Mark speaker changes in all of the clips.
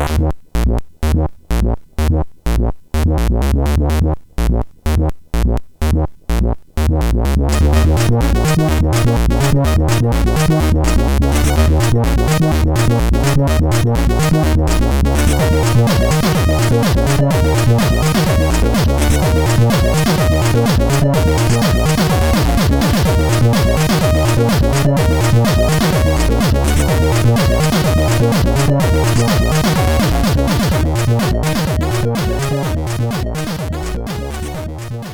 Speaker 1: What?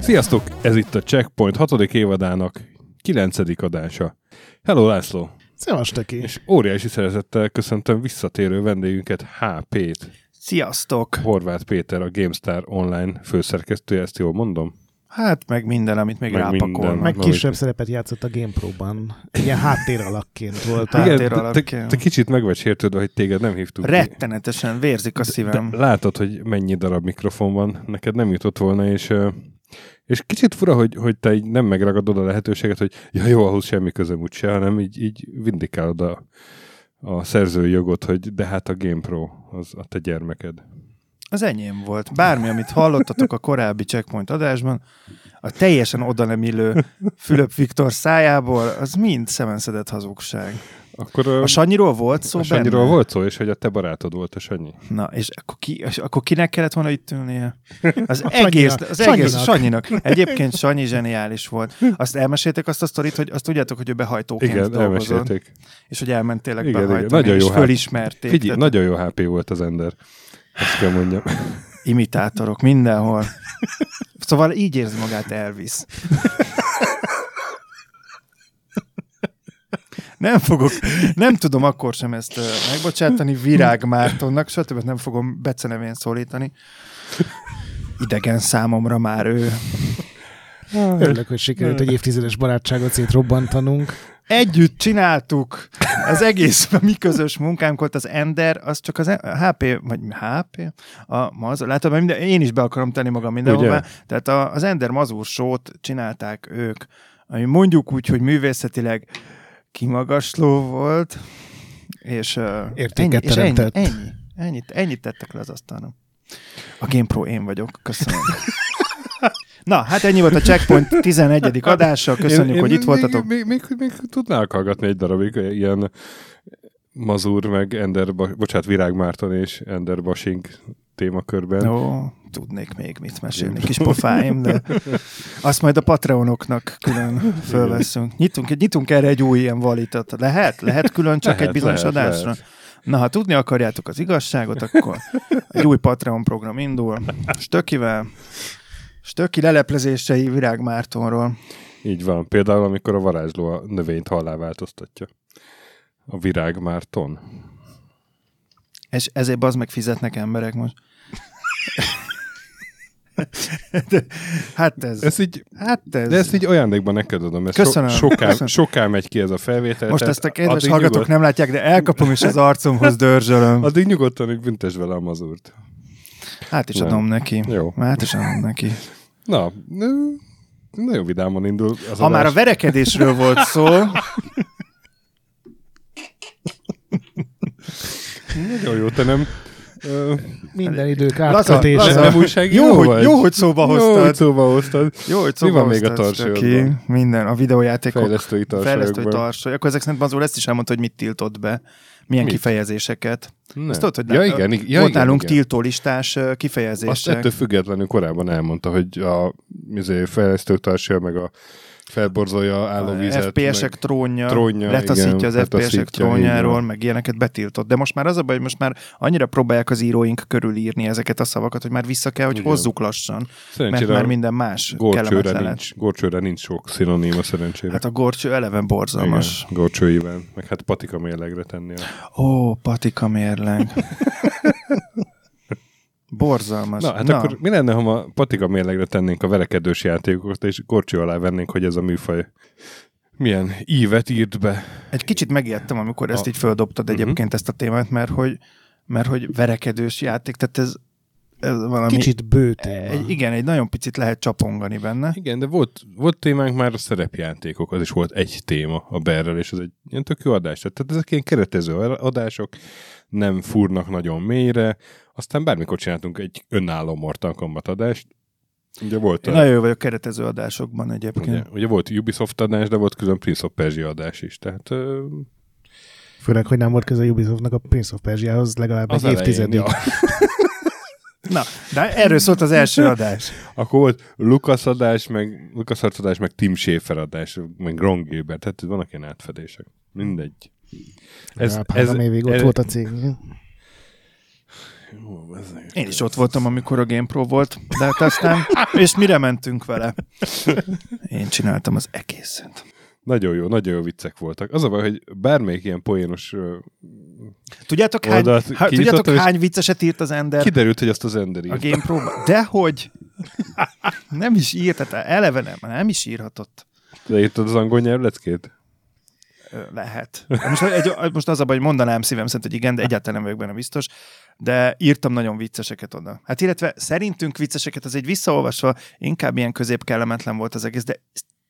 Speaker 1: Sziasztok! Ez itt a Checkpoint 6. évadának 9. adása. Hello László!
Speaker 2: Szevas, Teki!
Speaker 1: És óriási szeretettel köszöntöm visszatérő vendégünket HP-t.
Speaker 3: Sziasztok!
Speaker 1: Horváth Péter, a GameStar online főszerkesztője, ezt jól mondom?
Speaker 3: Hát meg minden, amit még
Speaker 1: Meg
Speaker 3: rápakol.
Speaker 1: minden.
Speaker 2: Meg kisebb szerepet játszott a GamePro-ban. Ilyen háttéralakként volt.
Speaker 3: Hát,
Speaker 1: Igen,
Speaker 3: Háttér
Speaker 1: te, te, te kicsit meg vagy sértődve, hogy téged nem hívtuk ki.
Speaker 3: Rettenetesen vérzik a
Speaker 1: De
Speaker 3: szívem.
Speaker 1: látod, hogy mennyi darab mikrofon van, neked nem jutott volna, és, és kicsit fura, hogy, hogy te így nem megragadod a lehetőséget, hogy ja jó, ahhoz semmi közöm úgyse, hanem így, így vindikálod a, a szerzői jogot, hogy de hát a GamePro az a te gyermeked.
Speaker 3: Az enyém volt. Bármi, amit hallottatok a korábbi Checkpoint adásban, a teljesen oda nem illő Fülöp Viktor szájából, az mind szemenszedett hazugság.
Speaker 1: Akkor
Speaker 3: A Sanyiról volt szó
Speaker 1: a Sanyiról
Speaker 3: benne?
Speaker 1: volt szó, és hogy a te barátod volt a Sanyi.
Speaker 3: Na, és akkor, ki, és akkor kinek kellett volna itt ülnie? Az
Speaker 2: A
Speaker 3: egész,
Speaker 2: Sanyinak.
Speaker 3: az egész
Speaker 2: Sanyinak.
Speaker 3: Sanyinak. Egyébként Sanyi zseniális volt. Azt elmeséltek azt a sztorit, hogy azt tudjátok, hogy ő behajtóként
Speaker 1: Igen,
Speaker 3: dolgozott.
Speaker 1: elmesélték.
Speaker 3: És hogy elment tényleg
Speaker 1: Igen, igen.
Speaker 3: behajtani,
Speaker 1: Nagyon jó
Speaker 3: és
Speaker 1: hát.
Speaker 3: fölismerték.
Speaker 1: Figyelj,
Speaker 3: Tehát
Speaker 1: nagyon jó HP volt az Ender. Ezt kell mondjam.
Speaker 3: Imitátorok mindenhol. Szóval így érzi magát Elvis. Nem fogok, nem tudom akkor sem ezt megbocsátani Virág Mártonnak, stb. nem fogom becenevén szólítani. Idegen számomra már ő.
Speaker 2: Örülök, hogy sikerült egy évtizedes barátságot szétrobbantanunk.
Speaker 3: Együtt csináltuk. Az egész a mi közös munkánk volt, az Ender, az csak az HP, vagy HP? A Mazur, látod, mert minden, én is be akarom tenni magam mindenhová.
Speaker 1: Ugye?
Speaker 3: Tehát a, az Ender Mazur sót csinálták ők, ami mondjuk úgy, hogy művészetileg kimagasló volt, és,
Speaker 2: Értéket
Speaker 3: ennyi, és ennyi, ennyi, ennyit, ennyit tettek le az asztalon. A GamePro én vagyok, köszönöm. Na, hát ennyi volt a Checkpoint 11. adása, köszönjük,
Speaker 1: Én-
Speaker 3: hogy
Speaker 1: én
Speaker 3: itt voltatok.
Speaker 1: Még, még, még, tudnál hallgatni egy darabig ilyen Mazur, meg Ender, bocsánat, Virág Márton és Ender Basing témakörben.
Speaker 3: Ó, tudnék még mit mesélni, kis pofáim, de azt majd a Patreonoknak külön fölveszünk. Nyitunk, nyitunk erre egy új ilyen valitat. Lehet? Lehet külön csak
Speaker 1: Lehet,
Speaker 3: egy bizonyos
Speaker 1: lehet,
Speaker 3: adásra?
Speaker 1: lehet.
Speaker 3: Na, ha tudni akarjátok az igazságot, akkor egy új Patreon program indul. Stökivel, Stöki leleplezései Virág Mártonról.
Speaker 1: Így van. Például, amikor a varázsló a növényt hallá változtatja. A Virág Márton.
Speaker 3: És ezért az meg fizetnek emberek most. De, hát ez,
Speaker 1: Ez így,
Speaker 3: hát ez,
Speaker 1: de ezt így ajándékban neked adom. Ez
Speaker 3: Köszönöm,
Speaker 1: So, soká,
Speaker 3: köszönöm.
Speaker 1: soká megy ki ez a felvétel.
Speaker 3: Most ezt a kedves hallgatók
Speaker 1: nyugod-
Speaker 3: nem látják, de elkapom és az arcomhoz dörzsölöm.
Speaker 1: Addig nyugodtan, hogy büntesd vele a mazurt.
Speaker 3: Hát is
Speaker 1: Nem.
Speaker 3: adom neki.
Speaker 1: Jó.
Speaker 3: Hát is adom neki.
Speaker 1: Na, nagyon vidáman indul az
Speaker 3: Ha már a
Speaker 1: adás.
Speaker 3: verekedésről volt szó,
Speaker 1: Nagyon jó, te nem... Ö,
Speaker 2: Minden idők
Speaker 3: Laza,
Speaker 2: átkötése.
Speaker 3: laza.
Speaker 1: nem újságíró
Speaker 3: jó, hogy,
Speaker 1: vagy?
Speaker 3: jó, hogy szóba
Speaker 1: Jó, hogy
Speaker 3: hoztad.
Speaker 1: szóba hoztad.
Speaker 3: Jó, hogy
Speaker 1: Mi
Speaker 3: szóba
Speaker 1: van még a
Speaker 3: hoztad? Stöki. Minden, a videójátékok.
Speaker 1: Fejlesztői
Speaker 3: Fejlesztői
Speaker 1: tartsajokban.
Speaker 3: tarsoly. Akkor ezek szerint Mazur ezt is elmondta, hogy mit tiltott be. Milyen
Speaker 1: Mit?
Speaker 3: kifejezéseket.
Speaker 1: Nem.
Speaker 3: Azt tudod, hogy
Speaker 1: ja, igen, igen, ja,
Speaker 3: volt
Speaker 1: igen,
Speaker 3: nálunk
Speaker 1: igen.
Speaker 3: tiltólistás ö,
Speaker 1: Azt
Speaker 3: kifejezések.
Speaker 1: ettől függetlenül korábban elmondta, hogy a izé, fejlesztő társa, meg a felborzolja állóvizet.
Speaker 3: FPS-ek
Speaker 1: meg...
Speaker 3: trónja,
Speaker 1: trónja,
Speaker 3: letaszítja
Speaker 1: igen,
Speaker 3: az FPS-ek trónjáról,
Speaker 1: van.
Speaker 3: meg ilyeneket betiltott. De most már az a baj, hogy most már annyira próbálják az íróink körülírni ezeket a szavakat, hogy már vissza kell, hogy
Speaker 1: Igen.
Speaker 3: hozzuk lassan, mert
Speaker 1: Szerencsére
Speaker 3: már minden más
Speaker 1: gorcsőre nincs, gorcsőre nincs sok szinoníma szerencsére.
Speaker 3: Hát a gorcső eleve borzalmas.
Speaker 1: Igen, gorcső Iván. Meg hát patika mérlegre tenni. A...
Speaker 3: Ó, patika mérleg. Borzalmas.
Speaker 1: Na, hát Na. akkor mi lenne, ha ma patika mérlegre tennénk a verekedős játékokat, és gorcső alá vennénk, hogy ez a műfaj milyen ívet írt be.
Speaker 3: Egy kicsit megijedtem, amikor ezt
Speaker 1: A-
Speaker 3: így földobtad
Speaker 1: Mhm.
Speaker 3: egyébként ezt a témát, mert hogy, mert hogy verekedős játék, tehát ez ez valami...
Speaker 2: Kicsit bő téma.
Speaker 3: Egy, igen, egy nagyon picit lehet csapongani benne.
Speaker 1: Igen, de volt, volt témánk már a szerepjátékok, az is volt egy téma a berrel, és ez egy ilyen tök jó adás. Tehát ezek ilyen keretező adások, nem fúrnak nagyon mélyre, aztán bármikor csináltunk egy önálló Mortal Kombat adást. Ugye volt,
Speaker 3: Én
Speaker 1: a,
Speaker 3: nagyon jó vagyok keretező adásokban egyébként.
Speaker 1: ugye, ugye volt Ubisoft adás, de volt külön Prince of Persia adás is. Tehát ö,
Speaker 2: Főleg, hogy nem volt köze Ubisoftnak a Prince of Persiához legalább
Speaker 1: az
Speaker 2: egy
Speaker 1: elején,
Speaker 2: évtizedig.
Speaker 1: ja.
Speaker 3: Na, de erről szólt az első adás.
Speaker 1: Akkor volt Lucas adás, meg Lucas adás, meg Tim Schafer adás, meg Ron Gilbert, tehát vannak ilyen átfedések. Mindegy.
Speaker 2: Ez, ez, három évig ott
Speaker 1: ez-
Speaker 2: volt a cég.
Speaker 1: Jó,
Speaker 3: Én is ott voltam, amikor a GamePro volt, de hát aztán, és mire mentünk vele? Én csináltam az egészet.
Speaker 1: Nagyon jó, nagyon jó viccek voltak. Az a baj, hogy bármelyik ilyen poénos
Speaker 3: Tudjátok, hány, há, tudjátok, hány vicceset írt az Ender
Speaker 1: kiderült, hogy azt az Ender
Speaker 3: a
Speaker 1: írt.
Speaker 3: GamePro-ba? Dehogy? Nem is írt, tehát eleve nem, nem is írhatott.
Speaker 1: De írtad az angol nyelvleckét?
Speaker 3: Lehet. Most, egy, most az a baj, hogy mondanám szívem szerint, hogy igen, de egyáltalán nem vagyok benne biztos, de írtam nagyon vicceseket oda. Hát illetve szerintünk vicceseket, az egy visszaolvasva inkább ilyen közép kellemetlen volt az egész, de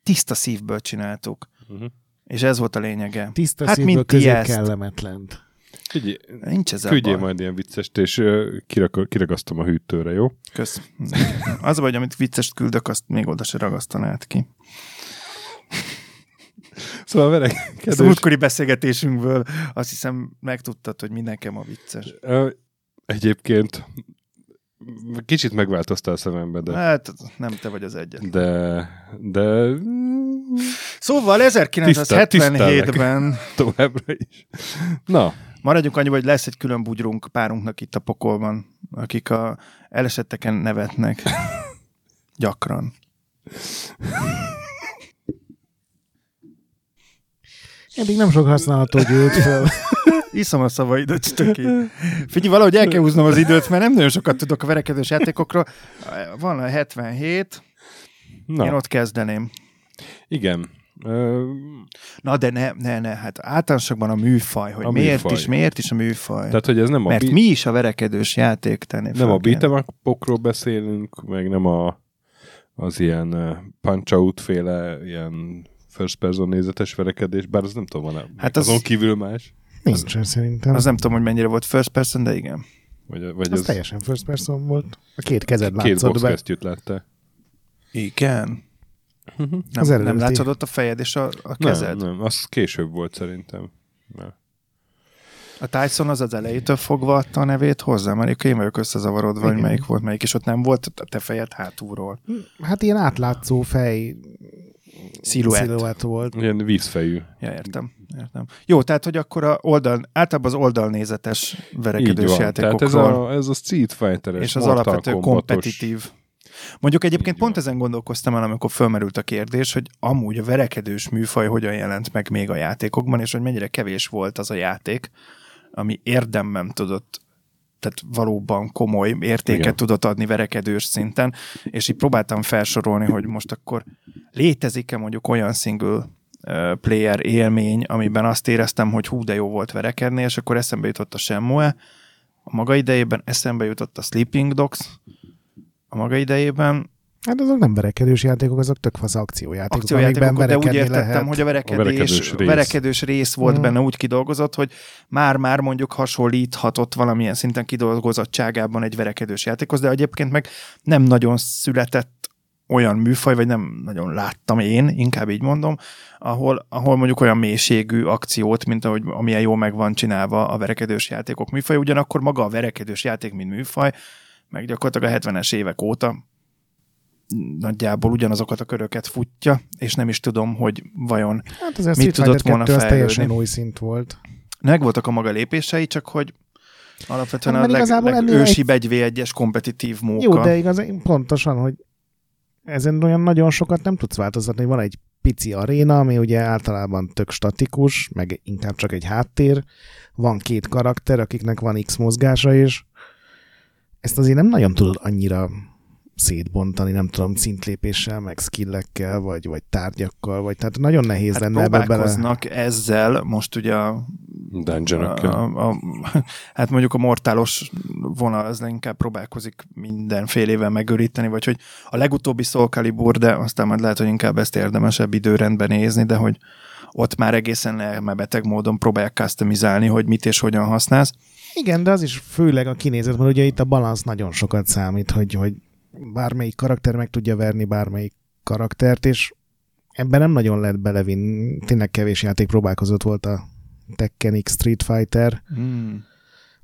Speaker 3: tiszta szívből csináltuk.
Speaker 1: Uh-huh.
Speaker 3: És ez volt a lényege.
Speaker 2: Tiszta
Speaker 3: Hát,
Speaker 2: szívből
Speaker 3: mint ti
Speaker 2: közép
Speaker 3: ezt.
Speaker 2: kellemetlen.
Speaker 1: Figyelj,
Speaker 3: Nincs ez
Speaker 1: küldjél
Speaker 3: baj.
Speaker 1: majd ilyen viccest, és ö, kirak- kiragasztom a hűtőre, jó?
Speaker 3: Kösz. Az a baj, hogy amit viccest küldök, azt még oda se ragasztanád ki.
Speaker 1: Szóval vele,
Speaker 3: Ezt a múltkori beszélgetésünkből azt hiszem megtudtad, hogy mindenkem a vicces.
Speaker 1: egyébként kicsit megváltoztál a szemembe, de,
Speaker 3: Hát nem te vagy az egyet.
Speaker 1: de, de
Speaker 3: Szóval 1977-ben
Speaker 1: továbbra is. Na,
Speaker 3: maradjunk annyi, hogy lesz egy külön bugyrunk párunknak itt a pokolban, akik a elesetteken nevetnek. Gyakran.
Speaker 2: Eddig nem sok használható gyűlt fel.
Speaker 3: Iszom a szavaidat, stöki. Figyelj, valahogy el kell húznom az időt, mert nem nagyon sokat tudok a verekedős játékokról. Van a 77,
Speaker 1: na,
Speaker 3: én ott kezdeném.
Speaker 1: igen. Ö,
Speaker 3: Na, de ne, ne, ne, hát általánosakban a műfaj, hogy
Speaker 1: A
Speaker 3: miért
Speaker 1: műfaj.
Speaker 3: is, miért is a műfaj.
Speaker 1: tehát, hogy ez nem a,
Speaker 3: Mert
Speaker 1: bi-
Speaker 3: mi is a verekedős játék tenni
Speaker 1: nem a beat'em upokról beszélünk, meg nem a, az ilyen punch-out féle, ilyen first person nézetes verekedés, bár az nem tudom, van
Speaker 3: Hát az-
Speaker 1: azon kívül más,
Speaker 2: Nincsen szerintem.
Speaker 3: Az
Speaker 2: Az,
Speaker 3: nem tudom, hogy mennyire volt first person, de igen.
Speaker 1: vagy, vagy
Speaker 2: az
Speaker 1: ez
Speaker 2: teljesen first person volt. A két kezed
Speaker 1: két
Speaker 2: látszott be.
Speaker 1: boxkesztyűt látta.
Speaker 3: Igen. Nem,
Speaker 2: Az
Speaker 3: nem látszódott a fejed és a, a kezed?
Speaker 1: Nem, nem, az később volt szerintem. Na.
Speaker 3: A Tyson az az elejétől fogva adta a nevét hozzá, mert én vagyok összezavarodva, hogy
Speaker 2: Igen.
Speaker 3: melyik volt melyik, és ott nem volt a te fejed hátulról.
Speaker 2: Hát ilyen átlátszó fej
Speaker 3: Sziluett.
Speaker 2: sziluett volt.
Speaker 1: Ilyen vízfejű.
Speaker 3: Ja, értem, értem. Jó, tehát, hogy akkor a oldal, általában az oldalnézetes verekedős
Speaker 1: van. Tehát ez
Speaker 3: játékokról,
Speaker 1: a, ez a Street Fighter-es,
Speaker 3: és az alapvető kompetitív. Mondjuk egyébként
Speaker 1: Így
Speaker 3: pont
Speaker 1: van.
Speaker 3: ezen gondolkoztam el, amikor fölmerült a kérdés, hogy amúgy a verekedős műfaj hogyan jelent meg még a játékokban, és hogy mennyire kevés volt az a játék, ami érdemben tudott tehát valóban komoly értéket
Speaker 1: Igen.
Speaker 3: Tudott adni verekedős szinten, és így próbáltam felsorolni, hogy most akkor létezik-e mondjuk olyan single player élmény, amiben azt éreztem, hogy hú, de jó volt verekedni, és akkor eszembe jutott a Shenmue, a maga idejében eszembe jutott a Sleeping Dogs, a maga idejében,
Speaker 2: Hát azok nem verekedős játékok, azok tök fasz akciójátékok,
Speaker 3: akciójátékok, de úgy értettem,
Speaker 2: lehet.
Speaker 3: hogy a verekedés,
Speaker 1: A verekedős rész.
Speaker 3: verekedős rész volt
Speaker 2: Mm.
Speaker 3: benne úgy kidolgozott, hogy már-már mondjuk hasonlíthatott valamilyen szinten kidolgozottságában egy verekedős játékhoz, de egyébként meg nem nagyon született olyan műfaj, vagy nem nagyon láttam én, inkább így mondom, ahol, ahol mondjuk olyan mélységű akciót, mint ahogy amilyen jól meg van csinálva a verekedős játékok műfaj, ugyanakkor maga a verekedős játék, mint műfaj, meg gyakorlatilag a 70-es évek óta nagyjából ugyanazokat a köröket futja, és nem is tudom, hogy vajon
Speaker 2: Hát az a
Speaker 3: Mit tudott volna
Speaker 2: 2 az
Speaker 3: fejlődni?
Speaker 2: teljesen új szint volt.
Speaker 3: megvoltak a maga lépései, csak hogy alapvetően
Speaker 2: Hát,
Speaker 3: a leg, egy... 1v1-es kompetitív móka.
Speaker 2: Jó, de igaz, pontosan, hogy ezen olyan nagyon sokat nem tudsz változtatni. Van egy pici aréna, ami ugye általában tök statikus, meg inkább csak egy háttér. Van két karakter, akiknek van X mozgása is. Ezt azért nem nagyon tudod annyira szétbontani, nem tudom, szintlépéssel, meg skillekkel, vagy, vagy tárgyakkal, vagy tehát nagyon nehéz
Speaker 3: hát
Speaker 2: lenne ebbe bele.
Speaker 3: próbálkoznak ezzel, most ugye a,
Speaker 1: dungeon
Speaker 3: a, a, a, hát mondjuk a mortálos vonal az inkább próbálkozik mindenfélével megöríteni, vagy hogy a legutóbbi Soul Calibur, de aztán majd lehet, hogy inkább ezt érdemesebb időrendben nézni, de hogy ott már egészen elmebeteg módon próbálják customizálni, hogy mit és hogyan használsz.
Speaker 2: Igen, de az is főleg a kinézet, mert ugye itt a balansz nagyon sokat számít, hogy, hogy bármelyik karakter meg tudja verni bármelyik karaktert, és ebben nem nagyon lehet belevinni. Tényleg kevés játék próbálkozott volt a Tekken X Street Fighter,
Speaker 3: Hmm.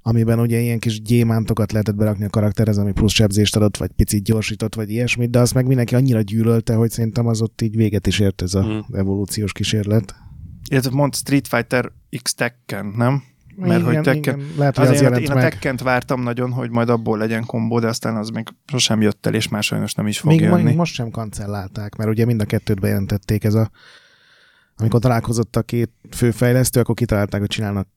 Speaker 2: amiben ugye ilyen kis gyémántokat lehetett berakni a karakterhez, ami plusz sebzést adott, vagy picit gyorsított, vagy ilyesmit, de azt meg mindenki annyira gyűlölte, hogy szerintem az ott így véget is ért ez a
Speaker 1: Hmm.
Speaker 2: evolúciós kísérlet.
Speaker 3: Illetve mond Street Fighter X Tekken, nem? Mert
Speaker 2: igen,
Speaker 3: hogy Tekken...
Speaker 2: igen, lehet, hogy az
Speaker 3: Azért én,
Speaker 2: jelent
Speaker 3: én a
Speaker 2: meg.
Speaker 3: Tekkent vártam nagyon, hogy majd abból legyen kombó, de aztán az még sosem jött el, és már sajnos nem is fog
Speaker 2: Még,
Speaker 3: jönni.
Speaker 2: még most sem kancellálták, mert ugye mind a kettőt bejelentették ez a amikor találkozott a két főfejlesztő, akkor kitalálták, hogy csinálnak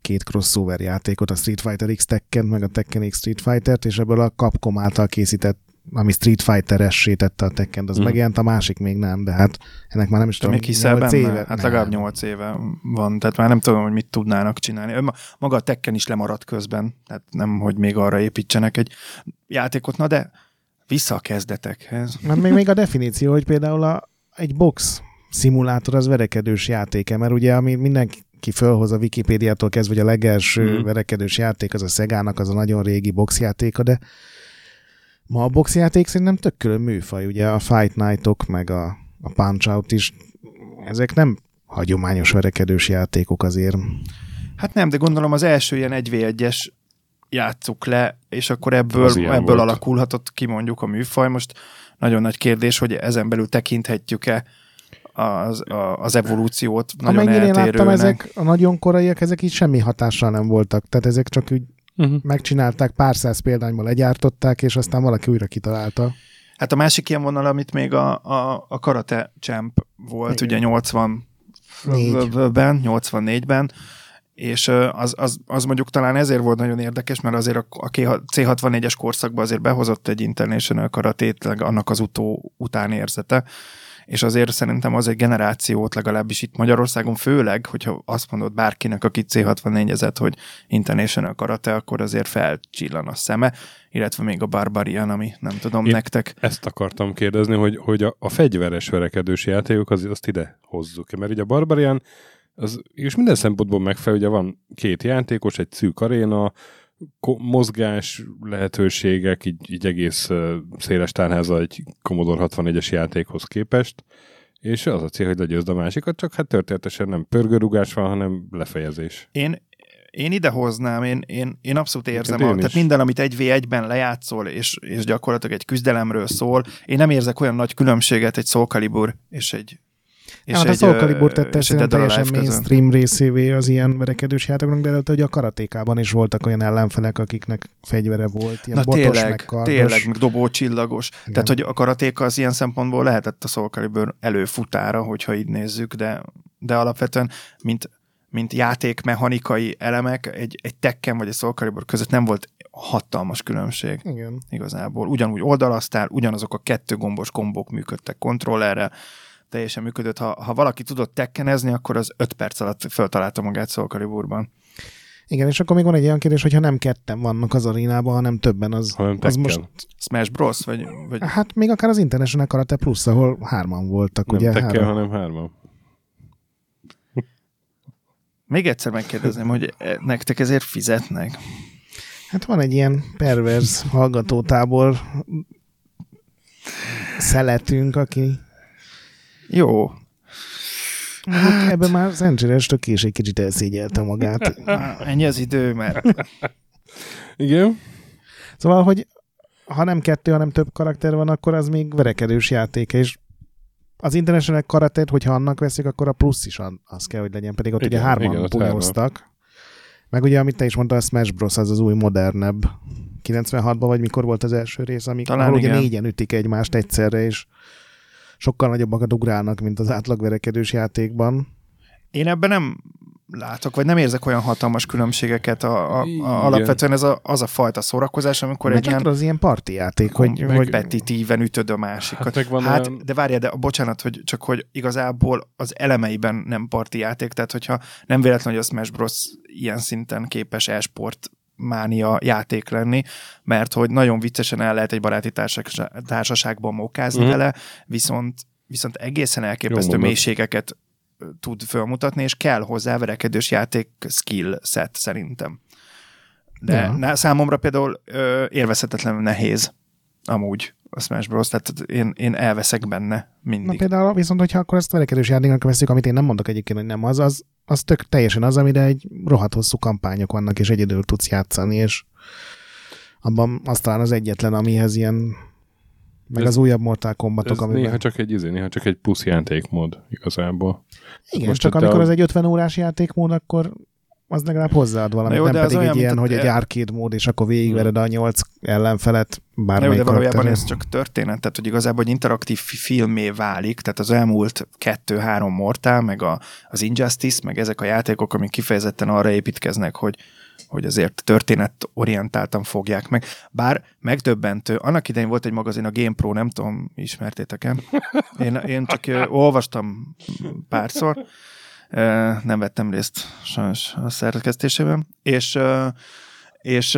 Speaker 2: két crossover játékot, a Street Fighter X Tekken, meg a Tekken X Street Fighter-t, és ebből a Capcom által készített, ami Street Fighter-essé tette a Tekken, az mm. megjelent, a másik még nem, de hát ennek már nem is
Speaker 3: Te
Speaker 2: tudom,
Speaker 3: még hiszel
Speaker 2: nyolc
Speaker 3: benne?
Speaker 2: éve?
Speaker 3: Hát legalább
Speaker 2: Nem.
Speaker 3: 8 éve van, tehát már nem tudom, hogy mit tudnának csinálni. Ma- Maga a Tekken is lemaradt közben, tehát nem, hogy még arra építsenek egy játékot, na de vissza a kezdetekhez.
Speaker 2: Mert még, még a definíció, hogy például a, egy box szimulátor az verekedős játéke, mert ugye ami mindenki fölhoz a Wikipédiától kezdve, hogy a legelső mm. verekedős játék az a Szegának, az a nagyon régi boxjátéka, de ma a boxjáték szerintem tök külön műfaj, ugye a Fight Night-ok, meg a, a Punch Out is, ezek nem hagyományos verekedős játékok azért.
Speaker 3: Hát nem, de gondolom az első ilyen 1v1-es játsszuk le, és akkor ebből, ebből
Speaker 1: volt.
Speaker 3: alakulhatott ki mondjuk a műfaj. Most nagyon nagy kérdés, hogy ezen belül tekinthetjük-e az, az evolúciót nagyon
Speaker 2: Amennyire én láttam,
Speaker 3: eltérőnek.
Speaker 2: ezek a nagyon koraiak, ezek így semmi hatással nem voltak. Tehát ezek csak úgy
Speaker 1: Uh-huh.
Speaker 2: megcsinálták, pár száz példányból legyártották, és aztán valaki újra kitalálta.
Speaker 3: Hát a másik ilyen vonal, amit még a, a, a Karate Champ volt,
Speaker 2: Igen.
Speaker 3: ugye 80
Speaker 2: Négy.
Speaker 3: ben 84-ben, és az, az, az mondjuk talán ezért volt nagyon érdekes, mert azért a, a C64-es korszakban azért behozott egy International karatét, annak az utó után érzete, és azért szerintem az egy generációt legalábbis itt Magyarországon, főleg, hogyha azt mondod bárkinek, aki C64-ezett, hogy International karate, akkor azért felcsillan a szeme, illetve még a Barbarian, ami nem tudom,
Speaker 1: Én-
Speaker 3: nektek.
Speaker 1: Ezt akartam kérdezni, hogy, hogy a, a fegyveres verekedős játékok, az, azt ide hozzuk Mert ugye a Barbarian, az és minden szempontból megfelel, ugye van két játékos, egy szűk aréna, mozgás lehetőségek, így, így egész széles tárháza egy Commodore 64-es játékhoz képest, és az a cél, hogy legyőzd a másikat, csak hát történetesen nem pörgőrugás van, hanem lefejezés.
Speaker 3: Én, én idehoznám, én, én, én abszolút érzem,
Speaker 1: én
Speaker 3: a,
Speaker 1: is.
Speaker 3: tehát minden, amit egy v 1 ben lejátszol, és, és gyakorlatilag egy küzdelemről szól, én nem érzek olyan nagy különbséget egy Soul Calibur és egy
Speaker 2: És hát a Soul Calibur tette
Speaker 3: egy
Speaker 2: szerintem teljesen mainstream részévé az ilyen verekedős játékoknak, de előtte, hogy a karatékában is voltak olyan ellenfelek, akiknek fegyvere volt, ilyen
Speaker 3: Na
Speaker 2: botos,
Speaker 3: tényleg,
Speaker 2: meg kardos.
Speaker 3: tényleg, meg dobócsillagos.
Speaker 2: Igen.
Speaker 3: Tehát, hogy a karatéka az ilyen szempontból lehetett a Soul Calibur előfutára, hogyha így nézzük, de, de alapvetően, mint, mint játékmechanikai elemek, egy, egy Tekken vagy egy Soul Calibur között nem volt hatalmas különbség
Speaker 2: Igen.
Speaker 3: igazából. Ugyanúgy oldalasztál, ugyanazok a kettő gombos kombók működtek kontrollerrel, teljesen működött. Ha, ha valaki tudott tekkenezni, akkor az öt perc alatt feltalálta magát Soul Caliburban.
Speaker 2: Igen, és akkor még van egy olyan kérdés, hogy ha nem ketten vannak az arénában, hanem többen, az,
Speaker 1: Hanem
Speaker 2: az most,
Speaker 3: Smash Bros. Vagy, vagy
Speaker 2: hát még akár az International Karate Plus, ahol hárman voltak,
Speaker 1: Nem
Speaker 2: ugye?
Speaker 1: Tekken,
Speaker 2: Három.
Speaker 1: hanem hárman.
Speaker 3: még egyszer megkérdezném, hogy eh, nektek ezért fizetnek?
Speaker 2: Hát van egy ilyen perverz hallgatótábor szeletünk, aki
Speaker 3: Jó.
Speaker 2: hát... ebben már Szentséres tök is egy kicsit elszégyelte magát.
Speaker 3: Ennyi az idő, mert
Speaker 1: Igen?
Speaker 2: Szóval, hogy ha nem kettő, hanem több karakter van, akkor az még verekedős játék, és az International Karate-t, hogyha annak veszik, akkor a plusz is az kell, hogy legyen, pedig ott
Speaker 1: Igen,
Speaker 2: ugye hárman
Speaker 1: igen.
Speaker 2: Meg ugye, amit te is mondtál, a Smash Bros. az az új, modernebb. 96-ban vagy mikor volt az első rész, ami
Speaker 3: Talán
Speaker 2: ugye
Speaker 3: igen.
Speaker 2: négyen ütik egymást egyszerre, és sokkal nagyobbakat ugrálnak, mint az átlag verekedős játékban.
Speaker 3: én ebben nem látok, vagy nem érzek olyan hatalmas különbségeket. A, a, a, alapvetően ez a, az a fajta szórakozás, amikor
Speaker 2: Mert
Speaker 3: egy ilyen
Speaker 2: tudod, az ilyen parti játék, hogy,
Speaker 3: hogy,
Speaker 2: hogy
Speaker 3: petitíven ütöd a másikat.
Speaker 1: Hát meg
Speaker 3: hát,
Speaker 1: olyan-
Speaker 3: de várjál, de bocsánat, hogy csak hogy igazából az elemeiben nem parti játék, tehát hogyha nem véletlen, hogy a Smash Bros. ilyen szinten képes e-sport mánia játék lenni, mert hogy nagyon viccesen el lehet egy baráti társaság, társaságban mókázni
Speaker 1: Mhm.
Speaker 3: vele, viszont, viszont egészen elképesztő mélységeket tud felmutatni, és kell hozzá verekedős játék skill set szerintem. De
Speaker 2: Ja.
Speaker 3: számomra például ö, élvezhetetlenül nehéz amúgy a Smash Bros. Tehát én, én elveszek benne
Speaker 2: Na
Speaker 3: mindig.
Speaker 2: például viszont, hogyha akkor ezt verekedős játéknak veszük, amit én nem mondok egyébként, hogy nem az, az, az tök teljesen az, amire egy rohadt hosszú kampányok vannak, és egyedül tudsz játszani, és abban az talán az egyetlen, amihez ilyen meg
Speaker 1: Ez-
Speaker 2: az újabb Mortal Kombatok, amiben...
Speaker 1: néha csak egy, izé, néha csak egy plusz játékmód igazából.
Speaker 2: Igen,
Speaker 1: most
Speaker 2: csak amikor
Speaker 1: a-
Speaker 2: az egy 50 órás játékmód, akkor az legalább hozzáad valamit,
Speaker 3: jó,
Speaker 2: nem
Speaker 3: de
Speaker 2: pedig
Speaker 3: olyan,
Speaker 2: egy ilyen, hogy egy arcade mód, és akkor végigvered a nyolc ellenfelet
Speaker 3: jó,
Speaker 2: bármelyik
Speaker 3: de valójában ez csak történet, tehát hogy igazából egy interaktív fi- filmé válik, tehát az elmúlt kettő-három Mortal, meg a, az Injustice, meg ezek a játékok, amik kifejezetten arra építkeznek, hogy hogy azért történetorientáltan fogják meg. Bár megdöbbentő, annak idején volt egy magazin, a GamePro, nem tudom, ismertétek-e? Én, én csak olvastam párszor, nem vettem részt sajnos a szerkesztésében, és, és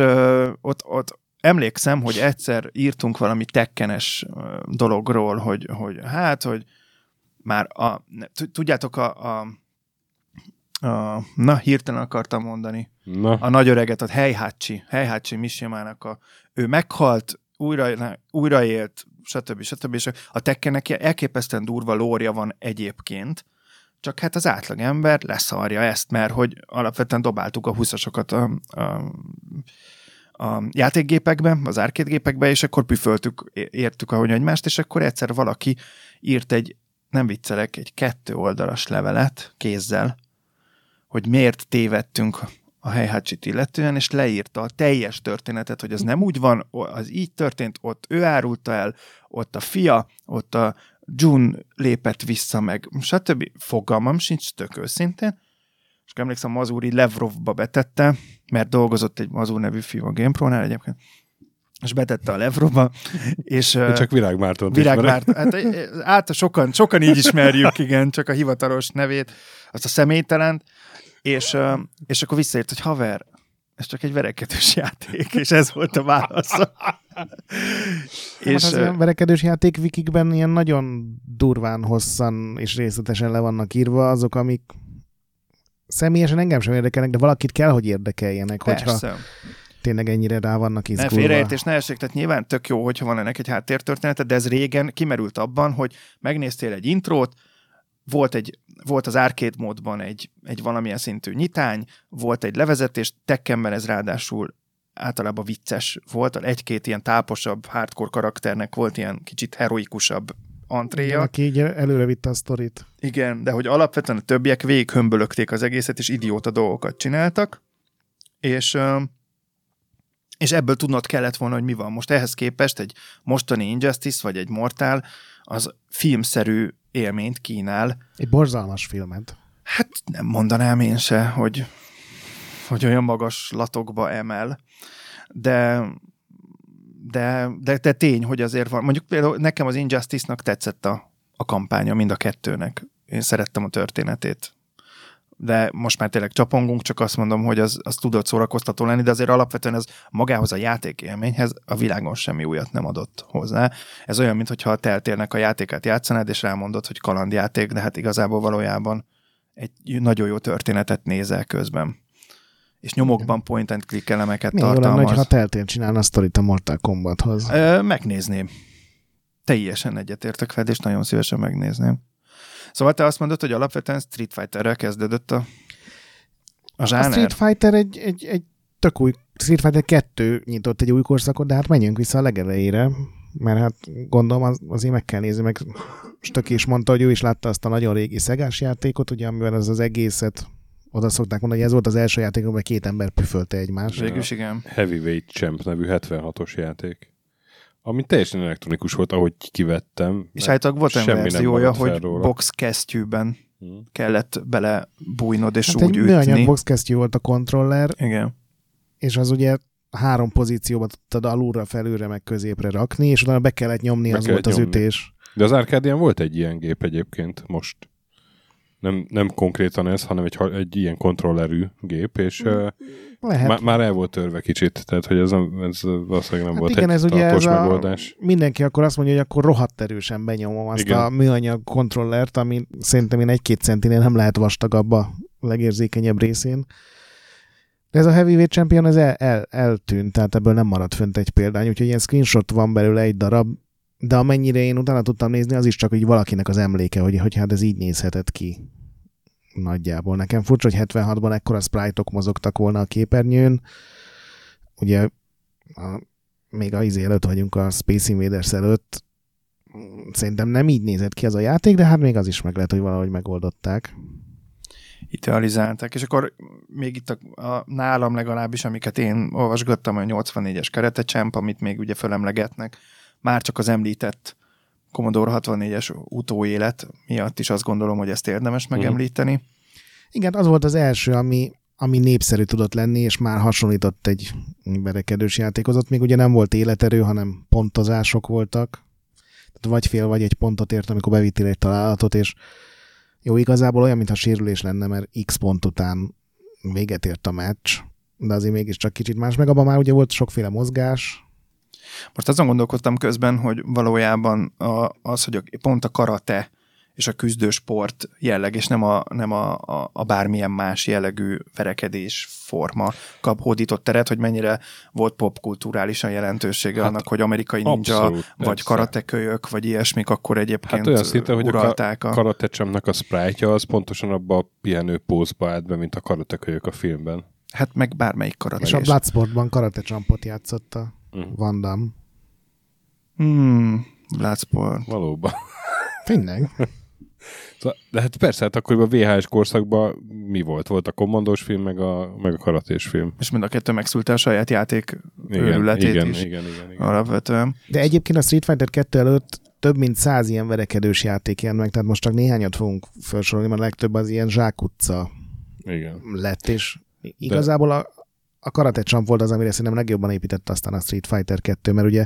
Speaker 3: ott, ott emlékszem, hogy egyszer írtunk valami tekkenes dologról, hogy, hogy hát, hogy már a, tudjátok, a, a, a na, hirtelen akartam mondani,
Speaker 1: Na,
Speaker 3: a nagy öreget, a Heihachi, Heihachi Mishimának a, ő meghalt, újra, újraélt, stb. stb. És a tekkenek elképesztően durva lórja van egyébként, csak hát az átlag ember leszarja ezt, mert hogy alapvetően dobáltuk a 20-asokat a, a, a játékgépekbe, az arcade és akkor püföltük, értük ahogy egymást, és akkor egyszer valaki írt egy, nem viccelek, egy kettő oldalas levelet kézzel, hogy miért tévedtünk a Heihachi-t illetően, és leírta a teljes történetet, hogy az nem úgy van, az így történt, ott ő árulta el, ott a fia, ott a June lépett vissza meg, stb. Fogalmam sincs, tök őszintén. És emlékszem, Mazuri Levrovba betette, mert dolgozott egy Mazur nevű fiú a GamePro-nál egyébként, és betette a Levrovba, és...
Speaker 1: én csak Virág Mártont
Speaker 3: Virág
Speaker 1: ismerek.
Speaker 3: Márt, hát át, sokan, sokan így ismerjük, igen, csak a hivatalos nevét, azt a személytelent, és, és akkor visszaírt, hogy haver, ez csak egy verekedős játék, és ez volt a válasz.
Speaker 2: És,
Speaker 3: és
Speaker 2: az
Speaker 3: ö,
Speaker 2: ilyen verekedős játék wikikben ilyen nagyon durván, hosszan és részletesen le vannak írva azok, amik személyesen engem sem érdekelnek, de valakit kell, hogy érdekeljenek, hogyha
Speaker 3: persze.
Speaker 2: tényleg ennyire rá vannak
Speaker 3: Ne
Speaker 2: izgulva.
Speaker 3: félreértés, ne essék, tehát nyilván tök jó, hogyha van ennek egy háttértörténete, de ez régen kimerült abban, hogy megnéztél egy intrót, volt, egy, volt az arcade módban egy, egy valamilyen szintű nyitány, volt egy levezetés, Tekkenben ez ráadásul általában vicces volt, egy-két ilyen táposabb, hardcore karakternek volt ilyen kicsit heroikusabb
Speaker 2: Igen,
Speaker 3: antréja.
Speaker 2: aki így előre vitte a sztorit.
Speaker 3: Igen, de hogy alapvetően a többiek végighömbölögték az egészet, és idióta dolgokat csináltak, és, és ebből tudnod kellett volna, hogy mi van. Most ehhez képest egy mostani Injustice, vagy egy Mortal, az filmszerű élményt kínál.
Speaker 2: Egy borzalmas filmet.
Speaker 3: Hát nem mondanám én se, hogy, hogy olyan magas latokba emel, de, de, de, de tény, hogy azért van. Mondjuk például nekem az Injustice-nak tetszett a, a kampánya mind a kettőnek. Én szerettem a történetét. De most már tényleg csapongunk, csak azt mondom, hogy az, az tudott szórakoztató lenni, de azért alapvetően ez magához a játék élményhez a világon semmi újat nem adott hozzá. Ez olyan, mintha a teltélnek a játékát játszanád, és rámondod, hogy kalandjáték, de hát igazából valójában egy nagyon jó történetet nézel közben. És nyomokban point and click elemeket
Speaker 2: Milyen lenne,
Speaker 3: tartalmaz.
Speaker 2: ha teltén csinálna a sztorit a Mortal Kombathoz.
Speaker 3: Ö, megnézném. Teljesen egyetértek veled, és nagyon szívesen megnézném. Szóval te azt mondod, hogy alapvetően Street Fighterrel kezdődött a, a
Speaker 2: A
Speaker 3: zsáner?
Speaker 2: Street Fighter egy, egy, egy tök új, Street Fighter 2 nyitott egy új korszakot, de hát menjünk vissza a legelejére, mert hát gondolom az, azért meg kell nézni, meg Stöki is mondta, hogy ő is látta azt a nagyon régi szegás játékot, ugye, amivel az az egészet oda szokták mondani, hogy ez volt az első játék, amiben két ember püfölte egymást.
Speaker 3: Végül is igen.
Speaker 1: Heavyweight Champ nevű 76-os játék. Ami teljesen elektronikus volt, ahogy kivettem.
Speaker 3: És állítólag volt olyan verziója, hogy
Speaker 1: róla.
Speaker 3: box kesztyűben
Speaker 1: Hm.
Speaker 3: kellett bele bújnod és
Speaker 2: Hát
Speaker 3: úgy
Speaker 2: egy műanyag
Speaker 3: ütni.
Speaker 2: boxkesztyű volt a kontroller,
Speaker 3: Igen.
Speaker 2: és az ugye három pozícióba tudtad alulra, felülre, meg középre rakni, és utána be kellett nyomni,
Speaker 1: Be
Speaker 2: az
Speaker 1: kellett
Speaker 2: volt az
Speaker 1: nyomni.
Speaker 2: ütés.
Speaker 1: De az Arcadian volt egy ilyen gép egyébként most. nem, nem konkrétan ez, hanem egy, egy ilyen kontrollerű gép, és mm.
Speaker 2: Lehet.
Speaker 1: Má, már el volt törve kicsit, tehát hogy ez, nem, ez valószínűleg nem
Speaker 2: Hát
Speaker 1: volt
Speaker 2: igen,
Speaker 1: egy
Speaker 2: ez ugye ez a-
Speaker 1: megoldás.
Speaker 2: Mindenki akkor azt mondja, hogy akkor rohadt erősen benyomom azt
Speaker 1: Igen.
Speaker 2: a műanyag kontrollert, ami szerintem én egy-két centinél nem lehet vastagabb a legérzékenyebb részén. De ez a Heavyweight Champion ez el, el, eltűnt, tehát ebből nem maradt fönt egy példány, úgyhogy ilyen screenshot van belőle egy darab, de amennyire én utána tudtam nézni, az is csak hogy valakinek az emléke, hogy, hogy hát ez így nézhetett ki nagyjából. Nekem furcsa, hogy 76-ban ekkora sprite-ok mozogtak volna a képernyőn. Ugye a, még a izé előtt vagyunk a Space Invaders előtt. Szerintem nem így nézett ki az a játék, de hát még az is meg lehet, hogy valahogy megoldották.
Speaker 3: idealizálták. És akkor még itt a, a, nálam legalábbis, amiket én olvasgattam, a 84-es Karate Champ, amit még ugye fölemlegetnek, már csak az említett Commodore 64-es utóélet miatt is azt gondolom, hogy ezt érdemes megemlíteni.
Speaker 2: Igen, az volt az első, ami, ami népszerű tudott lenni, és már hasonlított egy verekedős játékhoz. Ott még ugye nem volt életerő, hanem pontozások voltak. Tehát vagy fél, vagy egy pontot ért, amikor bevittél egy találatot, és jó, igazából olyan, mintha sérülés lenne, mert x pont után véget ért a meccs, de azért mégiscsak kicsit más. Meg abban már ugye volt sokféle mozgás,
Speaker 3: Most azon gondolkodtam közben, hogy valójában a, az, hogy a, pont a karate és a küzdősport jelleg, és nem a, nem a, a, a bármilyen más jellegű verekedés forma kap hódított teret, hogy mennyire volt popkulturálisan jelentősége
Speaker 1: Hát
Speaker 3: annak, hogy amerikai ninja,
Speaker 1: abszolút,
Speaker 3: vagy karatekölyök, vagy ilyesmik, akkor egyébként
Speaker 1: Hát olyan szinten, hogy a
Speaker 3: uralták a...
Speaker 1: Karatecsomnak a sprite az pontosan abba a pihenő pózba állt be, mint a karatekölyök a filmben.
Speaker 3: Hát meg bármelyik karate.
Speaker 2: és a Bloodsportban karate csampot játszotta
Speaker 1: Mhm.
Speaker 2: Van Damme.
Speaker 3: Hmm, Bloodsport.
Speaker 1: Valóban.
Speaker 2: Tényleg?
Speaker 1: Szóval- De hát persze, hát akkor a VHS korszakban mi volt? Volt a kommandós film, meg a, meg a karatés film.
Speaker 3: És mind a kettő megszülte a saját játék
Speaker 1: Igen,
Speaker 3: őrületét
Speaker 1: igen,
Speaker 3: is.
Speaker 1: igen, igen, igen.
Speaker 3: Alapvetően.
Speaker 2: De egyébként a Street Fighter 2 előtt több mint száz ilyen verekedős játék jelent meg, tehát most csak néhányat fogunk felsorolni, mert a legtöbb az ilyen zsákutca
Speaker 1: igen.
Speaker 2: lett, és igazából a, a Karate Champ volt az, amire szerintem legjobban épített aztán a Street Fighter 2, mert ugye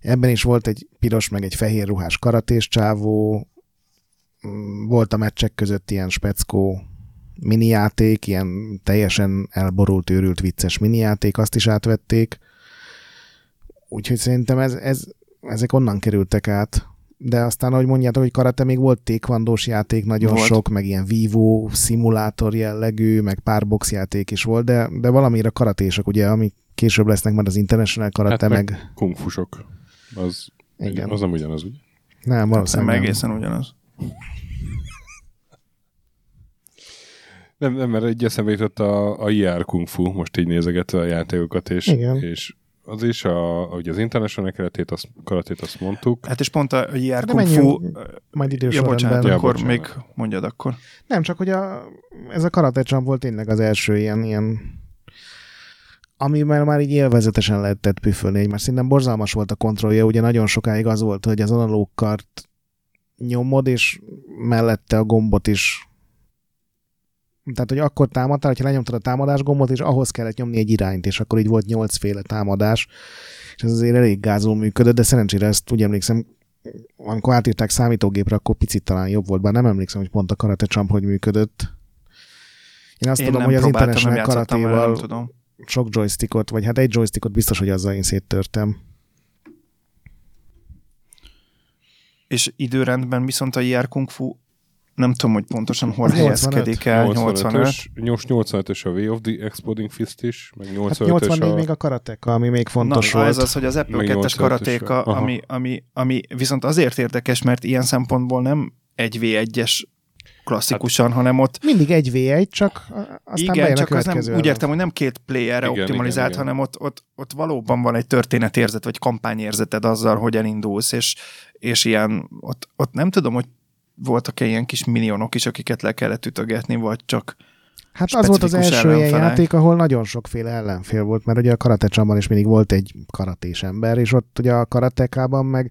Speaker 2: ebben is volt egy piros, meg egy fehér ruhás karatés csávó, mm, volt a meccsek között ilyen speckó minijáték, ilyen teljesen elborult, őrült, vicces minijáték, azt is átvették. Úgyhogy szerintem ez, ez, ezek onnan kerültek át. De aztán, ahogy mondjátok, hogy karate még volt tékvandós játék nagyon
Speaker 3: Volt.
Speaker 2: sok, meg ilyen vívó, szimulátor jellegű, meg pár boxjáték is volt, de, de valamire karatések, ugye, ami később lesznek majd az International Karate,
Speaker 1: Hát
Speaker 2: hát
Speaker 1: meg-
Speaker 2: meg.
Speaker 1: Kungfusok. Az,
Speaker 2: Igen.
Speaker 1: az nem ugyanaz, ugye?
Speaker 2: Nem,
Speaker 3: Szerintem
Speaker 2: valószínűleg nem.
Speaker 3: egészen ugyanaz.
Speaker 1: Nem, nem, mert egy eszembe jutott a, a IR Kung Fu, most így nézegetve a játékokat, és,
Speaker 2: Igen.
Speaker 1: és az is, a, ugye az International keretét, azt, karatét azt mondtuk.
Speaker 3: Hát és pont a JR
Speaker 2: De
Speaker 3: Kung Fu...
Speaker 2: Majd
Speaker 3: Ja,
Speaker 2: idősorrendben.
Speaker 3: bocsánat,
Speaker 1: Ja,
Speaker 3: akkor
Speaker 1: bocsánat.
Speaker 3: még mondjad akkor.
Speaker 2: Nem, csak hogy a, ez a Karate Champ volt tényleg az első ilyen, ilyen amivel már így élvezetesen lehetett püfölni egymást. Szerintem borzalmas volt a kontrollja, ugye nagyon sokáig az volt, hogy az analóg kart nyomod, és mellette a gombot is tehát, hogy akkor támadtál, hogyha lenyomtad a támadás gombot, és ahhoz kellett nyomni egy irányt, és akkor így volt nyolcféle támadás, és ez azért elég gázul működött, de szerencsére ezt úgy emlékszem, amikor átírták számítógépre, akkor picit talán jobb volt, bár nem emlékszem, hogy pont a Karate Champ hogy működött. Én azt
Speaker 3: Én
Speaker 2: tudom,
Speaker 3: nem
Speaker 2: hogy az International Karatéval sok joystickot, vagy hát egy joystickot biztos, hogy azzal én széttörtem.
Speaker 3: És időrendben viszont a JR Kung Fu nem tudom, hogy pontosan hol
Speaker 2: Az
Speaker 3: helyezkedik el. 85.
Speaker 1: 85-ös, 85-ös a Way of the Exploding Fist is, meg 85-ös
Speaker 2: Hát 84
Speaker 1: a...
Speaker 2: még a karateka, ami még fontos
Speaker 3: Na,
Speaker 2: volt.
Speaker 3: ez az, hogy az Apple
Speaker 1: Meg
Speaker 3: 2-es
Speaker 1: 85-ös
Speaker 3: karatéka, ami, ami, ami viszont azért érdekes, mert ilyen szempontból nem egy V1-es klasszikusan, hát, hanem ott
Speaker 2: Mindig egy v 1 csak aztán
Speaker 3: igen,
Speaker 2: bejön
Speaker 3: csak
Speaker 2: a
Speaker 3: az nem,
Speaker 2: következő.
Speaker 3: úgy értem, hogy nem két playerre
Speaker 1: Igen,
Speaker 3: optimalizált,
Speaker 1: igen, igen.
Speaker 3: hanem ott, ott, ott valóban van egy történetérzet, vagy kampányérzeted azzal, hogy elindulsz, és, és ilyen, ott, ott nem tudom, hogy voltak-e ilyen kis minionok is, akiket le kellett ütögetni, vagy csak
Speaker 2: Hát az volt az első ilyen
Speaker 3: ellenfelek.
Speaker 2: játék, ahol nagyon sokféle ellenfél volt, mert ugye a karate csamban is mindig volt egy karatés ember, és ott ugye a karatekában meg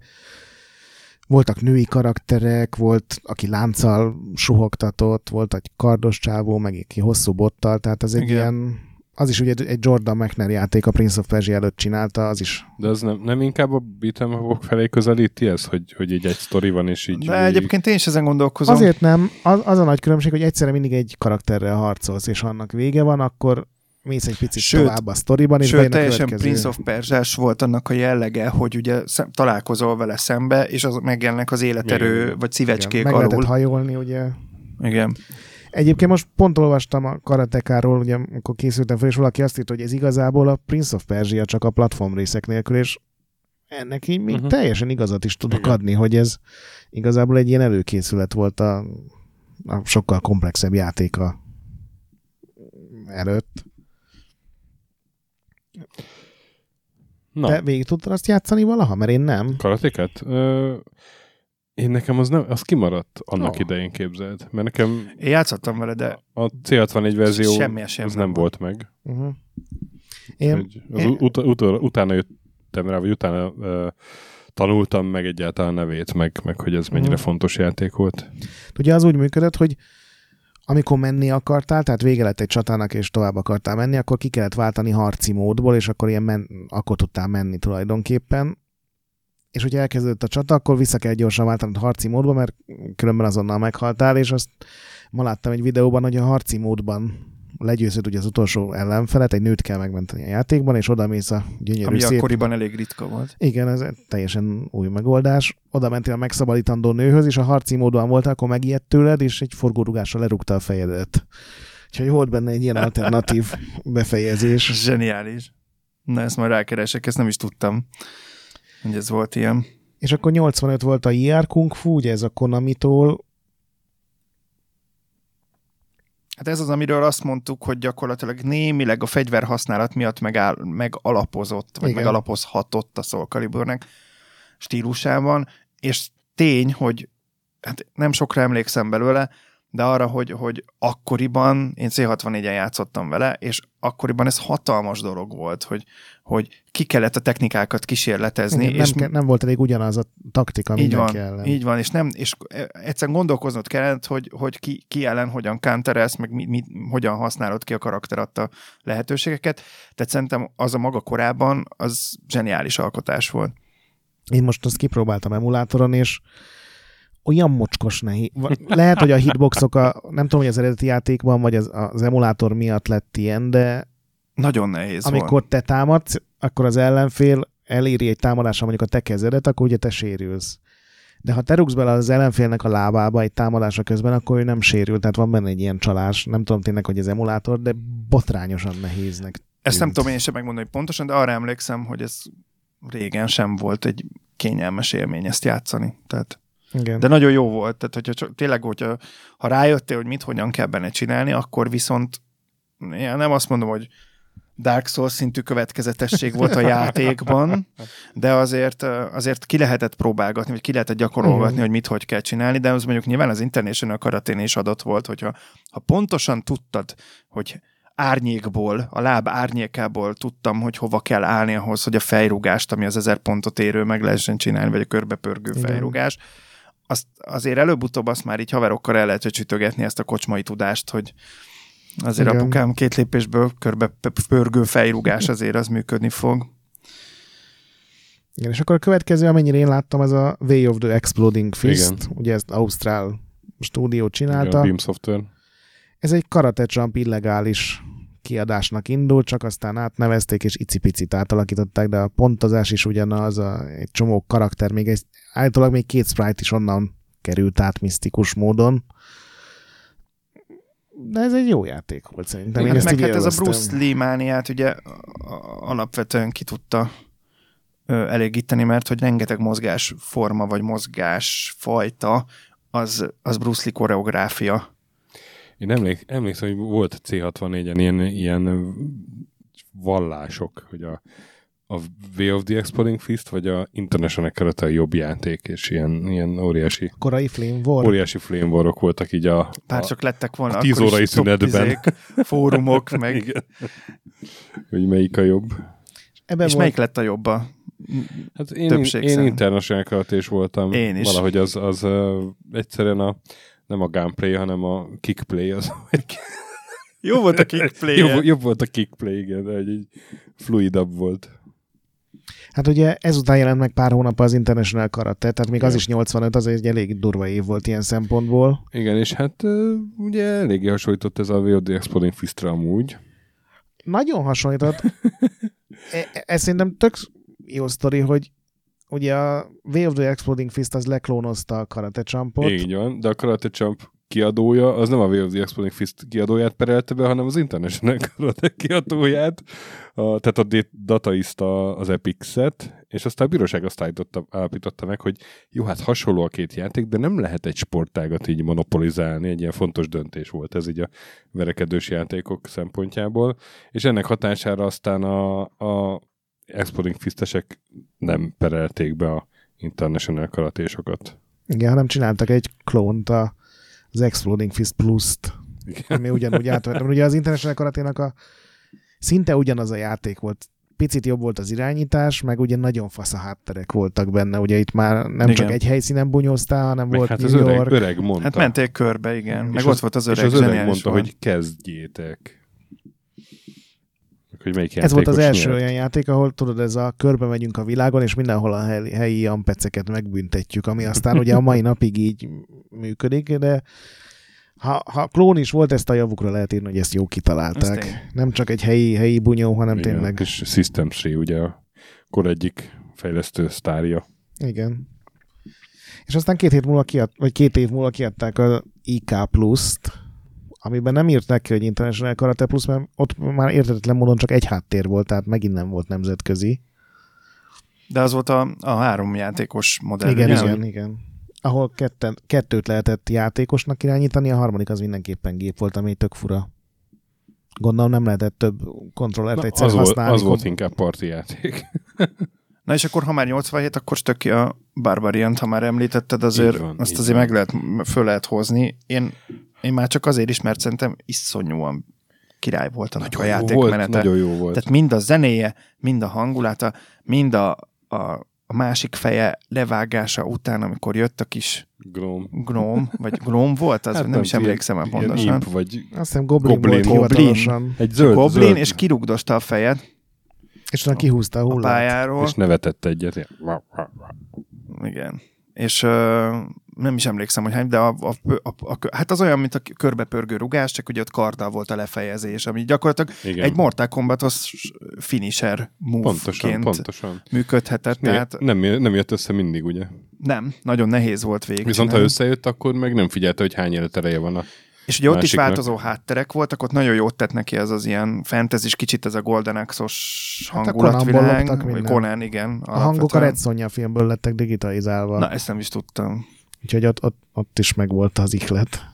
Speaker 2: voltak női karakterek, volt, aki lánccal suhogtatott, volt egy kardos csávó, meg aki hosszú bottal, tehát ez egy
Speaker 3: Igen.
Speaker 2: ilyen az is ugye egy Jordan McNair játék, a Prince of Persia előtt csinálta, az is.
Speaker 1: De az nem, nem inkább a beat'em up felé közelíti ez, hogy, hogy így egy sztori van, és így...
Speaker 3: De egyébként én is ezen gondolkozom.
Speaker 2: Azért nem, az, az a nagy különbség, hogy egyszerre mindig egy karakterrel harcolsz, és annak vége van, akkor mész egy picit
Speaker 3: Sőt,
Speaker 2: tovább a sztoriban, és
Speaker 3: Sőt, teljesen
Speaker 2: következő.
Speaker 3: Prince of persia volt annak a jellege, hogy ugye szem, találkozol vele szembe, és az megjelennek az életerő,
Speaker 1: Igen.
Speaker 3: vagy szívecskék
Speaker 2: Igen, meg lehetett
Speaker 3: alul.
Speaker 2: hajolni, ugye.
Speaker 3: Igen.
Speaker 2: Egyébként most pont olvastam a karatekáról, ugye, amikor készültem fel, és valaki azt írta, hogy ez igazából a Prince of Persia csak a platform részek nélkül, és ennek így még uh-huh. teljesen igazat is tudok
Speaker 1: Igen.
Speaker 2: adni, hogy ez igazából egy ilyen előkészület volt a, a sokkal komplexebb játéka előtt.
Speaker 1: Na,
Speaker 2: Te végig tudtad azt játszani valaha? Mert én nem.
Speaker 1: karatéket? Ö, én nekem az, nem, az kimaradt annak
Speaker 2: Ó.
Speaker 1: idején képzeld. Mert nekem
Speaker 3: Én játszottam vele, de
Speaker 1: a C64 verzió
Speaker 3: Semmi sem
Speaker 1: az
Speaker 3: nem
Speaker 1: nem volt meg.
Speaker 2: Uh-huh. Én,
Speaker 1: az
Speaker 2: én-
Speaker 1: ut- ut- utána jöttem rá, vagy utána ö, tanultam meg egyáltalán a nevét, meg, meg hogy ez mennyire
Speaker 2: Mhm.
Speaker 1: fontos játék volt.
Speaker 2: Ugye az úgy működött, hogy amikor menni akartál, tehát vége lett egy csatának, és tovább akartál menni, akkor ki kellett váltani harci módból, és akkor ilyen men- akkor tudtál menni tulajdonképpen. És hogyha elkezdődött a csata, akkor vissza kell gyorsan váltani harci módba, mert különben azonnal meghaltál, és azt ma láttam egy videóban, hogy a harci módban legyőzött ugye az utolsó ellenfelet, egy nőt kell megmenteni a játékban, és oda mész a gyönyörű
Speaker 3: ami
Speaker 2: szép
Speaker 3: akkoriban elég ritka volt.
Speaker 2: igen, ez egy teljesen új megoldás. Oda mentél a megszabadítandó nőhöz, és a harci módon voltál, akkor megijedt tőled, és egy forgórugásra lerúgta a fejedet. Úgyhogy volt benne egy ilyen alternatív befejezés.
Speaker 3: Zseniális. Na, ezt majd rákeresek, ezt nem is tudtam, hogy ez volt ilyen.
Speaker 2: És akkor 85 volt a IR Kung Fu, ugye ez a Konami-tól.
Speaker 3: Hát ez az, amiről azt mondtuk, hogy gyakorlatilag némileg a fegyverhasználat miatt megáll, megalapozott, vagy
Speaker 2: Igen.
Speaker 3: megalapozhatott a Soul Caliburnek stílusában, és tény, hogy hát nem sokra emlékszem belőle, de arra, hogy, hogy akkoriban, én C64-en játszottam vele, és akkoriban ez hatalmas dolog volt, hogy, hogy ki kellett a technikákat kísérletezni,
Speaker 2: Igen,
Speaker 3: és
Speaker 2: nem, nem volt elég ugyanaz a taktika
Speaker 3: így van,
Speaker 2: mindenki ellen.
Speaker 3: így van, és nem, és egyszerűen gondolkoznod kellett, hogy, hogy ki, ki ellen hogyan counterelsz, meg mi, mi, hogyan használod ki a karakter adta lehetőségeket. Tehát szerintem az a maga korában az zseniális alkotás volt.
Speaker 2: Én most azt kipróbáltam emulátoron, és olyan mocskos nehéz. Lehet, hogy a hitboxok, a, nem tudom, hogy az eredeti játékban, vagy az, az emulátor miatt lett ilyen, de
Speaker 3: Nagyon nehéz volt.
Speaker 2: amikor te támadsz, akkor az ellenfél eléri egy támadásra mondjuk a te kezedet, akkor ugye te sérülsz. De ha te rúgsz bele az ellenfélnek a lábába egy támadása közben, akkor ő nem sérül, tehát van benne egy ilyen csalás. Nem tudom tényleg, hogy az emulátor, de botrányosan nehéznek.
Speaker 3: Ezt nem
Speaker 2: tűnt.
Speaker 3: tudom én sem megmondani pontosan, de arra emlékszem, hogy ez régen sem volt egy kényelmes élmény ezt játszani. Tehát
Speaker 2: Igen.
Speaker 3: De nagyon jó volt, tehát hogyha csak, tényleg, hogyha, ha rájöttél, hogy mit, hogyan kell benne csinálni, akkor viszont én nem azt mondom, hogy Dark Souls szintű következetesség volt a játékban, de azért, azért ki lehetett próbálgatni, vagy ki lehetett gyakorolgatni,
Speaker 2: Mhm.
Speaker 3: hogy mit, hogy kell csinálni, de az mondjuk nyilván az International Karatén is adott volt, hogyha ha pontosan tudtad, hogy árnyékból, a láb árnyékából tudtam, hogy hova kell állni ahhoz, hogy a fejrugást, ami az ezer pontot érő, meg lehessen csinálni, vagy a körbepörgő
Speaker 2: Igen.
Speaker 3: fejrugás. Azt azért előbb-utóbb azt már így haverokkal el lehet csütögetni ezt a kocsmai tudást, hogy azért
Speaker 2: Igen.
Speaker 3: apukám két lépésből körbepörgő fejrugás azért az működni fog.
Speaker 2: Igen, és akkor a következő, amennyire én láttam, ez a Way of the Exploding Fist.
Speaker 1: Igen.
Speaker 2: Ugye ezt Ausztrál stúdió
Speaker 1: Igen, a
Speaker 2: csinálta.
Speaker 1: Beam Software.
Speaker 2: Ez egy Karate Jump illegális kiadásnak indult, csak aztán átnevezték és icipicit átalakították, de a pontozás is ugyanaz, a, egy csomó karakter, még egy, állítólag még két sprite is onnan került át misztikus módon. De ez egy jó játék volt szerintem. Én
Speaker 3: Hát meg hát ez a. Bruce Lee mániát ugye alapvetően ki tudta elégíteni, mert hogy rengeteg mozgásforma vagy mozgásfajta az, az Bruce Lee koreográfia.
Speaker 1: Én emlék, emlékszem, hogy volt C64-en ilyen, ilyen vallások, hogy a, a Way of the Exploding Fist, vagy a International Karate a jobb játék, és ilyen, ilyen óriási,
Speaker 2: Korai Flame War.
Speaker 1: óriási flame warok voltak így a,
Speaker 3: Bár
Speaker 1: a
Speaker 3: csak lettek volna
Speaker 1: a tíz órai szünetben.
Speaker 3: izék, fórumok, meg,
Speaker 1: Igen. hogy melyik a jobb.
Speaker 2: Ebben
Speaker 3: és
Speaker 2: volt,
Speaker 3: melyik lett a jobb a
Speaker 1: Hát én,
Speaker 3: Többség
Speaker 1: én. International karate is voltam.
Speaker 3: Én is.
Speaker 1: Valahogy az, az uh, egyszerűen a, nem a gunplay, hanem a kickplay az,
Speaker 3: Jó volt a kickplay
Speaker 1: Jobb, jobb volt a kickplay, igen, de egy, fluidabb volt.
Speaker 2: Hát ugye ezután jelent meg pár hónap az International Karate, tehát még az is 85, az egy elég durva év volt ilyen szempontból.
Speaker 1: Igen, és hát ugye eléggé hasonlított ez a VOD Exploding Fistra amúgy.
Speaker 2: Nagyon hasonlított. E- e- ez szerintem tök jó sztori, hogy ugye a Way of the Exploding Fist az leklónozta a Karate Champot.
Speaker 1: Így van, de a Karate Champ kiadója, az nem a Way of the Exploding Fist kiadóját perelte be, hanem az International Karate kiadóját, a, tehát a dataista az Epix-et, és aztán a bíróság azt állította, állapította meg, hogy jó, hát hasonló a két játék, de nem lehet egy sportágat így monopolizálni, egy ilyen fontos döntés volt ez így a verekedős játékok szempontjából, és ennek hatására aztán a, a Exploding Fistesek nem perelték be a International karatésokat.
Speaker 2: Igen, hanem csináltak egy klónt a, az Exploding Fist Plus-t,
Speaker 1: Igen.
Speaker 2: ami ugyanúgy átvett. Mert Ugye az International Karaténak a szinte ugyanaz a játék volt. Picit jobb volt az irányítás, meg ugye nagyon fasz a hátterek voltak benne. Ugye itt már nem
Speaker 3: Igen.
Speaker 2: csak egy helyszínen bunyóztál, hanem
Speaker 1: Meg
Speaker 2: volt
Speaker 1: hát
Speaker 2: New
Speaker 1: az öreg,
Speaker 2: York.
Speaker 1: öreg mondta.
Speaker 3: Hát mentél körbe, igen.
Speaker 1: És
Speaker 3: Meg
Speaker 1: az-
Speaker 3: ott volt az öreg,
Speaker 1: és az öreg mondta,
Speaker 3: volt.
Speaker 1: hogy kezdjétek. Hogy melyik
Speaker 2: Ez volt az első
Speaker 1: nyert.
Speaker 2: olyan játék, ahol tudod, ez a körbe megyünk a világon, és mindenhol a hely- helyi ampeceket megbüntetjük, ami aztán ugye a mai napig így működik, de ha, ha klón is volt, ezt a javukra lehet írni, hogy ezt jó kitalálták.
Speaker 3: tény.
Speaker 2: Nem csak egy helyi, helyi bunyó, hanem
Speaker 1: Igen,
Speaker 2: tényleg.
Speaker 1: És System 3 ugye a kor egyik fejlesztő sztárja.
Speaker 2: Igen. És aztán két hét múlva kiad, vagy két év múlva kiadták a IK Plus-t, amiben nem írták ki, hogy International Karate Plus, mert ott már értetetlen módon csak egy háttér volt, tehát megint nem volt nemzetközi.
Speaker 3: De az volt a, a három játékos modell.
Speaker 2: igen,
Speaker 3: ugye?
Speaker 2: igen, igen. Ahol ketten, kettőt lehetett játékosnak irányítani, a harmadik az mindenképpen gép volt, ami tök fura. Gondolom nem lehetett több kontrollert egyszer
Speaker 1: az, volt,
Speaker 2: használni.
Speaker 1: az volt inkább parti játék.
Speaker 3: Na és akkor, ha már 87, akkor stöki a Barbarian, ha már említetted, azért
Speaker 1: Így van,
Speaker 3: azt
Speaker 1: így
Speaker 3: azért
Speaker 1: van.
Speaker 3: meg lehet, föl lehet hozni. Én, én már csak azért is, mert szerintem iszonyúan király volt annak a
Speaker 1: jó volt,
Speaker 3: játékmenete.
Speaker 1: nagyon jó volt.
Speaker 3: Tehát mind a zenéje, mind a hangulata, mind a, a, a másik feje levágása után, amikor jött a kis
Speaker 1: Grom.
Speaker 3: gnóm, vagy gnóm volt, az hát nem, is
Speaker 1: ilyen-
Speaker 3: emlékszem el
Speaker 1: ilyen
Speaker 3: pontosan.
Speaker 1: imp, vagy
Speaker 2: Azt hiszem Goblin,
Speaker 1: Goblin.
Speaker 2: volt
Speaker 3: Goblin.
Speaker 1: egy zöld,
Speaker 3: Goblin,
Speaker 1: zöld
Speaker 3: és kirugdosta a fejed
Speaker 2: És utána kihúzta a
Speaker 3: a
Speaker 2: hullát.
Speaker 3: pályáról.
Speaker 1: és nevetett egyet.
Speaker 3: Igen. És ö, nem is emlékszem, hogy hány, de a, a, a, a, hát az olyan, mint a körbepörgő rugás, csak ugye ott karddal volt a lefejezés, ami gyakorlatilag
Speaker 1: Igen.
Speaker 3: egy Mortal Kombatos finisher
Speaker 1: Pontosan,
Speaker 3: move-ként
Speaker 1: pontosan.
Speaker 3: működhetett, tehát
Speaker 1: Tehát... Nem, nem jött össze mindig, ugye?
Speaker 3: nem, nagyon nehéz volt végig.
Speaker 1: Viszont ha összejött, akkor meg nem figyelte, hogy hány életereje van a
Speaker 3: És ugye ott is
Speaker 1: másiknak.
Speaker 3: változó hátterek voltak, ott nagyon jót tett neki ez az ilyen fantasy kicsit ez a Golden Axe-os
Speaker 2: Hát a
Speaker 3: hangulatvilág. Vagy
Speaker 2: minden.
Speaker 3: Conan, igen.
Speaker 2: A hangok a. Red Sonja filmből lettek digitalizálva.
Speaker 3: Na, ezt nem is tudtam.
Speaker 2: Úgyhogy ott, ott, ott is megvolt az ihlet.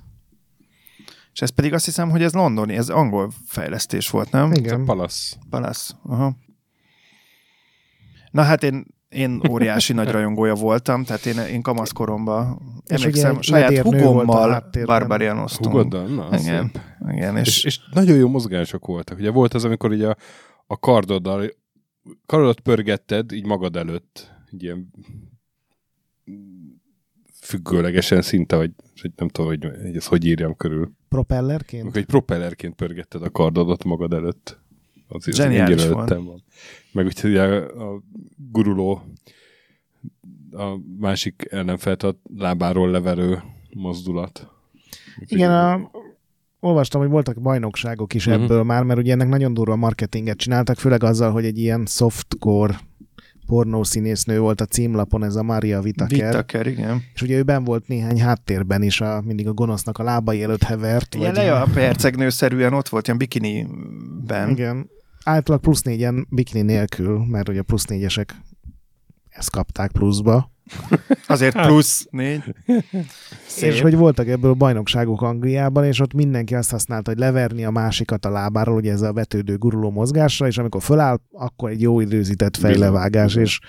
Speaker 3: És ez pedig azt hiszem, hogy ez londoni, ez angol fejlesztés volt, nem?
Speaker 2: Igen.
Speaker 1: palasz.
Speaker 3: Palace. Aha. Na hát én, én óriási nagy rajongója voltam, tehát én, én kamaszkoromban emlékszem, saját hugommal
Speaker 2: háttérben.
Speaker 3: barbarianoztunk.
Speaker 1: Hugoddal? Na,
Speaker 3: Igen,
Speaker 1: szép.
Speaker 3: igen,
Speaker 1: És,
Speaker 3: és,
Speaker 1: és nagyon jó mozgások voltak. Ugye volt az, amikor így a, a kardoddal, karodat pörgetted így magad előtt, így ilyen függőlegesen szinte, hogy, hogy nem tudom, hogy, hogy ezt hogy írjam körül.
Speaker 2: Propellerként?
Speaker 1: Amikor egy propellerként pörgetted a kardodat magad előtt. Az, az
Speaker 3: Zseniális volt.
Speaker 1: előttem van. Meg úgyhogy a, a guruló a másik ellenfelt a lábáról leverő mozdulat. Úgyhogy-
Speaker 2: Igen, a, olvastam, hogy voltak bajnokságok is
Speaker 1: Mhm.
Speaker 2: ebből már, mert ugye ennek nagyon durva marketinget csináltak, főleg azzal, hogy egy ilyen softcore pornószínésznő volt a címlapon, ez a Maria Whittaker,
Speaker 3: Whittaker, igen.
Speaker 2: és ugye ő ben volt néhány háttérben is, a, mindig a gonosznak a lábai előtt hevert.
Speaker 3: Ilyen leja a percegnőszerűen ott volt, ilyen bikiniben.
Speaker 2: Igen. Általában plusz négyen bikini nélkül, mert ugye plusz négyesek ezt kapták pluszba.
Speaker 3: Azért plusz négy. Szép.
Speaker 2: És hogy voltak ebből bajnokságok Angliában, és ott mindenki azt használta, hogy leverni a másikat a lábáról, ugye ez a vetődő guruló mozgásra, és amikor föláll, akkor egy jó időzített fejlevágás,
Speaker 1: Bizony,
Speaker 2: és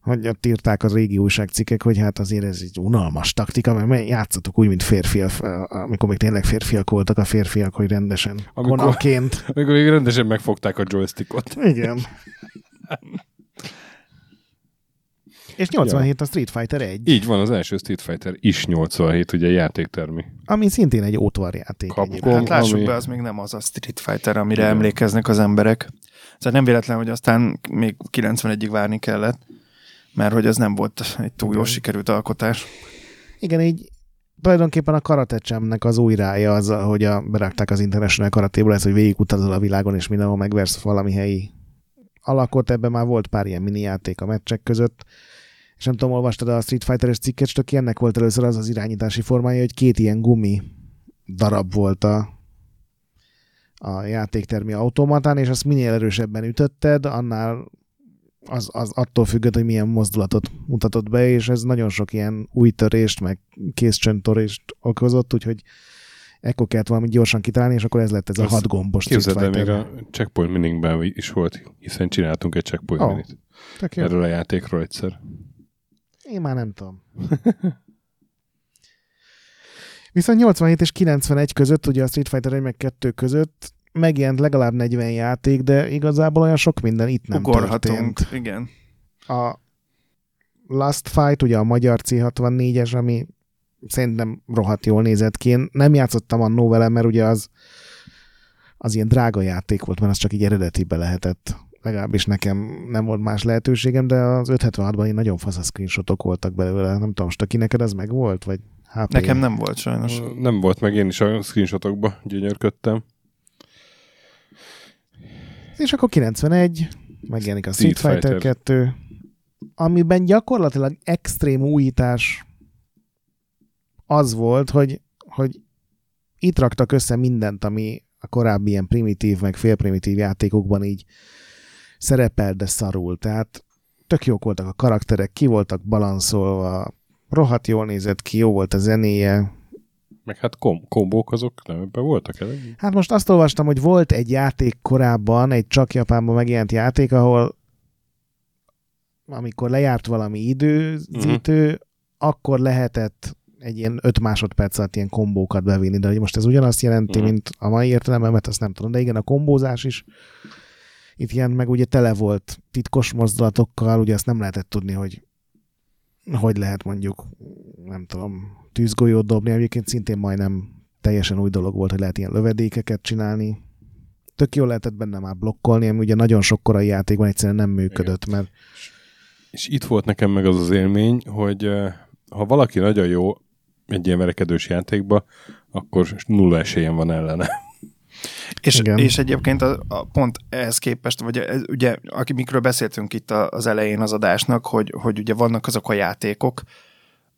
Speaker 2: hogy ott írták az régi újságcikkek, hogy hát azért ez egy unalmas taktika, mert játszatok úgy, mint férfiak, amikor még tényleg férfiak voltak a férfiak, hogy rendesen
Speaker 1: Amikor-
Speaker 2: konanként.
Speaker 1: Amikor még rendesen megfogták a joystickot.
Speaker 2: Igen. És 87 a Street Fighter 1,
Speaker 1: Így van, az első Street Fighter is 87, ugye játéktermi.
Speaker 2: ami szintén egy ótvarjáték.
Speaker 1: Capcom.
Speaker 3: Hát lássuk
Speaker 1: ami-
Speaker 3: be, az még nem az a Street Fighter, amire
Speaker 1: Igen.
Speaker 3: emlékeznek az emberek. Tehát nem véletlen, hogy aztán még 91-ig várni kellett, mert hogy ez nem volt egy túl jól sikerült alkotás.
Speaker 2: Igen, így tulajdonképpen a karatecsemnek az új rája az, hogy a, berakták az International karatéból, ez, hogy végigutazol a világon, és mindenhol megversz valami helyi alakot, ebben már volt pár ilyen mini játék a meccsek között, és nem tudom, olvastad a Street Fighter-es cikket, csak ennek volt először az az irányítási formája, hogy két ilyen gumi darab volt a, a játéktermi automatán, és azt minél erősebben ütötted, annál az, az attól függött, hogy milyen mozdulatot mutatott be, és ez nagyon sok ilyen új törést, meg kézcsöntörést okozott, úgyhogy ekkor kellett valami gyorsan kitalálni, és akkor ez lett ez a hat gombos Street
Speaker 1: Képzeld el, még
Speaker 2: Fighter.
Speaker 1: a Checkpoint Miningben is volt, hiszen csináltunk egy Checkpoint oh. Minit. Erről a játékról egyszer.
Speaker 2: Én már nem tudom. Viszont 87 és 91 között, ugye a Street Fighter 1 meg 2 között megjelent legalább 40 játék, de igazából olyan sok minden itt nem
Speaker 3: Ugorhatunk,
Speaker 2: történt.
Speaker 3: igen.
Speaker 2: A Last Fight, ugye a magyar C64-es, ami szerintem rohadt jól nézett ki. Én nem játszottam annó vele, mert ugye az, az ilyen drága játék volt, mert az csak így eredetibe lehetett. Legalábbis nekem nem volt más lehetőségem, de az 576-ban én nagyon fasz a screenshotok voltak belőle. Nem tudom, Staki, neked ez meg volt? Vagy HP?
Speaker 3: Nekem nem volt sajnos.
Speaker 1: Nem volt meg, én is a screenshotokba gyönyörködtem.
Speaker 2: És akkor 91, megjelenik a Street,
Speaker 1: Street
Speaker 2: Fighter,
Speaker 1: Fighter.
Speaker 2: 2, amiben gyakorlatilag extrém újítás az volt, hogy, hogy itt raktak össze mindent, ami a korábbi ilyen primitív, meg félprimitív játékokban így szerepel, de szarul. Tehát tök jók voltak a karakterek, ki voltak balanszolva, rohadt jól nézett ki, jó volt a zenéje,
Speaker 1: Meg hát kom- kombók azok nem ebben voltak el.
Speaker 2: Hát most azt olvastam, hogy volt egy játék korábban, egy csak Japánban megjelent játék, ahol amikor lejárt valami időzítő, uh-huh. akkor lehetett egy ilyen 5 másodperc alatt ilyen kombókat bevinni, de hogy most ez ugyanazt jelenti, uh-huh. mint a mai értelemben, mert azt nem tudom, de igen, a kombózás is itt ilyen meg ugye tele volt titkos mozdulatokkal, ugye azt nem lehetett tudni, hogy hogy lehet mondjuk, nem tudom, tűzgolyót dobni, egyébként szintén majdnem teljesen új dolog volt, hogy lehet ilyen lövedékeket csinálni. Tök jól lehetett benne már blokkolni, ami ugye nagyon sok korai játékban egyszerűen nem működött, mert
Speaker 1: És itt volt nekem meg az az élmény, hogy ha valaki nagyon jó egy ilyen verekedős játékba, akkor nulla esélyen van ellene.
Speaker 3: És,
Speaker 2: Igen.
Speaker 3: és egyébként a, a pont ehhez képest, vagy ez, ugye, akikről beszéltünk itt az elején az adásnak, hogy, hogy ugye vannak azok a játékok,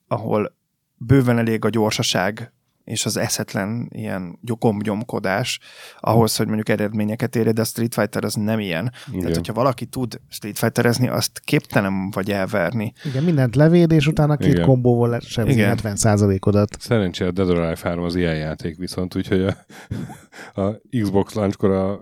Speaker 3: ahol bőven elég a gyorsaság és az eszetlen ilyen gyomkodás ahhoz, hogy mondjuk eredményeket érje, de a Street Fighter az nem ilyen. Igen. Tehát, hogyha valaki tud Street Fighterezni, azt képtelen vagy elverni.
Speaker 2: igen, mindent levéd, és utána két
Speaker 1: Igen.
Speaker 2: kombóval sebzi
Speaker 3: Igen.
Speaker 2: 70%-odat.
Speaker 1: Szerencsére a Dead or Alive 3 az ilyen játék viszont, úgyhogy a, a Xbox launchkor a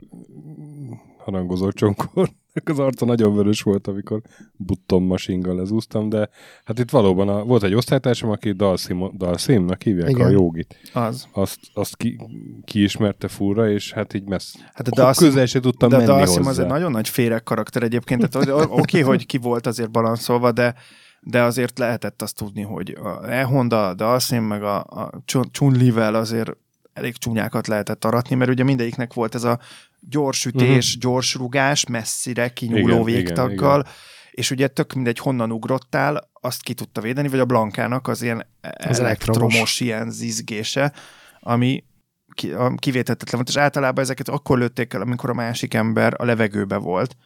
Speaker 1: harangozó csonkor az arca nagyon vörös volt, amikor button machine lezúztam, de hát itt valóban a, volt egy osztálytársam, aki Dalsim, Dalsimnak hívják
Speaker 2: Igen.
Speaker 1: a jogit.
Speaker 3: Az.
Speaker 1: Azt, azt ki, kiismerte fullra, és hát így messz.
Speaker 3: Hát de Dalsim-
Speaker 1: közel se tudtam
Speaker 3: De a
Speaker 1: menni
Speaker 3: Dalsim
Speaker 1: hozzá.
Speaker 3: az egy nagyon nagy féreg karakter egyébként, tehát oké, okay, hogy ki volt azért balanszolva, de de azért lehetett azt tudni, hogy a E-Honda, a Dalsim, meg a, a Chun- Chun-Li-vel azért elég csúnyákat lehetett aratni, mert ugye mindegyiknek volt ez a gyors ütés, uh-huh. gyors rugás, messzire kinyúló
Speaker 1: Igen,
Speaker 3: igen,
Speaker 1: igen,
Speaker 3: végtaggal, igen, és ugye tök mindegy, honnan ugrottál, azt ki tudta védeni, vagy a Blankának az ilyen
Speaker 2: Az
Speaker 3: elektromos,
Speaker 2: elektromos.
Speaker 3: ilyen zizgése, ami kivétetetlen volt, és általában ezeket akkor lőtték el, amikor a másik ember a levegőbe volt,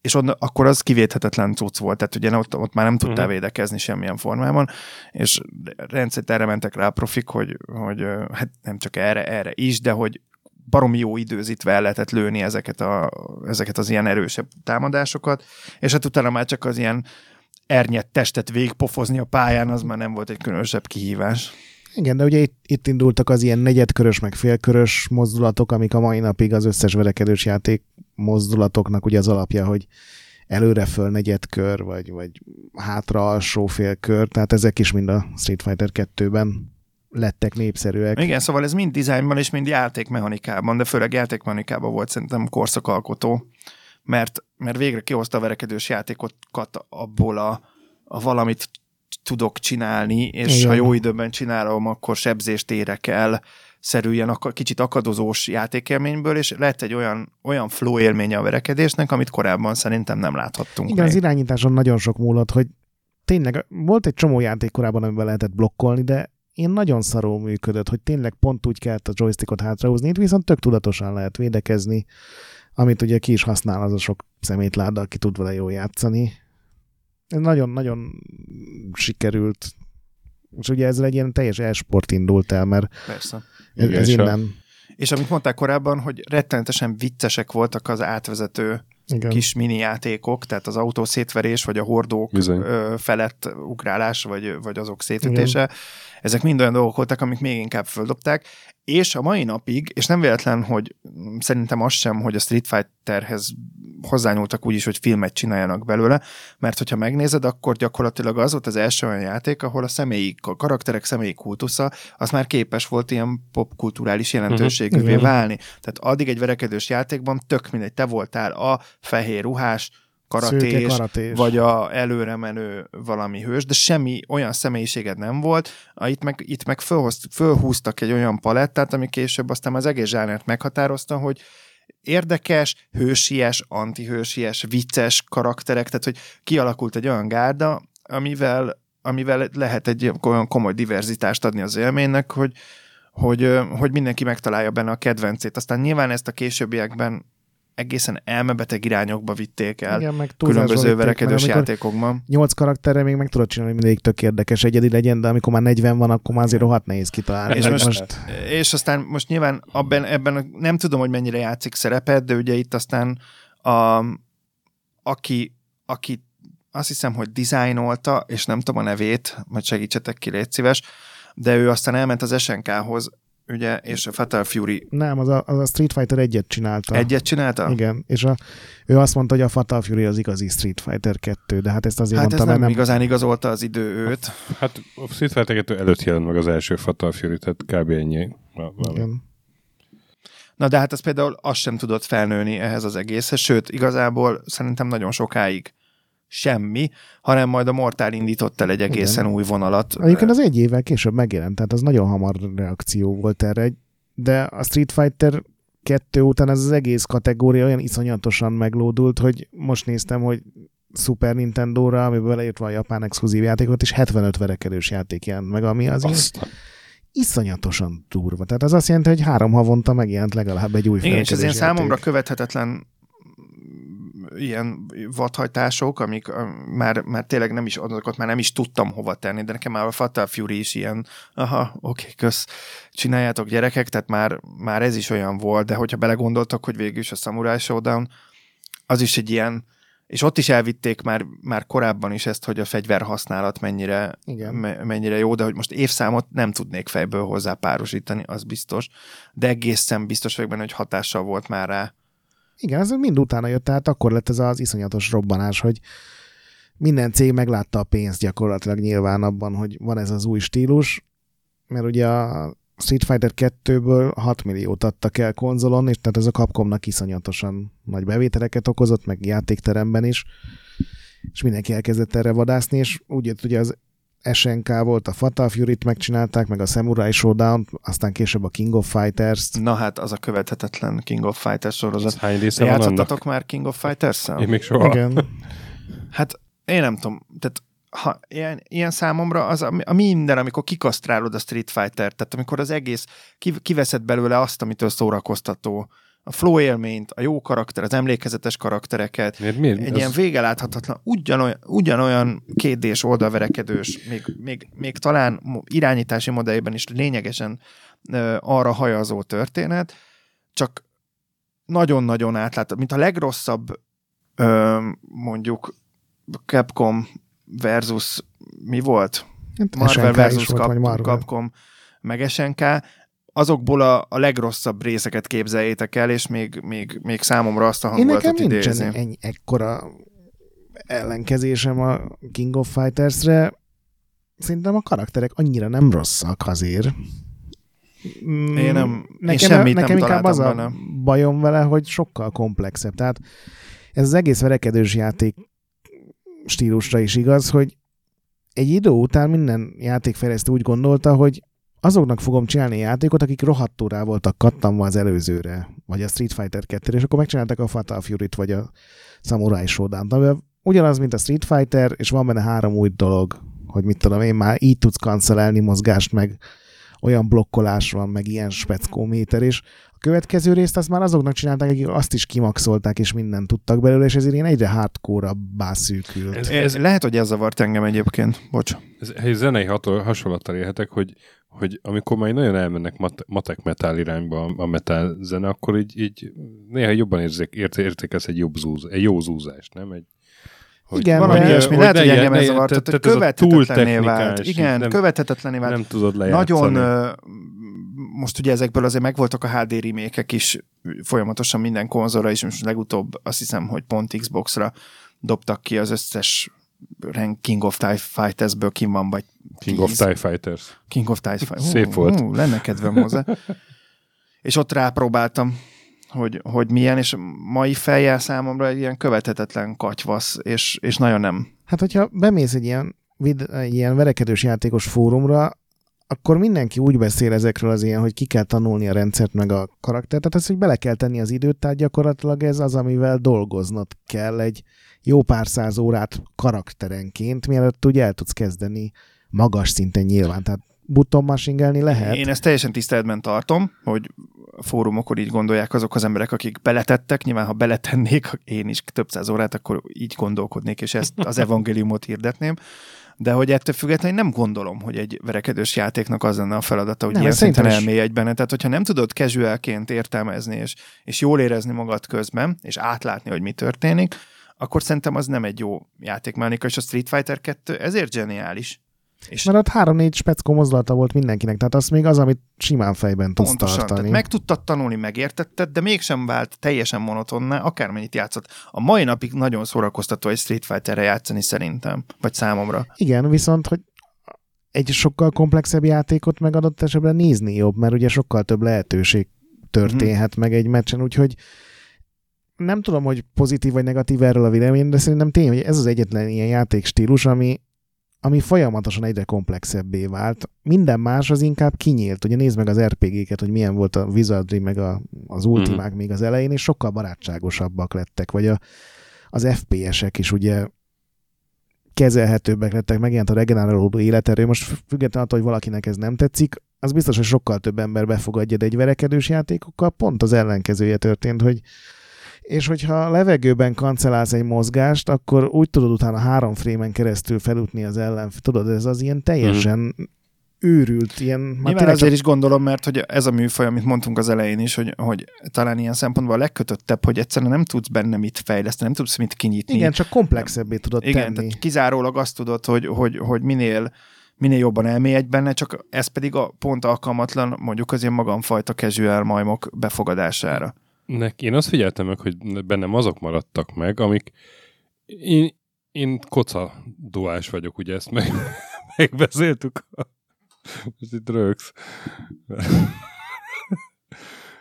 Speaker 3: és onnan, akkor az kivéthetetlen cucc volt, tehát ugye ott, ott már nem tudtál
Speaker 1: Mhm.
Speaker 3: uh-huh. védekezni semmilyen formában, és rendszerint erre mentek rá a profik, hogy, hogy hát nem csak erre, erre is, de hogy baromi jó időzítve el lehetett lőni ezeket, a, ezeket az ilyen erősebb támadásokat, és hát utána már csak az ilyen ernyett testet végpofozni a pályán, az már nem volt egy különösebb kihívás.
Speaker 2: Igen, de ugye itt, itt indultak az ilyen negyedkörös, meg félkörös mozdulatok, amik a mai napig az összes verekedős játék mozdulatoknak ugye az alapja, hogy előre föl negyedkör, vagy, vagy hátra alsó félkör, tehát ezek is mind a Street Fighter 2-ben lettek népszerűek.
Speaker 3: Igen, szóval ez mind dizájnban és mind játékmechanikában, de főleg játékmechanikában volt szerintem korszakalkotó, mert, mert végre kihozta a verekedős játékokat abból a a valamit tudok csinálni, és
Speaker 2: Igen.
Speaker 3: ha jó időben csinálom, akkor sebzést érek el, szerű ilyen ak- kicsit akadozós játékélményből, és lett egy olyan, olyan flow élménye a verekedésnek, amit korábban szerintem nem láthattunk
Speaker 2: Igen,
Speaker 3: még.
Speaker 2: az irányításon nagyon sok múlott, hogy tényleg volt egy csomó játék korábban, amiben lehetett blokkolni, de én nagyon szarul működött, hogy tényleg pont úgy kellett a joystickot hátrahúzni, itt viszont tök tudatosan lehet védekezni, amit ugye ki is használ az a sok szemétláda, aki tud vele jól játszani. Ez nagyon-nagyon sikerült. És ugye ezzel egy ilyen teljes e-sport indult el, mert
Speaker 3: Persze.
Speaker 2: ez,
Speaker 1: Igen,
Speaker 2: ez innen.
Speaker 3: És amit mondták korábban, hogy rettenetesen viccesek voltak az átvezető
Speaker 2: Igen.
Speaker 3: kis mini játékok, tehát az autó szétverés, vagy a hordók
Speaker 1: Bizony.
Speaker 3: felett ugrálás, vagy, vagy azok szétütése. Ezek mind olyan dolgok voltak, amik még inkább földobták, és a mai napig, és nem véletlen, hogy szerintem az sem, hogy a Street Fighterhez hozzányúltak úgy is, hogy filmet csináljanak belőle, mert hogyha megnézed, akkor gyakorlatilag az volt az első olyan játék, ahol a személyi, a karakterek személyi kultusza, az már képes volt ilyen popkulturális jelentőségűvé
Speaker 2: Igen.
Speaker 3: válni. Tehát addig egy verekedős játékban tök mindegy, te voltál a fehér ruhás, karatés,
Speaker 2: karatés.
Speaker 3: vagy a előre menő valami hős, de semmi olyan személyiséged nem volt. A, itt, meg, itt meg fölhoz, fölhúztak egy olyan palettát, ami később aztán az egész zsánert meghatározta, hogy érdekes, hősies, antihősies, vicces karakterek, tehát hogy kialakult egy olyan gárda, amivel, amivel lehet egy olyan komoly diverzitást adni az élménynek, hogy, hogy, hogy mindenki megtalálja benne a kedvencét. Aztán nyilván ezt a későbbiekben egészen elmebeteg irányokba vitték el
Speaker 2: Igen, meg
Speaker 3: különböző verekedős játékokban.
Speaker 2: nyolc karakterre még meg tudod csinálni, hogy mindig tök érdekes egyedi legyen, de amikor már 40 van, akkor már azért rohadt nehéz kitalálni.
Speaker 3: És most-
Speaker 2: most
Speaker 3: És aztán most nyilván abban, ebben nem tudom, hogy mennyire játszik szerepet, de ugye itt aztán a, aki, aki azt hiszem, hogy dizájnolta, és nem tudom a nevét, majd segítsetek ki, légy szíves, de ő aztán elment az SNK-hoz, ugye, és a Fatal Fury
Speaker 2: nem, az a, az a Street Fighter egyet csinálta.
Speaker 3: egyet csinálta?
Speaker 2: Igen, és a, ő azt mondta, hogy a Fatal Fury az igazi Street Fighter 2, de hát ezt azért
Speaker 3: Hát ez
Speaker 2: mondta,
Speaker 3: nem,
Speaker 2: mert nem...
Speaker 3: igazán igazolta az idő őt.
Speaker 1: Hát a Street Fighter 2 előtt jelent meg az első Fatal Fury, tehát kb. ennyi. Na.
Speaker 2: Igen.
Speaker 3: Na de hát ez például azt sem tudott felnőni ehhez az egészhez, sőt, igazából szerintem nagyon sokáig semmi, hanem majd a Mortal indított el egy egészen új vonalat.
Speaker 2: Egyébként az egy évvel később megjelent, tehát az nagyon hamar reakció volt erre, de a Street Fighter 2 után ez az egész kategória olyan iszonyatosan meglódult, hogy most néztem, hogy Super Nintendo-ra, amiben beleírtva a japán exkluzív játékot, és 75 verekedős játék jelent meg, ami az ilyen
Speaker 1: Azt,
Speaker 2: iszonyatosan durva. Tehát az azt jelenti, hogy három havonta megjelent legalább egy új
Speaker 3: Igen, és ez ilyen számomra követhetetlen ilyen vadhajtások, amik már, már tényleg nem is, azokat már nem is tudtam hova tenni, de nekem már a Fatal Fury is ilyen, aha, oké, kösz, csináljátok gyerekek, tehát már, már ez is olyan volt, de hogyha belegondoltak, hogy végül is a Samurai Showdown, az is egy ilyen, és ott is elvitték már, már korábban is ezt, hogy a fegyver használat mennyire,
Speaker 2: Igen.
Speaker 3: me, mennyire jó, de hogy most évszámot nem tudnék fejből hozzá párosítani, az biztos, de egészen biztos vagyok benne, hogy hatással volt már rá.
Speaker 2: Igen, ez mind utána jött, tehát akkor lett ez az iszonyatos robbanás, hogy minden cég meglátta a pénzt gyakorlatilag nyilván abban, hogy van ez az új stílus, mert ugye a Street Fighter 2-ből 6 milliót adtak el konzolon, és tehát ez a Capcomnak iszonyatosan nagy bevételeket okozott, meg játékteremben is, és mindenki elkezdett erre vadászni, és úgy jött ugye az SNK volt, a Fatal Fury-t megcsinálták, meg a Samurai Showdown, aztán később a King of Fighters-t.
Speaker 3: Na hát, az a követhetetlen King of Fighters sorozat.
Speaker 1: hány része annak?
Speaker 3: Játszottatok már King of Fighters-szel?
Speaker 1: Én még soha.
Speaker 2: Igen.
Speaker 3: Hát én nem tudom, tehát ha ilyen, ilyen számomra az a, a minden, amikor kikasztrálod a Street Fighter, tehát amikor az egész, kiv, kiveszed belőle azt, amitől szórakoztató, a flow élményt, a jó karakter, az emlékezetes karaktereket,
Speaker 1: Miért, miért?
Speaker 3: egy
Speaker 1: Az-
Speaker 3: ilyen végeláthatatlan, ugyanolyan, ugyanolyan kétdés oldalverekedős, még, még, még talán irányítási modellben is lényegesen ö, arra hajazó történet, csak nagyon-nagyon átlát, mint a legrosszabb ö, mondjuk Capcom versus mi volt?
Speaker 2: Hát
Speaker 3: Marvel
Speaker 2: SNK
Speaker 3: versus
Speaker 2: volt,
Speaker 3: Cap-
Speaker 2: Marvel.
Speaker 3: Capcom, meg SNK, azokból a, a legrosszabb részeket képzeljétek el, és még, még, még számomra azt a
Speaker 2: Én nekem
Speaker 3: hangulatot
Speaker 2: nincsen
Speaker 3: idézi.
Speaker 2: ennyi, ekkora ellenkezésem a King of Fighters-re. Szerintem a karakterek annyira nem rosszak azért. Mm,
Speaker 3: Én nem- én
Speaker 2: nekem,
Speaker 3: semmit
Speaker 2: nekem
Speaker 3: nem
Speaker 2: inkább az
Speaker 3: találtam
Speaker 2: a
Speaker 3: benne.
Speaker 2: bajom vele, hogy sokkal komplexebb. Tehát ez az egész verekedős játék stílusra is igaz, hogy egy idő után minden játékfejlesztő úgy gondolta, hogy azoknak fogom csinálni játékot, akik rohadtul rá voltak kattanva az előzőre, vagy a Street Fighter 2 és akkor megcsinálták a Fatal Fury-t, vagy a Samurai Shodown-t, ugyanaz, mint a Street Fighter, és van benne három új dolog, hogy mit tudom én, már így tudsz kancelelni mozgást, meg olyan blokkolás van, meg ilyen speckóméter, és a következő részt azt már azoknak csinálták, akik azt is kimaxolták, és mindent tudtak belőle, és ezért ilyen egyre hardcore-abbá szűkült.
Speaker 3: Ez, ez, lehet, hogy ez zavart engem egyébként. Bocs.
Speaker 1: Ez, egy zenei hasonlattal élhetek, hogy, hogy amikor már nagyon elmennek mat- matek metal irányba a metal zene, akkor így, így néha jobban érzék, értékelsz egy, jobb zúz, egy jó zúzást, nem? Egy,
Speaker 2: hogy Igen,
Speaker 3: valami ilyesmi. Lehet, hogy engem ez zavart, hogy követhetetlené vált.
Speaker 1: Igen,
Speaker 3: nem, követhetetlené vált.
Speaker 1: Nem tudod lejátszani.
Speaker 3: Nagyon, most ugye ezekből azért megvoltak a HD remékek is folyamatosan minden konzolra, és most legutóbb azt hiszem, hogy pont Xbox-ra dobtak ki az összes King of TIE Fighters-ből kim van, vagy
Speaker 1: King of TIE Fighters.
Speaker 3: King of TIE Fighters.
Speaker 1: Szép volt.
Speaker 3: Hú, lenne kedvem hozzá. és ott rápróbáltam hogy, hogy milyen, és mai fejjel számomra egy ilyen követhetetlen katyvasz, és, és nagyon nem.
Speaker 2: Hát, hogyha bemész egy ilyen, egy ilyen verekedős játékos fórumra, akkor mindenki úgy beszél ezekről az ilyen, hogy ki kell tanulni a rendszert meg a karaktert, tehát az, hogy bele kell tenni az időt, tehát gyakorlatilag ez az, amivel dolgoznod kell egy jó pár száz órát karakterenként, mielőtt úgy el tudsz kezdeni magas szinten nyilván, tehát buttonmasingelni lehet.
Speaker 3: Én ezt teljesen tiszteletben tartom, hogy fórumokon így gondolják azok az emberek, akik beletettek. Nyilván, ha beletennék én is több száz órát, akkor így gondolkodnék, és ezt az evangéliumot hirdetném. De hogy ettől függetlenül nem gondolom, hogy egy verekedős játéknak az lenne a feladata, hogy nem, ilyen szinten elmély egy benne. Tehát, hogyha nem tudod casualként értelmezni, és, és jól érezni magad közben, és átlátni, hogy mi történik, akkor szerintem az nem egy jó játékmechanika, és a Street Fighter 2 ezért zseniális.
Speaker 2: És Mert ott három-négy speckó mozdulata volt mindenkinek, tehát az még az, amit simán fejben tudsz pontosan, tartani. Tehát
Speaker 3: meg tudtad tanulni, megértetted, de mégsem vált teljesen monotonná, akármennyit játszott. A mai napig nagyon szórakoztató egy Street Fighter-re játszani szerintem, vagy számomra.
Speaker 2: Igen, viszont, hogy egy sokkal komplexebb játékot megadott esetben nézni jobb, mert ugye sokkal több lehetőség történhet hmm. meg egy meccsen, úgyhogy nem tudom, hogy pozitív vagy negatív erről a vélemény, de szerintem tényleg, hogy ez az egyetlen ilyen játékstílus, ami, ami folyamatosan egyre komplexebbé vált. Minden más az inkább kinyílt. Ugye nézd meg az RPG-ket, hogy milyen volt a Wizardry, meg a, az Ultimák mm. még az elején, és sokkal barátságosabbak lettek, vagy a, az FPS-ek is ugye kezelhetőbbek lettek, megjelent a regenerálódó életerő. Most függetlenül attól, hogy valakinek ez nem tetszik, az biztos, hogy sokkal több ember befogadja, de egy verekedős játékokkal pont az ellenkezője történt, hogy és hogyha levegőben kancellálsz egy mozgást, akkor úgy tudod utána három frémen keresztül felutni az ellen, tudod, ez az ilyen teljesen mm. őrült, ilyen...
Speaker 3: Nyilván ezért is gondolom, mert hogy ez a műfaj, amit mondtunk az elején is, hogy, hogy talán ilyen szempontból a legkötöttebb, hogy egyszerűen nem tudsz benne mit fejleszteni, nem tudsz mit kinyitni.
Speaker 2: Igen, csak komplexebbé tudod
Speaker 3: Igen,
Speaker 2: tenni.
Speaker 3: Tehát kizárólag azt tudod, hogy, hogy, hogy minél minél jobban elmélyedj benne, csak ez pedig a pont alkalmatlan mondjuk az ilyen magamfajta casual majmok befogadására.
Speaker 1: Nek, én azt figyeltem meg, hogy bennem azok maradtak meg, amik én, én koca duás vagyok, ugye ezt meg, megbeszéltük. Most itt rögsz.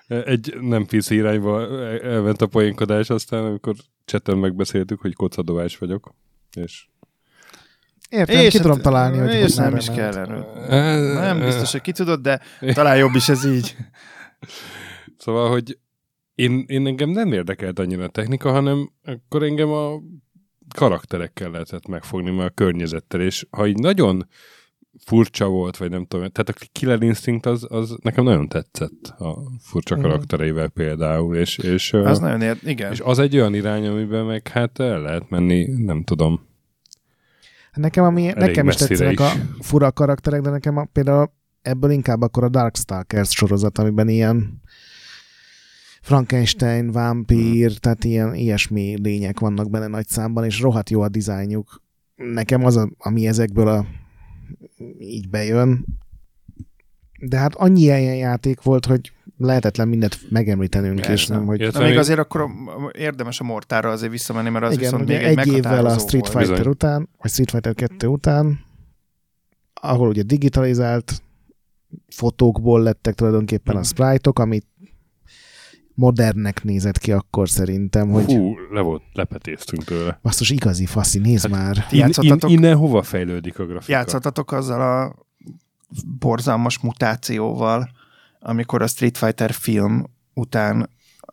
Speaker 1: Egy nem PC irányba elment a poénkodás, aztán amikor cseten megbeszéltük, hogy kocadóás vagyok, és
Speaker 2: Értem, és ki tudom hát, találni, hogy
Speaker 3: és nem is kell erről. Nem biztos, hogy ki tudod, de talán jobb is ez így.
Speaker 1: Szóval, hogy én, én engem nem érdekelt annyira a technika, hanem akkor engem a karakterekkel lehetett megfogni, mert a környezettel, és ha így nagyon furcsa volt, vagy nem tudom, tehát a Killer Instinct az, az nekem nagyon tetszett a furcsa mhm. karaktereivel például, és, és,
Speaker 3: az nagyon ér, igen.
Speaker 1: És az egy olyan irány, amiben meg hát el lehet menni, nem tudom.
Speaker 2: Nekem, ami, nekem is tetszenek is. a fura karakterek, de nekem a, például ebből inkább akkor a Darkstalkers sorozat, amiben ilyen Frankenstein, vámpír, hmm. tehát ilyen ilyesmi lények vannak benne nagy számban, és rohadt jó a dizájnjuk. Nekem az, a, ami ezekből a, így bejön. De hát annyi ilyen játék volt, hogy lehetetlen mindent megemlítenünk, Persze. és nem, hogy...
Speaker 3: Na, még azért akkor érdemes a mortára azért visszamenni, mert az
Speaker 2: Igen,
Speaker 3: viszont még
Speaker 2: egy, egy évvel a Street Fighter volt. után, vagy Street Fighter 2 után, ahol ugye digitalizált fotókból lettek tulajdonképpen a sprite-ok, amit modernnek nézett ki akkor szerintem, hogy
Speaker 1: Hú, le volt, lepetéztünk tőle.
Speaker 2: basszus igazi faszi, nézd
Speaker 1: Hát-
Speaker 2: már.
Speaker 1: In, in, innen hova fejlődik a grafika?
Speaker 3: Játszottatok azzal a borzalmas mutációval, amikor a Street Fighter film után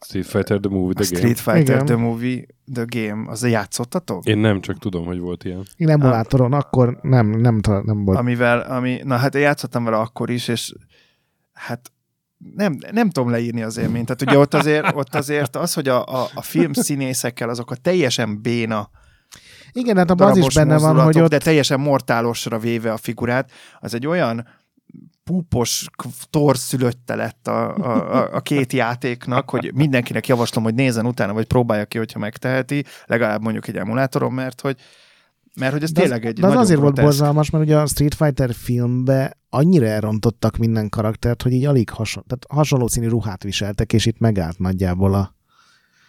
Speaker 1: Street Fighter The Movie
Speaker 3: a
Speaker 1: The Game.
Speaker 3: Street Fighter
Speaker 2: Igen.
Speaker 3: The Movie The Game, az játszottatok?
Speaker 1: Én nem, csak tudom, hogy volt ilyen.
Speaker 2: Én emulátoron akkor nem, nem, nem, nem volt.
Speaker 3: Amivel, ami, na hát én játszottam vele akkor is, és hát nem, nem tudom leírni az élményt. Tehát ugye ott azért, ott azért az, hogy a, a, a film színészekkel azok a teljesen béna
Speaker 2: Igen, hát abban az is benne van, hogy ott
Speaker 3: de teljesen mortálosra véve a figurát, az egy olyan púpos torszülötte lett a, a, a, a két játéknak, hogy mindenkinek javaslom, hogy nézzen utána, vagy próbálja ki, hogyha megteheti, legalább mondjuk egy emulátoron, mert hogy mert hogy ez
Speaker 2: de
Speaker 3: tényleg egy
Speaker 2: de az
Speaker 3: nagyon
Speaker 2: azért volt
Speaker 3: groteszk-
Speaker 2: borzalmas, mert ugye a Street Fighter filmbe annyira elrontottak minden karaktert, hogy így alig hasonló, tehát hasonló színű ruhát viseltek, és itt megállt nagyjából a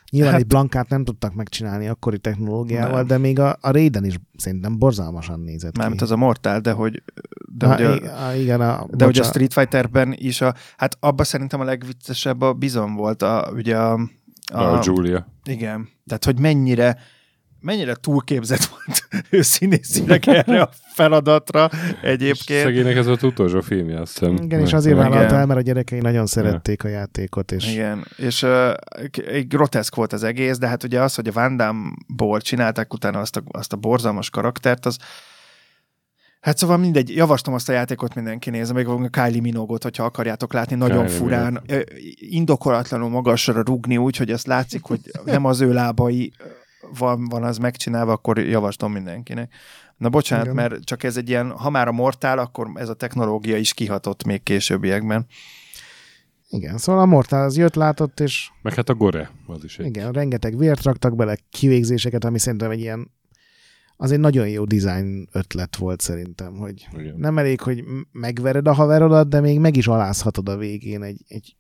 Speaker 2: Nyilván
Speaker 3: Hát-
Speaker 2: egy blankát nem tudtak megcsinálni akkori technológiával,
Speaker 3: Nem.
Speaker 2: de még a, a Raiden is szerintem borzalmasan nézett
Speaker 3: Mármint
Speaker 2: ki.
Speaker 3: az a Mortal, de hogy, de
Speaker 2: Na,
Speaker 3: hogy a,
Speaker 2: igen, a,
Speaker 3: de hogy a Street Fighterben is a, hát abban szerintem a legviccesebb a bizon volt a, ugye a,
Speaker 1: A, a Julia.
Speaker 3: Igen. Tehát, hogy mennyire mennyire túlképzett volt ő színészileg erre a feladatra egyébként.
Speaker 1: Szegénynek ez volt utolsó filmje, azt hiszem.
Speaker 2: igen, és azért vállalta el, mert a gyerekei nagyon szerették a játékot, és
Speaker 3: Igen, és uh, egy groteszk volt az egész, de hát ugye az, hogy a Van Damme-ból csinálták utána azt a, azt a borzalmas karaktert, az Hát szóval mindegy, javaslom azt a játékot mindenki nézze, még a Kylie Minogot, hogyha akarjátok látni, nagyon
Speaker 1: Kylie
Speaker 3: furán, ö, indokolatlanul magasra rugni úgy, hogy azt látszik, hogy nem az ő lábai van, van az megcsinálva, akkor javaslom mindenkinek. Na bocsánat,
Speaker 2: Igen.
Speaker 3: mert csak ez egy ilyen, ha már a mortál, akkor ez a technológia is kihatott még későbbiekben.
Speaker 2: igen, szóval a Mortal az jött, látott, és
Speaker 1: Meg hát a Gore, az is egy.
Speaker 2: igen, rengeteg vért raktak bele, kivégzéseket, ami szerintem egy ilyen az egy nagyon jó design ötlet volt szerintem, hogy
Speaker 1: Igen.
Speaker 2: nem elég, hogy megvered a haverodat, de még meg is alázhatod a végén egy, egy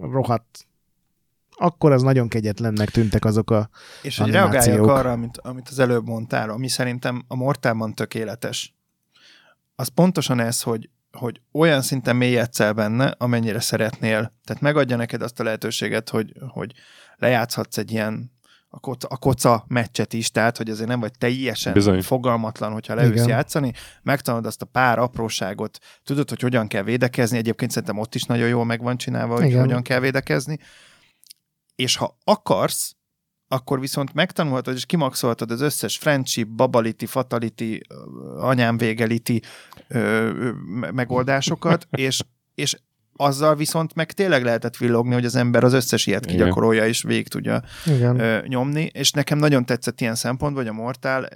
Speaker 2: rohadt akkor az nagyon kegyetlennek tűntek azok a
Speaker 3: És hogy reagáljak arra, amit, amit az előbb mondtál, ami szerintem a Mortálban tökéletes. Az pontosan ez, hogy, hogy olyan szinten mélyedsz el benne, amennyire szeretnél. Tehát megadja neked azt a lehetőséget, hogy, hogy lejátszhatsz egy ilyen a koca, a koca meccset is, tehát hogy azért nem vagy teljesen
Speaker 1: Bizony.
Speaker 3: Bizony. fogalmatlan, hogyha leülsz
Speaker 2: Igen.
Speaker 3: játszani, megtanulod azt a pár apróságot, tudod, hogy hogyan kell védekezni, egyébként szerintem ott is nagyon jól meg van csinálva, hogy
Speaker 2: Igen.
Speaker 3: hogyan kell védekezni, és ha akarsz, akkor viszont megtanulhatod és kimaxolhatod az összes friendship, babaliti, fatality, ö, anyám végeliti ö, ö, me- megoldásokat, és, és azzal viszont meg tényleg lehetett villogni, hogy az ember az összes ilyet
Speaker 1: Igen.
Speaker 3: kigyakorolja és végig tudja
Speaker 2: igen,
Speaker 3: ö, nyomni, és nekem nagyon tetszett ilyen szempontból, hogy a Mortal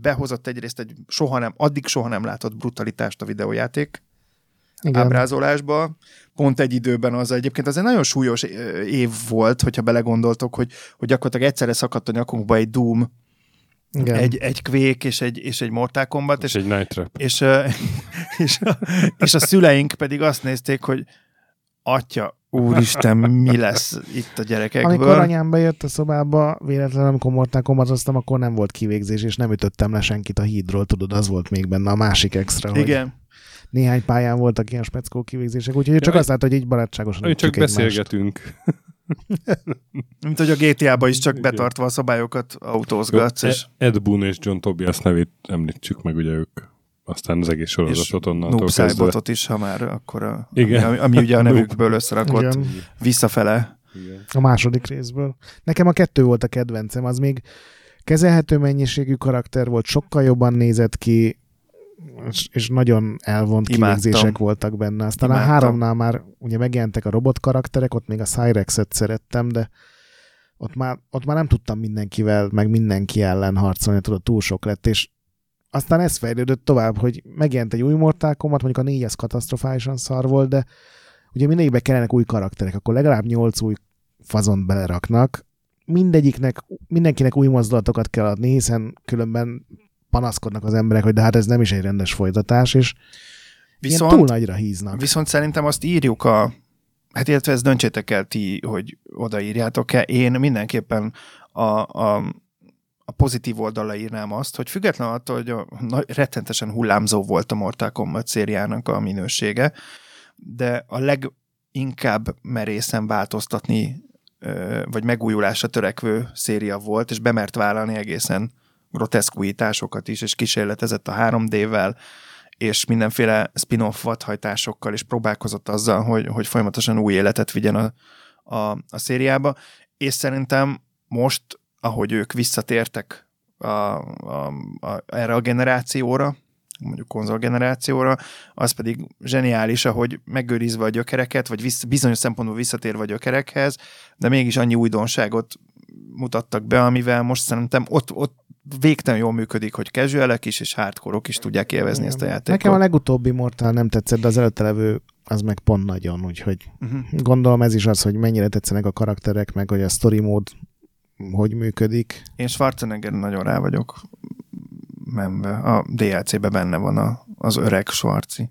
Speaker 3: behozott egyrészt egy soha nem, addig soha nem látott brutalitást a videójáték
Speaker 2: igen.
Speaker 3: ábrázolásba. Pont egy időben az egyébként az egy nagyon súlyos év volt, hogyha belegondoltok, hogy, hogy gyakorlatilag egyszerre szakadt a nyakunkba egy Doom,
Speaker 2: igen.
Speaker 3: egy, egy Quake és egy, és egy Mortal Kombat,
Speaker 1: És
Speaker 3: és,
Speaker 1: egy Night Trap.
Speaker 3: és, és, a, és a szüleink pedig azt nézték, hogy atya, úristen, mi lesz itt a gyerekekből.
Speaker 2: Amikor anyám bejött a szobába, véletlenül, amikor Mortal Kombatoztam, akkor nem volt kivégzés, és nem ütöttem le senkit a hídról, tudod, az volt még benne a másik extra, hogy
Speaker 3: Igen.
Speaker 2: Néhány pályán voltak ilyen speckó kivégzések, úgyhogy csak
Speaker 1: Ja,
Speaker 2: azt látta, hogy így barátságosan
Speaker 1: Hogy csak beszélgetünk.
Speaker 3: Mint hogy a GTA-ba is csak betartva a szabályokat autózgatsz, és
Speaker 1: Ed Boon és John Tobias nevét említsük meg, ugye ők aztán az egész sorozatot onnantól kezdve.
Speaker 3: Is, ha már akkor a,
Speaker 1: Igen.
Speaker 3: Ami, ami ugye a nevükből összerakott
Speaker 2: Igen.
Speaker 3: visszafele.
Speaker 1: Igen.
Speaker 2: A második részből. Nekem a kettő volt a kedvencem, az még kezelhető mennyiségű karakter volt, sokkal jobban nézett ki, és, és nagyon elvont
Speaker 3: Imádtam.
Speaker 2: kivégzések voltak benne. Aztán
Speaker 3: Imádtam.
Speaker 2: a háromnál már ugye megjelentek a robot karakterek, ott még a Cyrexet szerettem, de ott már, ott már nem tudtam mindenkivel, meg mindenki ellen harcolni, tudod, túl sok lett, és aztán ez fejlődött tovább, hogy megjelent egy új Mortal Kombat, mondjuk a négyes katasztrofálisan szar volt, de ugye mindegyikbe kellenek új karakterek, akkor legalább nyolc új fazont beleraknak, mindegyiknek, mindenkinek új mozdulatokat kell adni, hiszen különben panaszkodnak az emberek, hogy de hát ez nem is egy rendes folytatás, és Viszont, túl nagyra híznak.
Speaker 3: viszont szerintem azt írjuk a, hát illetve ezt döntsétek el ti, hogy odaírjátok-e. Én mindenképpen a, a, a pozitív oldalra írnám azt, hogy független attól, hogy a, na, rettentesen hullámzó volt a Mortal Kombat szériának a minősége, de a leginkább merészen változtatni vagy megújulásra törekvő széria volt, és bemert vállalni egészen groteszk újításokat is, és kísérletezett a 3D-vel, és mindenféle spin-off vadhajtásokkal, és próbálkozott azzal, hogy, hogy folyamatosan új életet vigyen a, a, a szériába, és szerintem most, ahogy ők visszatértek a, a, a, erre a generációra, mondjuk konzolgenerációra, az pedig zseniális, ahogy megőrizve a gyökereket, vagy vissza, bizonyos szempontból visszatérve a gyökerekhez, de mégis annyi újdonságot mutattak be, amivel most szerintem ott, ott végtelen jól működik, hogy casualek is és hardcore is tudják élvezni ezt a játékot.
Speaker 2: Nekem a legutóbbi Mortal nem tetszett, de az előtte levő az meg pont nagyon, úgyhogy
Speaker 3: uh-huh.
Speaker 2: gondolom ez is az, hogy mennyire tetszenek a karakterek, meg hogy a story mód hogy működik.
Speaker 3: Én Schwarzenegger nagyon rá vagyok menve. A DLC-be benne van a, az öreg Schwarzi.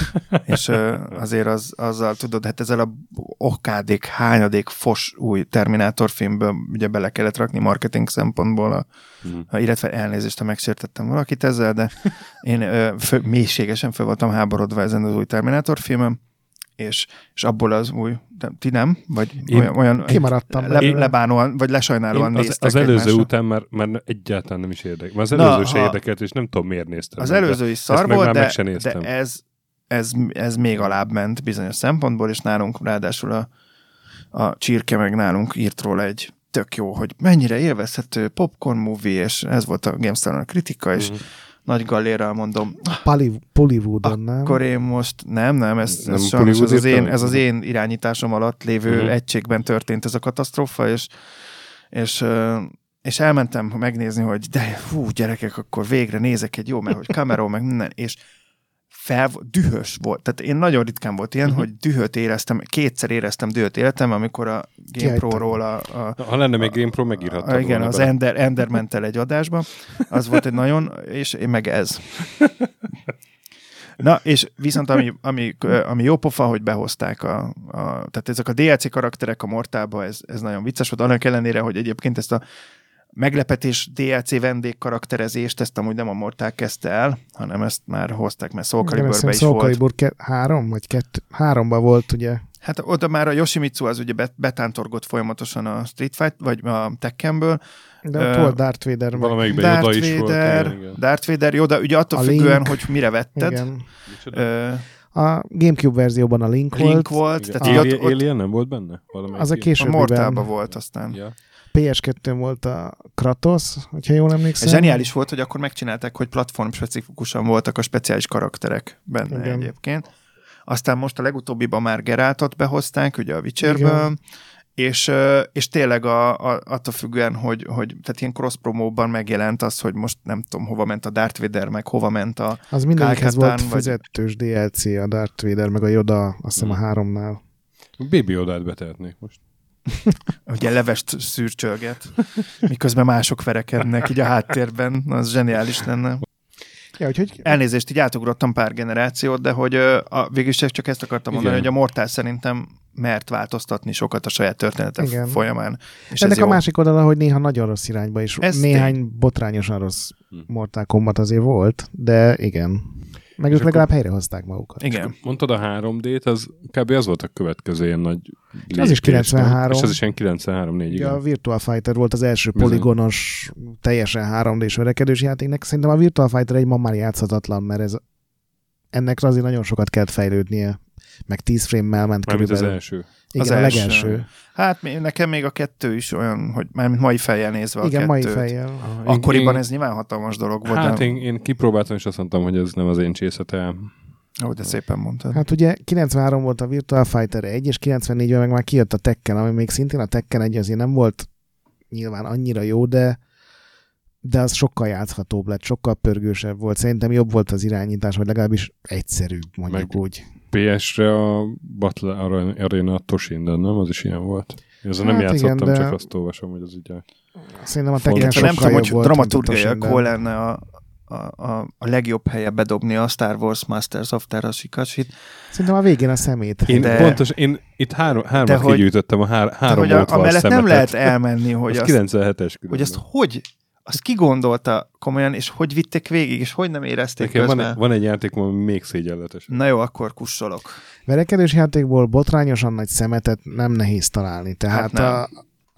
Speaker 3: és azért az, azzal tudod, hát ezzel a okádék, hányadék fos új Terminátor filmből ugye bele kellett rakni marketing szempontból, a,
Speaker 1: Mhm.
Speaker 3: a, illetve elnézést, ha megsértettem valakit ezzel, de én ö, fő, mélységesen fel voltam háborodva ezen az új Terminátor filmem, és, és abból az új, de ti nem? Vagy
Speaker 1: Én
Speaker 3: olyan, olyan
Speaker 2: Kimaradtam
Speaker 3: le,
Speaker 2: belőle.
Speaker 3: lebánóan, vagy lesajnálóan
Speaker 1: Én az,
Speaker 3: néztek
Speaker 1: az előző
Speaker 3: egymásra.
Speaker 1: után már, már egyáltalán nem is érdekel. Már az
Speaker 3: Na,
Speaker 1: előző se
Speaker 3: ha-
Speaker 1: érdekelt, és nem tudom miért néztem.
Speaker 3: Az
Speaker 1: meg,
Speaker 3: előző is szar volt, de,
Speaker 1: se
Speaker 3: de ez, ez, ez még alább ment bizonyos szempontból, és nálunk ráadásul a, a csirke meg nálunk írt róla egy tök jó, hogy mennyire élvezhető popcorn movie, és ez volt a GameStar-on a kritika, és
Speaker 1: Mhm.
Speaker 3: Nagy gallérral mondom,
Speaker 2: Pali- Pollywoodon, nem?
Speaker 3: akkor én most nem, nem, ez,
Speaker 1: Nem
Speaker 3: ez sajnos ez az, én, ez az én irányításom alatt lévő
Speaker 1: Mhm.
Speaker 3: egységben történt ez a katasztrófa, és, és, és elmentem megnézni, hogy de hú, gyerekek, akkor végre nézek egy jó, mert hogy Camero, meg minden, és fel, dühös volt. Tehát én nagyon ritkán volt ilyen,
Speaker 1: Mhm.
Speaker 3: hogy dühöt éreztem, kétszer éreztem dühöt életem, amikor a GamePro-ról a, a
Speaker 1: Ha lenne még GamePro,
Speaker 3: a,
Speaker 1: megírhattad
Speaker 3: igen, az
Speaker 1: bele.
Speaker 3: Ender, Ender ment el egy adásba, az volt egy nagyon, és én meg ez. Na, és viszont ami, ami, ami jó pofa, hogy behozták a, a tehát ezek a DLC karakterek a Mortálba, ez, ez nagyon vicces volt, annak ellenére, hogy egyébként ezt a meglepetés DLC vendég karakterezést, ezt amúgy nem a Mortal kezdte el, hanem ezt már hozták, mert Soul Caliburbe is volt.
Speaker 2: Soul Calibur ke- három, vagy kettő? Háromba volt, ugye?
Speaker 3: Hát oda már a Yoshimitsu az ugye bet- betántorgott folyamatosan a Street Fight, vagy a Tekkenből,
Speaker 2: De ott
Speaker 3: Ö,
Speaker 2: volt Darth Vader.
Speaker 1: Valamelyikben
Speaker 3: Darth
Speaker 1: Yoda is volt.
Speaker 3: Vader,
Speaker 1: igen, igen.
Speaker 3: Darth Vader, jó, de ugye attól
Speaker 2: A
Speaker 3: függően,
Speaker 2: Link.
Speaker 3: hogy mire vetted.
Speaker 2: Igen.
Speaker 3: Ö,
Speaker 2: A Gamecube verzióban a Link,
Speaker 3: Link
Speaker 2: volt,
Speaker 3: volt,
Speaker 1: Igen.
Speaker 3: tehát
Speaker 1: Alien,
Speaker 3: ott, ott
Speaker 1: Alien nem volt benne? Valamelyik
Speaker 2: az a
Speaker 1: ilyen?
Speaker 3: a
Speaker 2: későbbiben.
Speaker 3: Mortálba volt aztán.
Speaker 1: Ja.
Speaker 2: PS2 volt a Kratos, hogyha jól emlékszem.
Speaker 3: Ez zseniális volt, hogy akkor megcsinálták, hogy platform specifikusan voltak a speciális karakterek benne
Speaker 2: Igen.
Speaker 3: egyébként. Aztán most a legutóbbiban már Geráltot behozták, ugye a Witcherből,
Speaker 2: Igen.
Speaker 3: és, és tényleg a, a, attól függően, hogy, hogy tehát ilyen cross promóban megjelent az, hogy most nem tudom, hova ment a Darth Vader, meg hova ment a...
Speaker 2: Az mindegyikhez volt
Speaker 3: vagy-
Speaker 2: fizetős DLC, a Darth Vader, meg a Yoda, azt hiszem a
Speaker 1: Hmm.
Speaker 2: háromnál.
Speaker 1: Baby Odát betehetnék most.
Speaker 3: Ugye levest szűrcsölget, miközben mások verekednek így a háttérben, az zseniális lenne.
Speaker 2: Ja, úgyhogy
Speaker 3: Elnézést, így átugrottam pár generációt, de hogy a, végül is csak ezt akartam mondani,
Speaker 1: Igen.
Speaker 3: hogy a Mortal szerintem mert változtatni sokat a saját története
Speaker 2: Igen.
Speaker 3: folyamán. És
Speaker 2: ennek
Speaker 3: ez
Speaker 2: a
Speaker 3: jó.
Speaker 2: másik oldala, hogy néha nagyon rossz irányba is.
Speaker 3: Ez
Speaker 2: Néhány botrányosan rossz
Speaker 1: Hm.
Speaker 2: Mortal Kombat azért volt, de igen. Meg ők
Speaker 1: akkor-
Speaker 2: legalább helyrehozták magukat.
Speaker 3: Igen.
Speaker 1: Mondtad a 3D-t, az kb. az volt a következő ilyen nagy
Speaker 2: Az is
Speaker 1: lépés, nem?
Speaker 2: 93.
Speaker 1: És az is ilyen 93-4,
Speaker 2: Ugye
Speaker 1: igen.
Speaker 2: a Virtual Fighter volt az első
Speaker 1: Bizony.
Speaker 2: poligonos, teljesen 3D-s verekedős játéknek. Szerintem a Virtual Fighter egy ma már játszhatatlan, mert ez ennek azért nagyon sokat kellett fejlődnie. Meg 10 frame-mel ment
Speaker 1: Mármint az
Speaker 2: körülbelül.
Speaker 1: első.
Speaker 2: Igen,
Speaker 3: Az
Speaker 2: a
Speaker 3: első.
Speaker 2: legelső.
Speaker 3: Hát nekem még a kettő is olyan, hogy mármint mai fejjel nézve a
Speaker 2: Igen, mai
Speaker 3: kettőt.
Speaker 2: fejjel.
Speaker 3: Akkoriban
Speaker 1: én,
Speaker 3: ez nyilván hatalmas dolog volt.
Speaker 1: Hát én, én kipróbáltam, és azt mondtam, hogy ez nem az én csészetem.
Speaker 3: Ó, de szépen mondtad.
Speaker 2: Hát ugye 93 volt a Virtual Fighter 1, és 94-ben meg már kijött a Tekken, ami még szintén a Tekken 1 azért nem volt nyilván annyira jó, de de az sokkal játszhatóbb lett, sokkal pörgősebb volt. Szerintem jobb volt az irányítás, vagy legalábbis egyszerűbb, mondjuk
Speaker 1: Meg-
Speaker 2: úgy.
Speaker 1: PS-re a Battle Arena a Toshinden, nem? Az is ilyen volt. Ezzel nem
Speaker 2: Hát igen,
Speaker 1: játszottam,
Speaker 2: de-
Speaker 1: csak azt olvasom, hogy az így a...
Speaker 2: Szerintem a. Tekken sokkal
Speaker 3: nem tudom, hogy
Speaker 2: a Toshinden.
Speaker 3: hol lenne a, a, a, a legjobb helye bedobni a Star Wars Masters of Terrashikashit.
Speaker 2: Szerintem a végén a szemét.
Speaker 1: Én
Speaker 3: De-
Speaker 1: de, pontos, én itt három,
Speaker 3: De
Speaker 1: hármat
Speaker 3: hogy-
Speaker 1: kigyűjtöttem a hár,
Speaker 3: De
Speaker 1: három
Speaker 3: hogy a,
Speaker 1: volt
Speaker 3: amellett nem lehet elmenni, hogy
Speaker 1: az
Speaker 3: azt,
Speaker 1: 97-es különben.
Speaker 3: hogy ezt hogy azt ki gondolta komolyan, és hogy vitték végig, és hogy nem érezték
Speaker 1: Nekem van,
Speaker 3: közben?
Speaker 1: van egy játék, ami még szégyenletes.
Speaker 3: Na jó, akkor kussolok.
Speaker 2: Verekedős játékból botrányosan nagy szemetet nem nehéz találni. Tehát
Speaker 3: Hát nem.
Speaker 2: a,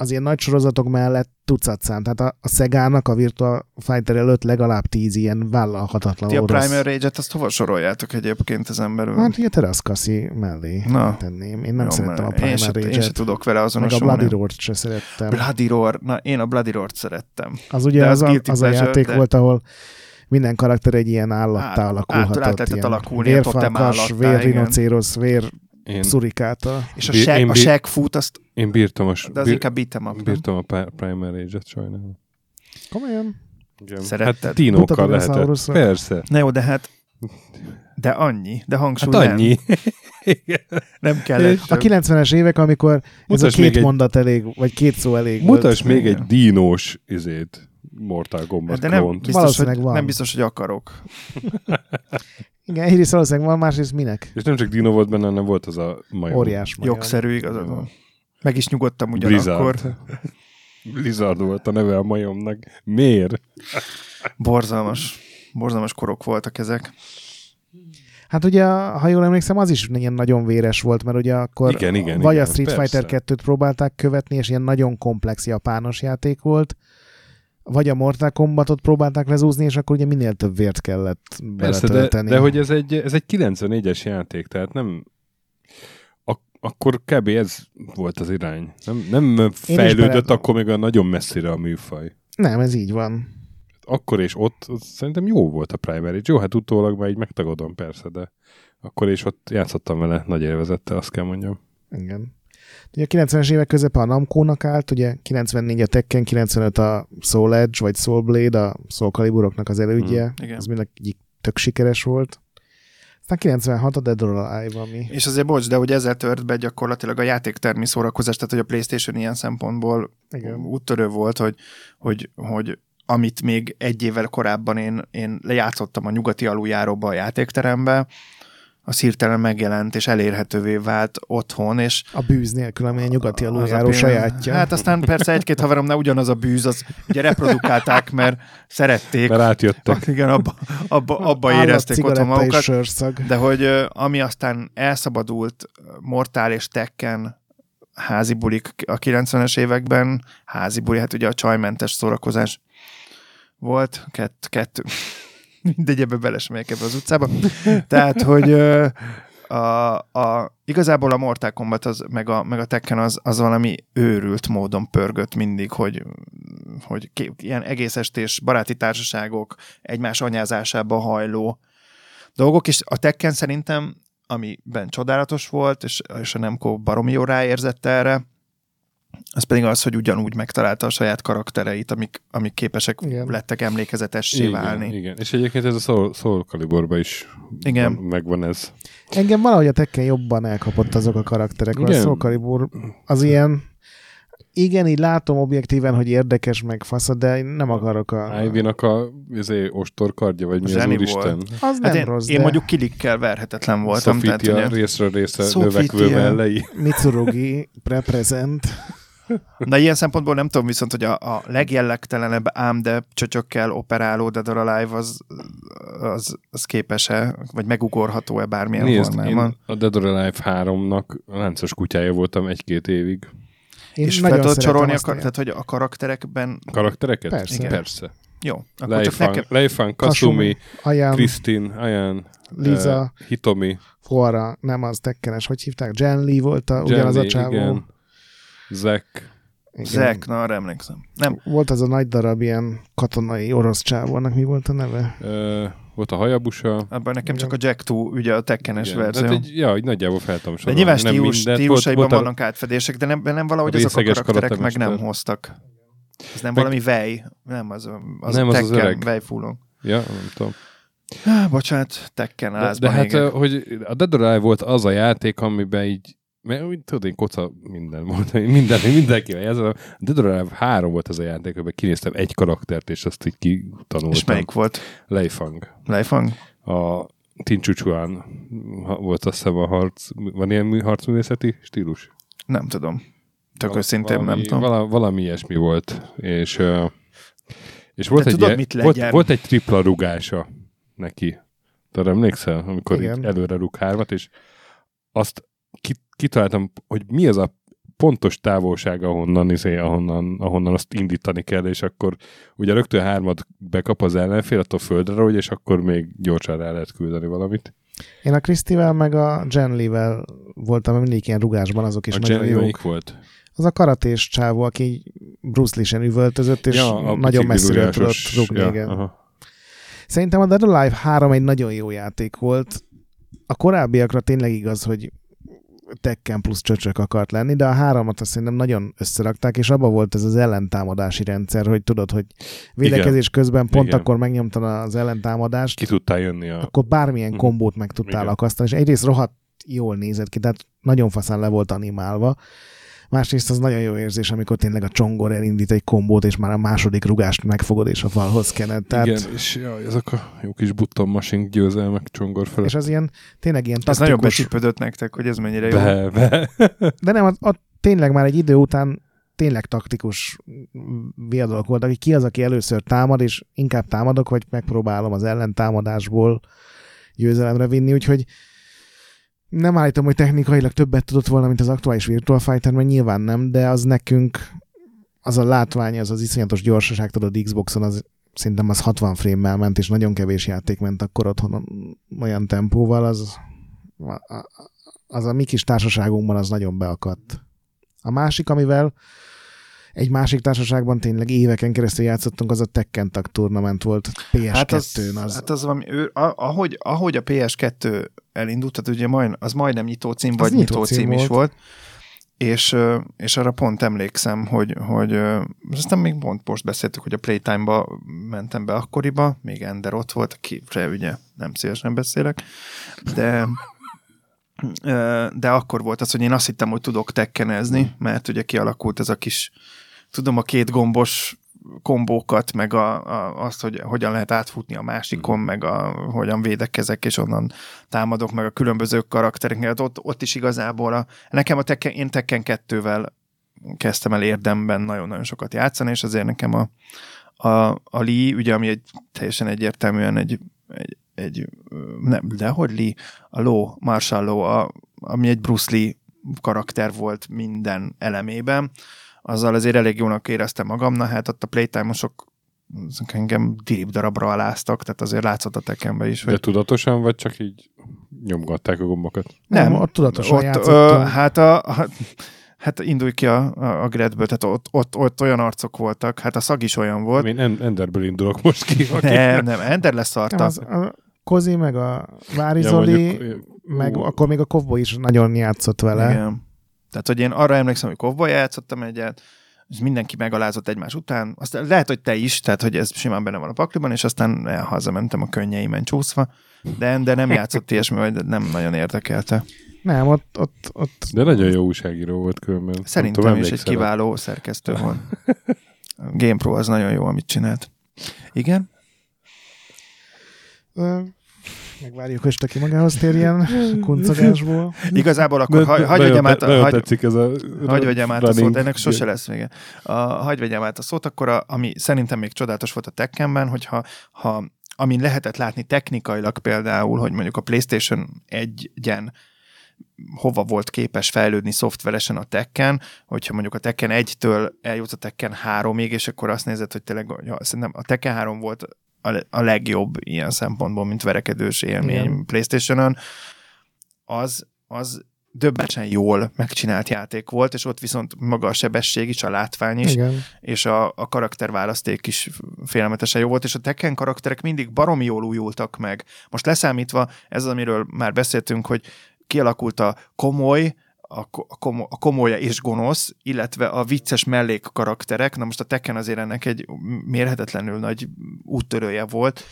Speaker 2: az ilyen nagy sorozatok mellett tucat szám. Tehát a, a Szegának a Virtua Fighter előtt legalább tíz ilyen vállalhatatlan
Speaker 3: Ti a
Speaker 2: orosz.
Speaker 3: Primal Rage-et azt hova soroljátok egyébként ezen belül?
Speaker 2: Hát ugye Teraszkaszi mellé
Speaker 3: Na.
Speaker 2: tenném. Én nem
Speaker 3: Jó,
Speaker 2: szerettem a Primal
Speaker 3: se, én se
Speaker 2: Rage-et.
Speaker 3: tudok vele
Speaker 2: Meg a
Speaker 3: azonosulni.
Speaker 2: Bloody Roar-t se szerettem.
Speaker 3: Bloody Roar. Na, én a Bloody Roar-t szerettem.
Speaker 2: Az ugye az,
Speaker 3: az
Speaker 2: a, az a játék
Speaker 3: de-
Speaker 2: volt, ahol minden karakter egy ilyen állattá
Speaker 3: Át-
Speaker 2: alakulhatott.
Speaker 3: át- át lehetett
Speaker 2: ilyen
Speaker 3: alakulni, ilyen
Speaker 2: vérfarkas, vérrinocérosz, vér
Speaker 1: Én,
Speaker 2: szurikáta.
Speaker 3: És a,
Speaker 1: én
Speaker 3: a Shaq Foot, azt,
Speaker 1: én bírtam a,
Speaker 3: de az
Speaker 1: bir,
Speaker 3: inkább beat'em up, nem?
Speaker 1: bírtam a Pri- Primal Rage-et sajnálom.
Speaker 2: Komolyan?
Speaker 1: Igen.
Speaker 3: Szeretted?
Speaker 1: Hát
Speaker 2: a
Speaker 1: lehetett. Persze.
Speaker 3: Na jó, de hát de annyi, de hangsúly
Speaker 1: Hát
Speaker 3: nem.
Speaker 1: annyi. Igen.
Speaker 3: Nem kellett.
Speaker 2: A 90-es évek, amikor ez a két
Speaker 1: egy-
Speaker 2: mondat elég, vagy két szó elég
Speaker 1: Mutass
Speaker 2: volt.
Speaker 1: még egy
Speaker 3: Igen.
Speaker 1: dinós izét, Mortal Kombat
Speaker 3: de nem biztos, hogy,
Speaker 2: van.
Speaker 3: nem biztos, hogy akarok.
Speaker 2: Igen, egyrészt valószínűleg van, másrészt minek?
Speaker 1: És nem csak dino volt benne, hanem volt az a majom.
Speaker 2: Óriás majom.
Speaker 3: Jogszerű igazad van. Meg is nyugodtam
Speaker 1: Blizzard.
Speaker 3: ugyanakkor.
Speaker 1: Blizzard volt a neve a majomnak. Miért?
Speaker 3: Borzalmas. Borzalmas korok voltak ezek.
Speaker 2: Hát ugye, ha jól emlékszem, az is ilyen nagyon véres volt, mert ugye akkor
Speaker 1: Igen, igen,
Speaker 2: vagy
Speaker 1: igen,
Speaker 2: a Street
Speaker 1: persze.
Speaker 2: Fighter 2-t próbálták követni, és ilyen nagyon komplex japános játék volt, vagy a Mortal Kombatot próbálták lezúzni, és akkor ugye minél több vért kellett
Speaker 1: Persze, de, de hogy ez egy, ez egy 94-es játék, tehát nem... Ak- akkor kb. ez volt az irány. Nem, nem fejlődött
Speaker 2: bele-
Speaker 1: akkor még a nagyon messzire a műfaj.
Speaker 2: Nem, ez így van.
Speaker 1: Akkor és ott szerintem jó volt a Primary. Jó, hát utólag már így megtagadom persze, de akkor és ott játszottam vele nagy élvezettel, azt kell mondjam.
Speaker 2: Igen. Ugye a 90-es évek közepe a Namco-nak állt, ugye 94 a Tekken, 95 a Soul Edge, vagy Soul Blade, a Soul Caliburoknak az elődje.
Speaker 3: Mm, igen.
Speaker 2: Ez mindegyik tök sikeres volt. Aztán 96 a Dead or Alive, ami...
Speaker 3: És azért bocs, de hogy ezzel tört be gyakorlatilag a játéktermi szórakozás, tehát hogy a Playstation ilyen szempontból
Speaker 2: Igen.
Speaker 3: úttörő volt, hogy, hogy, hogy amit még egy évvel korábban én, én lejátszottam a nyugati aluljáróba a játékterembe, az hirtelen megjelent és elérhetővé vált otthon, és
Speaker 2: A bűz nélkül, ami a nyugati
Speaker 3: az a
Speaker 2: sajátja.
Speaker 3: Hát aztán persze egy-két haveromnál ugyanaz a bűz, az ugye reprodukálták, mert szerették.
Speaker 1: Mert átjöttek.
Speaker 3: Igen, abba, abba, abba érezték otthon magukat. De hogy ami aztán elszabadult Mortál és Tekken házi bulik a 90-es években, házi buli, hát ugye a csajmentes szórakozás volt, kett, kettő, mindegy, ebbe bele sem megyek ebbe az utcába. Tehát, hogy a, a, igazából a Mortal Kombat az, meg, a, meg a Tekken az, az valami őrült módon pörgött mindig, hogy, hogy ké, ilyen egész estés baráti társaságok egymás anyázásába hajló dolgok, és a Tekken szerintem, amiben csodálatos volt, és, és a Nemco baromi jó ráérzett erre, az pedig az, hogy ugyanúgy megtalálta a saját karaktereit, amik, amik képesek
Speaker 2: Igen.
Speaker 3: lettek emlékezetessé
Speaker 1: Igen,
Speaker 3: válni.
Speaker 1: igen. És egyébként ez a Soul, Soul Caliburban is
Speaker 3: Igen.
Speaker 1: Van, megvan ez.
Speaker 2: Engem valahogy a Tekken jobban elkapott azok a karakterek. A
Speaker 1: Igen.
Speaker 2: Soul Calibur az ilyen igen, így látom objektíven, hogy érdekes meg fasz, de én nem akarok a...
Speaker 1: Ivy-nak a izé, ostorkardja, vagy mi az úristen?
Speaker 2: Az
Speaker 3: Hát
Speaker 2: nem
Speaker 3: én,
Speaker 2: rossz,
Speaker 3: én
Speaker 2: de
Speaker 3: mondjuk kilikkel verhetetlen voltam. Tehát,
Speaker 1: Sophitia
Speaker 3: ugye,
Speaker 1: részről részre
Speaker 3: Sophitia.
Speaker 1: növekvő mellei.
Speaker 2: Mitsurugi represent.
Speaker 3: Na ilyen szempontból nem tudom viszont, hogy a, a legjellegtelenebb ám, de csöcsökkel operáló Dead or Alive az, az, az képes-e, vagy megugorható-e bármilyen
Speaker 1: Nézd,
Speaker 3: formában.
Speaker 1: én a Dead or Alive 3-nak a láncos kutyája voltam egy-két évig.
Speaker 2: Én
Speaker 3: és fel tudod
Speaker 2: szeretem
Speaker 3: sorolni, a, kar-
Speaker 2: a-
Speaker 3: tehát, hogy a karakterekben
Speaker 1: Karaktereket?
Speaker 2: Persze.
Speaker 3: Igen.
Speaker 1: Persze.
Speaker 3: jó. Akkor csak
Speaker 1: Leifan,
Speaker 3: nekem,
Speaker 1: Leifan, Kasumi,
Speaker 2: Ayan,
Speaker 1: Kristin, Ayan,
Speaker 2: Liza.
Speaker 1: eh, Hitomi,
Speaker 2: Fuara, nem az tekkenes, hogy hívták? Jen Lee volt a, ugyanaz a
Speaker 1: Jenny,
Speaker 2: csávó.
Speaker 1: igen,
Speaker 2: Igen.
Speaker 3: Zack, na arra emlékszem. Nem,
Speaker 2: Volt az a nagy darab ilyen katonai orosz csávó, annak mi volt a neve?
Speaker 1: eh, volt a Hayabusa.
Speaker 3: abban nekem csak a Jack 2, ugye a tekkenes verzió.
Speaker 1: Tehát egy, ja, így nagyjából fel tudom
Speaker 3: De
Speaker 1: sorolni.
Speaker 3: nyilván stílus, stílusaiban
Speaker 1: Volt- volt a-
Speaker 3: vannak átfedések, de nem, nem valahogy azok a karakterek meg nem hoztak. Ez nem
Speaker 1: Meg-
Speaker 3: valami vej, nem az, a- az
Speaker 1: Nem,
Speaker 3: a
Speaker 1: az az
Speaker 3: Tekken,
Speaker 1: öreg.
Speaker 3: vejfúló.
Speaker 1: Ja, nem tudom.
Speaker 3: Ah, bocsánat, Tekken
Speaker 1: De, de hát, hogy a Dead or Alive volt az a játék, amiben így mert úgy tudod, én koca minden volt, minden, mindenkivel. Ez a Dead or Alive 3 volt az a játék, amiben kinéztem egy karaktert, és azt így kitanultam.
Speaker 3: És melyik volt?
Speaker 1: Leifang.
Speaker 3: Leifang?
Speaker 1: A Tinchuchuan volt azt hiszem a harc, van ilyen mű- harcművészeti stílus?
Speaker 3: Nem tudom. Tök őszintén
Speaker 1: valami,
Speaker 3: nem tudom.
Speaker 1: Vala, valami ilyesmi volt, és, És volt,
Speaker 3: De
Speaker 1: egy,
Speaker 3: tudod,
Speaker 1: ilyen- volt, volt egy tripla rugása neki. Tudod, emlékszel? Amikor
Speaker 2: Igen.
Speaker 1: így előre rúg hármat, és azt kitaláltam, hogy mi az a pontos távolság, ahonnan, izé, ahonnan, ahonnan azt indítani kell, és akkor ugye rögtön hármat bekap az ellenfél, attól földre rogy, és akkor még gyorsan rá lehet küldeni valamit.
Speaker 2: Én a Krisztivel meg a Jen Lee-vel voltam mindig ilyen rugásban, azok is
Speaker 1: a
Speaker 2: nagyon
Speaker 1: Jenny
Speaker 2: jók.
Speaker 1: volt?
Speaker 2: Az a karatés csávó, aki így Bruce Lee-sen üvöltözött, és
Speaker 1: a
Speaker 2: nagyon messziről tudott rugni,
Speaker 1: ja,
Speaker 2: igen.
Speaker 1: aha.
Speaker 2: Szerintem a Dead Alive 3 egy nagyon jó játék volt. A korábbiakra tényleg igaz, hogy Tekken plusz csöcsök akart lenni, de a háromat azt szerintem nagyon összerakták, és abba volt ez az ellentámadási rendszer, hogy tudod, hogy védekezés közben pont
Speaker 1: Igen.
Speaker 2: akkor megnyomtad az ellentámadást,
Speaker 1: Ki tudtál jönni a...
Speaker 2: akkor bármilyen
Speaker 1: Mhm.
Speaker 2: kombót meg tudtál
Speaker 1: Igen.
Speaker 2: akasztani, és egyrészt rohadt jól nézett ki, tehát nagyon faszán le volt animálva. Másrészt az nagyon jó érzés, amikor tényleg a csongor elindít egy kombót, és már a második rugást megfogod, és a falhoz kened. Tehát,
Speaker 1: Igen, és jaj, ezek a jó kis button machine győzelmek csongor felett.
Speaker 2: És az ilyen, tényleg ilyen
Speaker 3: Ez nagyon
Speaker 2: taktikus,
Speaker 3: becsípődött nektek, hogy ez mennyire jó.
Speaker 1: Be, be.
Speaker 2: de nem, a, a, tényleg már egy idő után tényleg taktikus viadalok voltak, hogy ki az, aki először támad, és inkább támadok, vagy megpróbálom az ellentámadásból győzelemre vinni, úgyhogy nem állítom, hogy technikailag többet tudott volna, mint az aktuális Virtual Fighter, mert nyilván nem, de az nekünk az a látvány, az az iszonyatos gyorsaság, tudod, Xboxon az szerintem az 60 frame-mel ment, és nagyon kevés játék ment akkor otthon olyan tempóval, az, az a mi kis társaságunkban az nagyon beakadt. A másik, amivel egy másik társaságban tényleg éveken keresztül játszottunk, az a Tekken Tag Tournament volt PS2-n.
Speaker 3: Hát az,
Speaker 2: az,
Speaker 3: hát az valami, ő, a, ahogy, ahogy a PS2 elindult, tehát ugye majd, az majdnem nyitó cím, vagy
Speaker 2: nyitó
Speaker 3: nyitó
Speaker 2: cím
Speaker 3: cím is
Speaker 2: volt.
Speaker 3: volt, és, és arra pont emlékszem, hogy, hogy aztán még pont most beszéltük, hogy a Playtime-ba mentem be akkoriba, még Ender ott volt, akire ugye nem szívesen beszélek, de de akkor volt az, hogy én azt hittem, hogy tudok tekkenezni, mert ugye kialakult ez a kis, tudom, a két gombos kombókat, meg a, a, azt, hogy hogyan lehet átfutni a másikon, meg a, hogyan védekezek, és onnan támadok, meg a különböző karaktereket. Ott, ott is igazából a, nekem a Tekken, én Tekken 2-vel kezdtem el érdemben nagyon-nagyon sokat játszani, és azért nekem a, a, a Lee, ugye, ami egy teljesen egyértelműen egy, egy, egy nem, de hogy Lee, a Law, Marshall Law, a, ami egy Bruce Lee karakter volt minden elemében, azzal azért elég jónak éreztem magam, na hát ott a playtime-osok azok engem dirib darabra aláztak, tehát azért látszott a tekembe is,
Speaker 1: De
Speaker 3: hogy
Speaker 1: tudatosan, vagy csak így nyomgatták a gombokat?
Speaker 2: nem, ott tudatosan
Speaker 3: ott,
Speaker 2: játszottunk.
Speaker 3: ö, hát a, a Hát indulj ki a, a, a Gredből, tehát ott, ott, ott olyan arcok voltak, hát a szag is olyan volt.
Speaker 1: Én En- Enderből indulok most ki. aki-
Speaker 3: Nem, nem, Ender
Speaker 2: Nem,
Speaker 3: leszarta.
Speaker 2: az, a Kozi, meg a Vári
Speaker 1: Ja,
Speaker 2: Zoli,
Speaker 1: mondjuk,
Speaker 2: meg akkor még a Kovboy is nagyon játszott vele.
Speaker 3: Igen. Tehát, hogy én arra emlékszem, hogy kovboly játszottam egyet, és mindenki megalázott egymás után. Aztán lehet, hogy te is, tehát, hogy ez simán benne van a pakliban, és aztán hazamentem a könnyeimen csúszva. De, de nem játszott ilyesmi, hogy nem nagyon érdekelte.
Speaker 2: Nem, ott, ott, ott
Speaker 1: De nagyon jó újságíró volt különben.
Speaker 3: Szerintem
Speaker 1: tudom,
Speaker 3: is egy kiváló szerkesztő volt. A GamePro az nagyon jó, amit csinált. Igen?
Speaker 2: Megvárjuk, hogy ki magához térjen kuncogásból.
Speaker 3: Igazából akkor hagy, hagy vegyem át,
Speaker 1: te-
Speaker 3: a,
Speaker 1: nagyon
Speaker 3: hagy,
Speaker 1: tetszik ez a
Speaker 3: hagy vegyem át a szót, ennek sose lesz vége. A, hagy vegyem át a szót, akkor a, ami szerintem még csodálatos volt a Tekkenben, hogyha ha, amin lehetett látni technikailag például, hogy mondjuk a PlayStation 1-gen hova volt képes fejlődni szoftveresen a Tekken, hogyha mondjuk a Tekken 1-től eljutsz a Tekken 3-ig, és akkor azt nézed, hogy tényleg ja, szerintem a Tekken 3 volt a, le- a legjobb ilyen szempontból, mint verekedős élmény
Speaker 2: Igen.
Speaker 3: PlayStation-on, az, az döbbenetesen jól megcsinált játék volt, és ott viszont maga a sebesség is, a látvány is,
Speaker 2: Igen.
Speaker 3: és a, a karakterválaszték is félelmetesen jó volt, és a Tekken karakterek mindig baromi jól újultak meg. Most leszámítva, ez az, amiről már beszéltünk, hogy kialakult a komoly, a, ko- a, komo, a komolya és gonosz, illetve a vicces mellék karakterek. Na most a Tekken azért ennek egy mérhetetlenül nagy úttörője volt.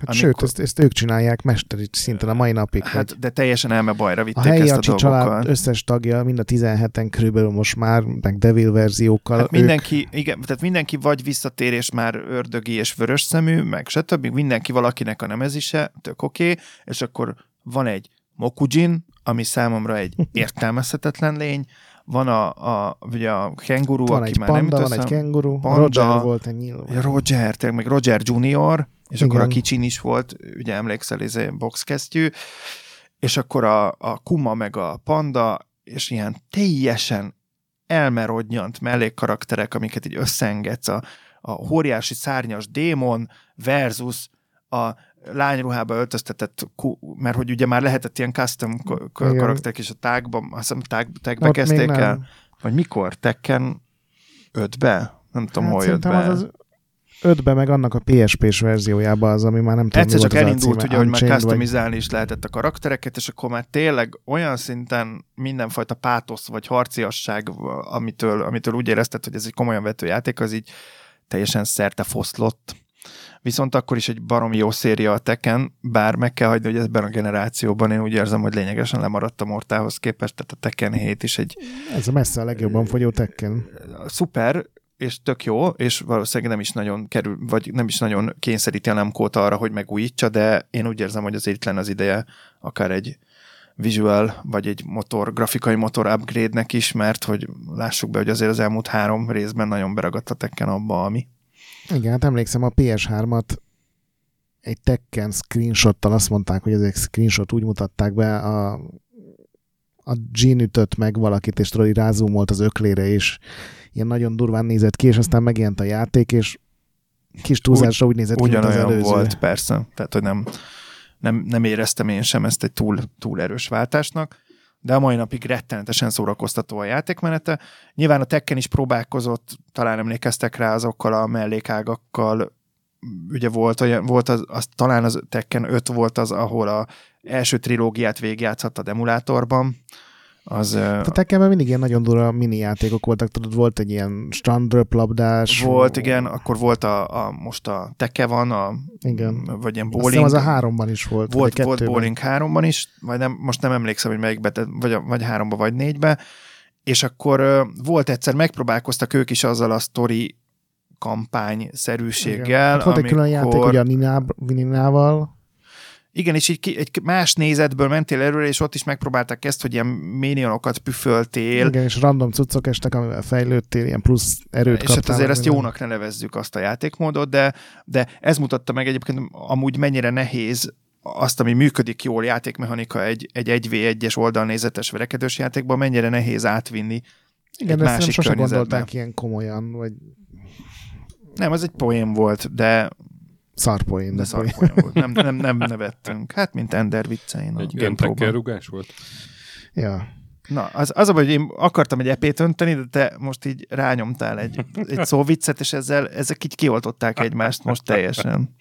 Speaker 2: Hát
Speaker 3: Amikor-
Speaker 2: Sőt, ezt, ezt ők csinálják mesteri szinten a mai napig. hogy
Speaker 3: Hát, de teljesen elme bajra
Speaker 2: a
Speaker 3: vitték
Speaker 2: helyi
Speaker 3: ezt a dolgokkal.
Speaker 2: család összes tagja, mind a 17-en körülbelül most már, meg Devil verziókkal.
Speaker 3: Hát
Speaker 2: ők,
Speaker 3: mindenki, igen, tehát mindenki vagy visszatér, és már ördögi és vörös szemű, meg stb. Mindenki valakinek a nemezise, tök oké, okay, és akkor van egy Mokujin, ami számomra egy értelmezhetetlen lény, van a, a, ugye a kenguru,
Speaker 2: Van
Speaker 3: aki
Speaker 2: egy
Speaker 3: már nem
Speaker 2: panda,
Speaker 3: jut
Speaker 2: van egy kenguru,
Speaker 3: Panda.
Speaker 2: Roger volt egy nyilván.
Speaker 3: Roger, tényleg, meg Roger Junior, és
Speaker 2: Igen.
Speaker 3: akkor a kicsin is volt, ugye emlékszel, ez egy boxkesztyű, és akkor a, a kuma meg a panda, és ilyen teljesen elmerodnyant mellékkarakterek, amiket így összeengedsz, a, a óriási szárnyas démon versus a lányruhába öltöztetett, mert hogy ugye már lehetett ilyen custom karakterek is a tágban, azt hiszem tág, tágbe kezdték el, vagy mikor? Tekken 5-be? Nem tudom,
Speaker 2: Hát
Speaker 3: hol jött be.
Speaker 2: az az ötbe meg annak a PSP-s verziójában az, ami már nem tudom,
Speaker 3: Egyszer csak elindult, ugye, hogy már
Speaker 2: Unchained vagy-
Speaker 3: customizálni is lehetett a karaktereket, és akkor már tényleg olyan szinten mindenfajta pátosz vagy harciasság, amitől, amitől úgy érezted, hogy ez egy komolyan vető játék, az így teljesen szerte foszlott. Viszont akkor is egy baromi jó széria a Tekken, bár meg kell hagyni, hogy ebben a generációban én úgy érzem, hogy lényegesen lemaradt a Mortához képest, tehát a Tekken 7 is egy
Speaker 2: Ez a messze a legjobban fogyó Tekken.
Speaker 3: szuper, és tök jó, és valószínűleg nem is nagyon kerül, vagy nem is nagyon kényszeríti a Namco-t arra, hogy megújítsa, de én úgy érzem, hogy azért itt lenne az ideje akár egy visual, vagy egy motor, grafikai motor upgrade-nek is, mert hogy lássuk be, hogy azért az elmúlt három részben nagyon beragadt a Tekken abba, ami.
Speaker 2: Igen, hát emlékszem a PS3-at egy Tekken screenshottal azt mondták, hogy ez egy screenshot úgy mutatták be, a, a Jean ütött meg valakit, és tudod, így rázoomolt az öklére, és ilyen nagyon durván nézett ki, és aztán megjelent a játék, és kis túlzásra úgy, nézett ki, mint az előző.
Speaker 3: volt, persze. Tehát, hogy nem, nem, nem éreztem én sem ezt egy túl, túl erős váltásnak, de a mai napig rettenetesen szórakoztató a játékmenete. Nyilván a Tekken is próbálkozott, talán emlékeztek rá azokkal a mellékágakkal, ugye volt, olyan, volt az, az, talán az Tekken 5 volt az, ahol a első trilógiát végigjátszhattad emulátorban, az,
Speaker 2: A Tekkenben mindig ilyen nagyon durva mini játékok voltak, tudod, volt egy ilyen strandröplabdás.
Speaker 3: Volt, igen, akkor volt a, a most a Teke van, a,
Speaker 2: Igen.
Speaker 3: vagy ilyen bowling.
Speaker 2: az a háromban is volt.
Speaker 3: Volt, volt bowling háromban is, vagy nem, most nem emlékszem, hogy melyikbe, vagy, a- vagy háromba, vagy négybe, és akkor volt egyszer, megpróbálkoztak ők is azzal a sztori kampány-szerűséggel,
Speaker 2: Hát volt egy külön játék, ugye a Ninával,
Speaker 3: Igen, és így ki, egy más nézetből mentél előre, és ott is megpróbálták ezt, hogy ilyen minionokat püföltél,
Speaker 2: igen, és random cuccok estek, amivel fejlődtél, ilyen plusz erőt
Speaker 3: és hát azért ezt jónak ne nevezzük azt a játékmódot, de, de ez mutatta meg egyébként amúgy mennyire nehéz azt, ami működik jól játékmechanika egy, egy 1v1-es oldalnézetes verekedős játékban, mennyire nehéz átvinni
Speaker 2: Igen,
Speaker 3: egy
Speaker 2: ezt nem
Speaker 3: másik
Speaker 2: sose
Speaker 3: környezetbe.
Speaker 2: gondolták ilyen komolyan, vagy
Speaker 3: Nem, az egy poém volt, de,
Speaker 2: szarpoén.
Speaker 3: de
Speaker 2: De
Speaker 3: szar
Speaker 2: poén.
Speaker 3: poém volt. Nem, nem, nem nevettünk. Hát, mint Ender viccein.
Speaker 1: Egy gentekkel rugás volt?
Speaker 2: Ja.
Speaker 3: Na, az, az a baj, hogy én akartam egy epét önteni, de te most így rányomtál egy, egy szóviccet, és ezzel, ezek így kioltották egymást most teljesen.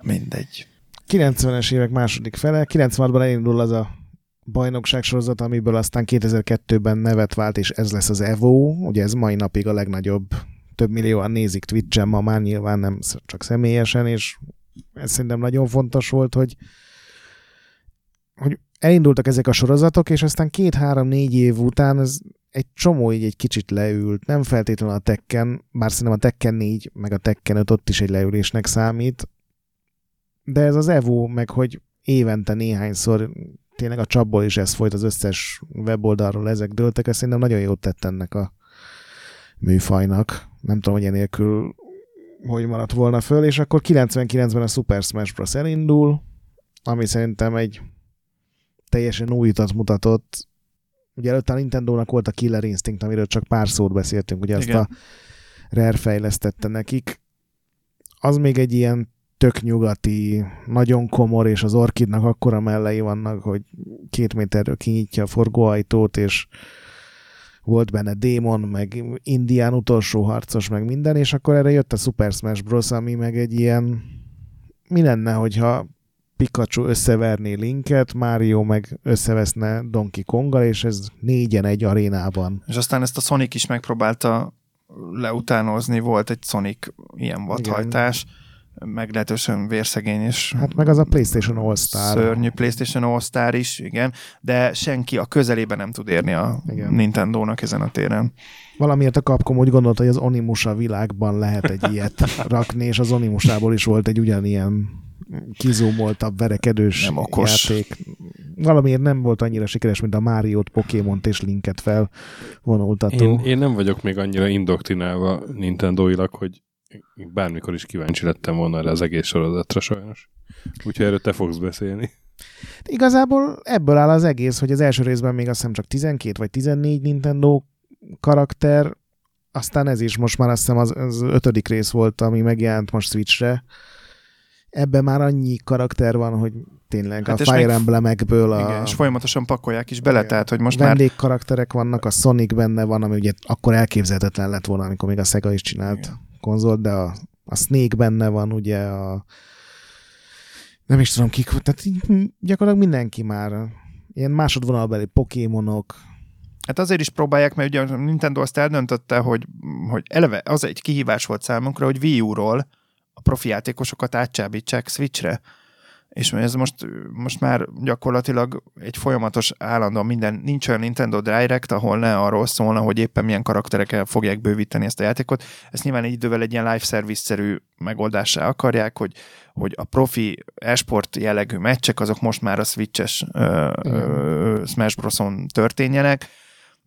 Speaker 3: Mindegy.
Speaker 2: 90-es évek második fele, 96-ban elindul az a bajnokság sorozat, amiből aztán 2002-ben nevet vált, és ez lesz az EVO, ugye ez mai napig a legnagyobb, több millióan nézik Twitch-en, ma már nyilván nem csak személyesen, és ez szerintem nagyon fontos volt, hogy, hogy elindultak ezek a sorozatok, és aztán két-három-négy év után ez egy csomó így egy kicsit leült, nem feltétlenül a Tekken, bár szerintem a Tekken 4, meg a Tekken 5 ott is egy leülésnek számít, de ez az Evo, meg hogy évente néhányszor tényleg a csapból is ez folyt az összes weboldalról, ezek dőltek, ez szerintem nagyon jót tett ennek a műfajnak. Nem tudom, hogy enélkül hogy maradt volna föl, és akkor 99-ben a Super Smash Bros. elindul, ami szerintem egy teljesen új utat mutatott. Ugye előtte a Nintendo-nak volt a Killer Instinct, amiről csak pár szót beszéltünk, ugye azt
Speaker 3: Igen.
Speaker 2: a Rare fejlesztette nekik. Az még egy ilyen tök nyugati, nagyon komor, és az Orchidnak akkora mellei vannak, hogy két méterről kinyitja a forgóajtót, és volt benne démon, meg indián utolsó harcos, meg minden, és akkor erre jött a Super Smash Bros., ami meg egy ilyen mi lenne, hogyha Pikachu összeverné Linket, Mario meg összeveszne Donkey Konggal, és ez négyen egy arénában.
Speaker 3: És aztán ezt a Sonic is megpróbálta leutánozni, volt egy Sonic ilyen vadhajtás, meglehetősen vérszegény és
Speaker 2: Hát meg az a PlayStation All-Star.
Speaker 3: szörnyű PlayStation All-Star is, igen, de senki a közelében nem tud érni a
Speaker 2: Igen.
Speaker 3: Nintendo-nak ezen a téren.
Speaker 2: Valamiért a Capcom úgy gondolta, hogy az Onimusa világban lehet egy ilyet rakni, és az Onimusából is volt egy ugyanilyen kizúmoltabb, verekedős
Speaker 3: Nem okos.
Speaker 2: játék. valamiért nem volt annyira sikeres, mint a Mario-t, Pokémont és Linket felvonultató.
Speaker 1: Én, én nem vagyok még annyira indoktrinálva Nintendo-ilag, hogy bármikor is kíváncsi lettem volna erre az egész sorozatra sajnos. Úgyhogy erről te fogsz beszélni.
Speaker 2: Igazából ebből áll az egész, hogy az első részben még azt hiszem csak 12 vagy 14 Nintendo karakter, aztán ez is most már azt hiszem az, az ötödik rész volt, ami megjelent most Switchre. Ebben már annyi karakter van, hogy tényleg hát a Fire. Emblemekből a...
Speaker 3: Igen, és folyamatosan pakolják is bele, tehát hogy most
Speaker 2: Vendég már... karakterek vannak, a Sonic benne van, ami ugye akkor elképzelhetetlen lett volna, amikor még a Sega is csinált igen. Konzolt, de a, a Snake benne van, ugye a nem is tudom kik, tehát gyakorlatilag mindenki már ilyen másodvonalbeli pokémonok.
Speaker 3: Hát azért is próbálják, mert ugye a Nintendo azt eldöntötte, hogy, hogy eleve az egy kihívás volt számunkra, hogy Wii U-ról a profi játékosokat átcsábítsák Switchre és ez most, most már gyakorlatilag egy folyamatos állandó minden, nincs olyan Nintendo Direct, ahol ne arról szólna, hogy éppen milyen karakterekkel fogják bővíteni ezt a játékot. Ezt nyilván egy idővel egy ilyen live service-szerű megoldásá akarják, hogy, hogy a profi esport jellegű meccsek azok most már a Switch-es Smash Bros-on történjenek,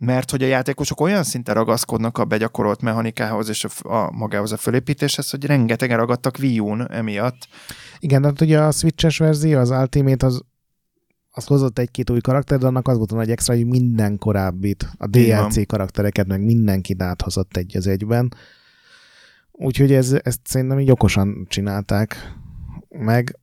Speaker 3: mert hogy a játékosok olyan szinten ragaszkodnak a begyakorolt mechanikához és a, a magához a fölépítéshez, hogy rengetegen ragadtak Wii U-n emiatt.
Speaker 2: Igen, de ugye a Switch-es verzió, az Ultimate, az, az hozott egy-két új karakter, de annak az volt a nagy extra, hogy minden korábbit, a DLC karaktereket, meg mindenkit áthozott egy az egyben. Úgyhogy ez, ezt szerintem így okosan csinálták. Meg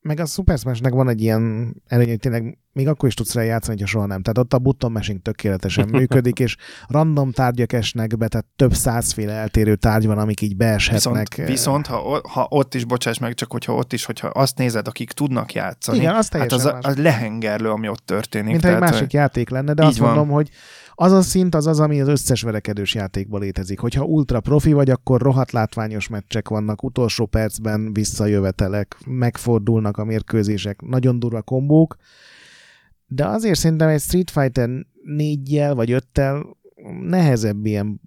Speaker 2: meg a Super Smash-nek van egy ilyen előny, hogy tényleg még akkor is tudsz rá játszani, hogyha soha nem. Tehát ott a button mashing tökéletesen működik, és random tárgyak esnek be, tehát több százféle eltérő tárgy van, amik így beeshetnek.
Speaker 3: Viszont, viszont ha, ha ott is, bocsáss meg, csak hogyha ott is, hogyha azt nézed, akik tudnak játszani,
Speaker 2: Igen, az
Speaker 3: hát az, az lehengerlő, ami ott történik.
Speaker 2: Mint tehát, egy másik játék lenne, de azt van. mondom, hogy az a szint az az, ami az összes verekedős játékban létezik. Hogyha ultra profi vagy, akkor rohadt látványos meccsek vannak, utolsó percben visszajövetelek, megfordulnak a mérkőzések, nagyon durva kombók, de azért szerintem egy Street Fighter négyjel vagy öttel nehezebb ilyen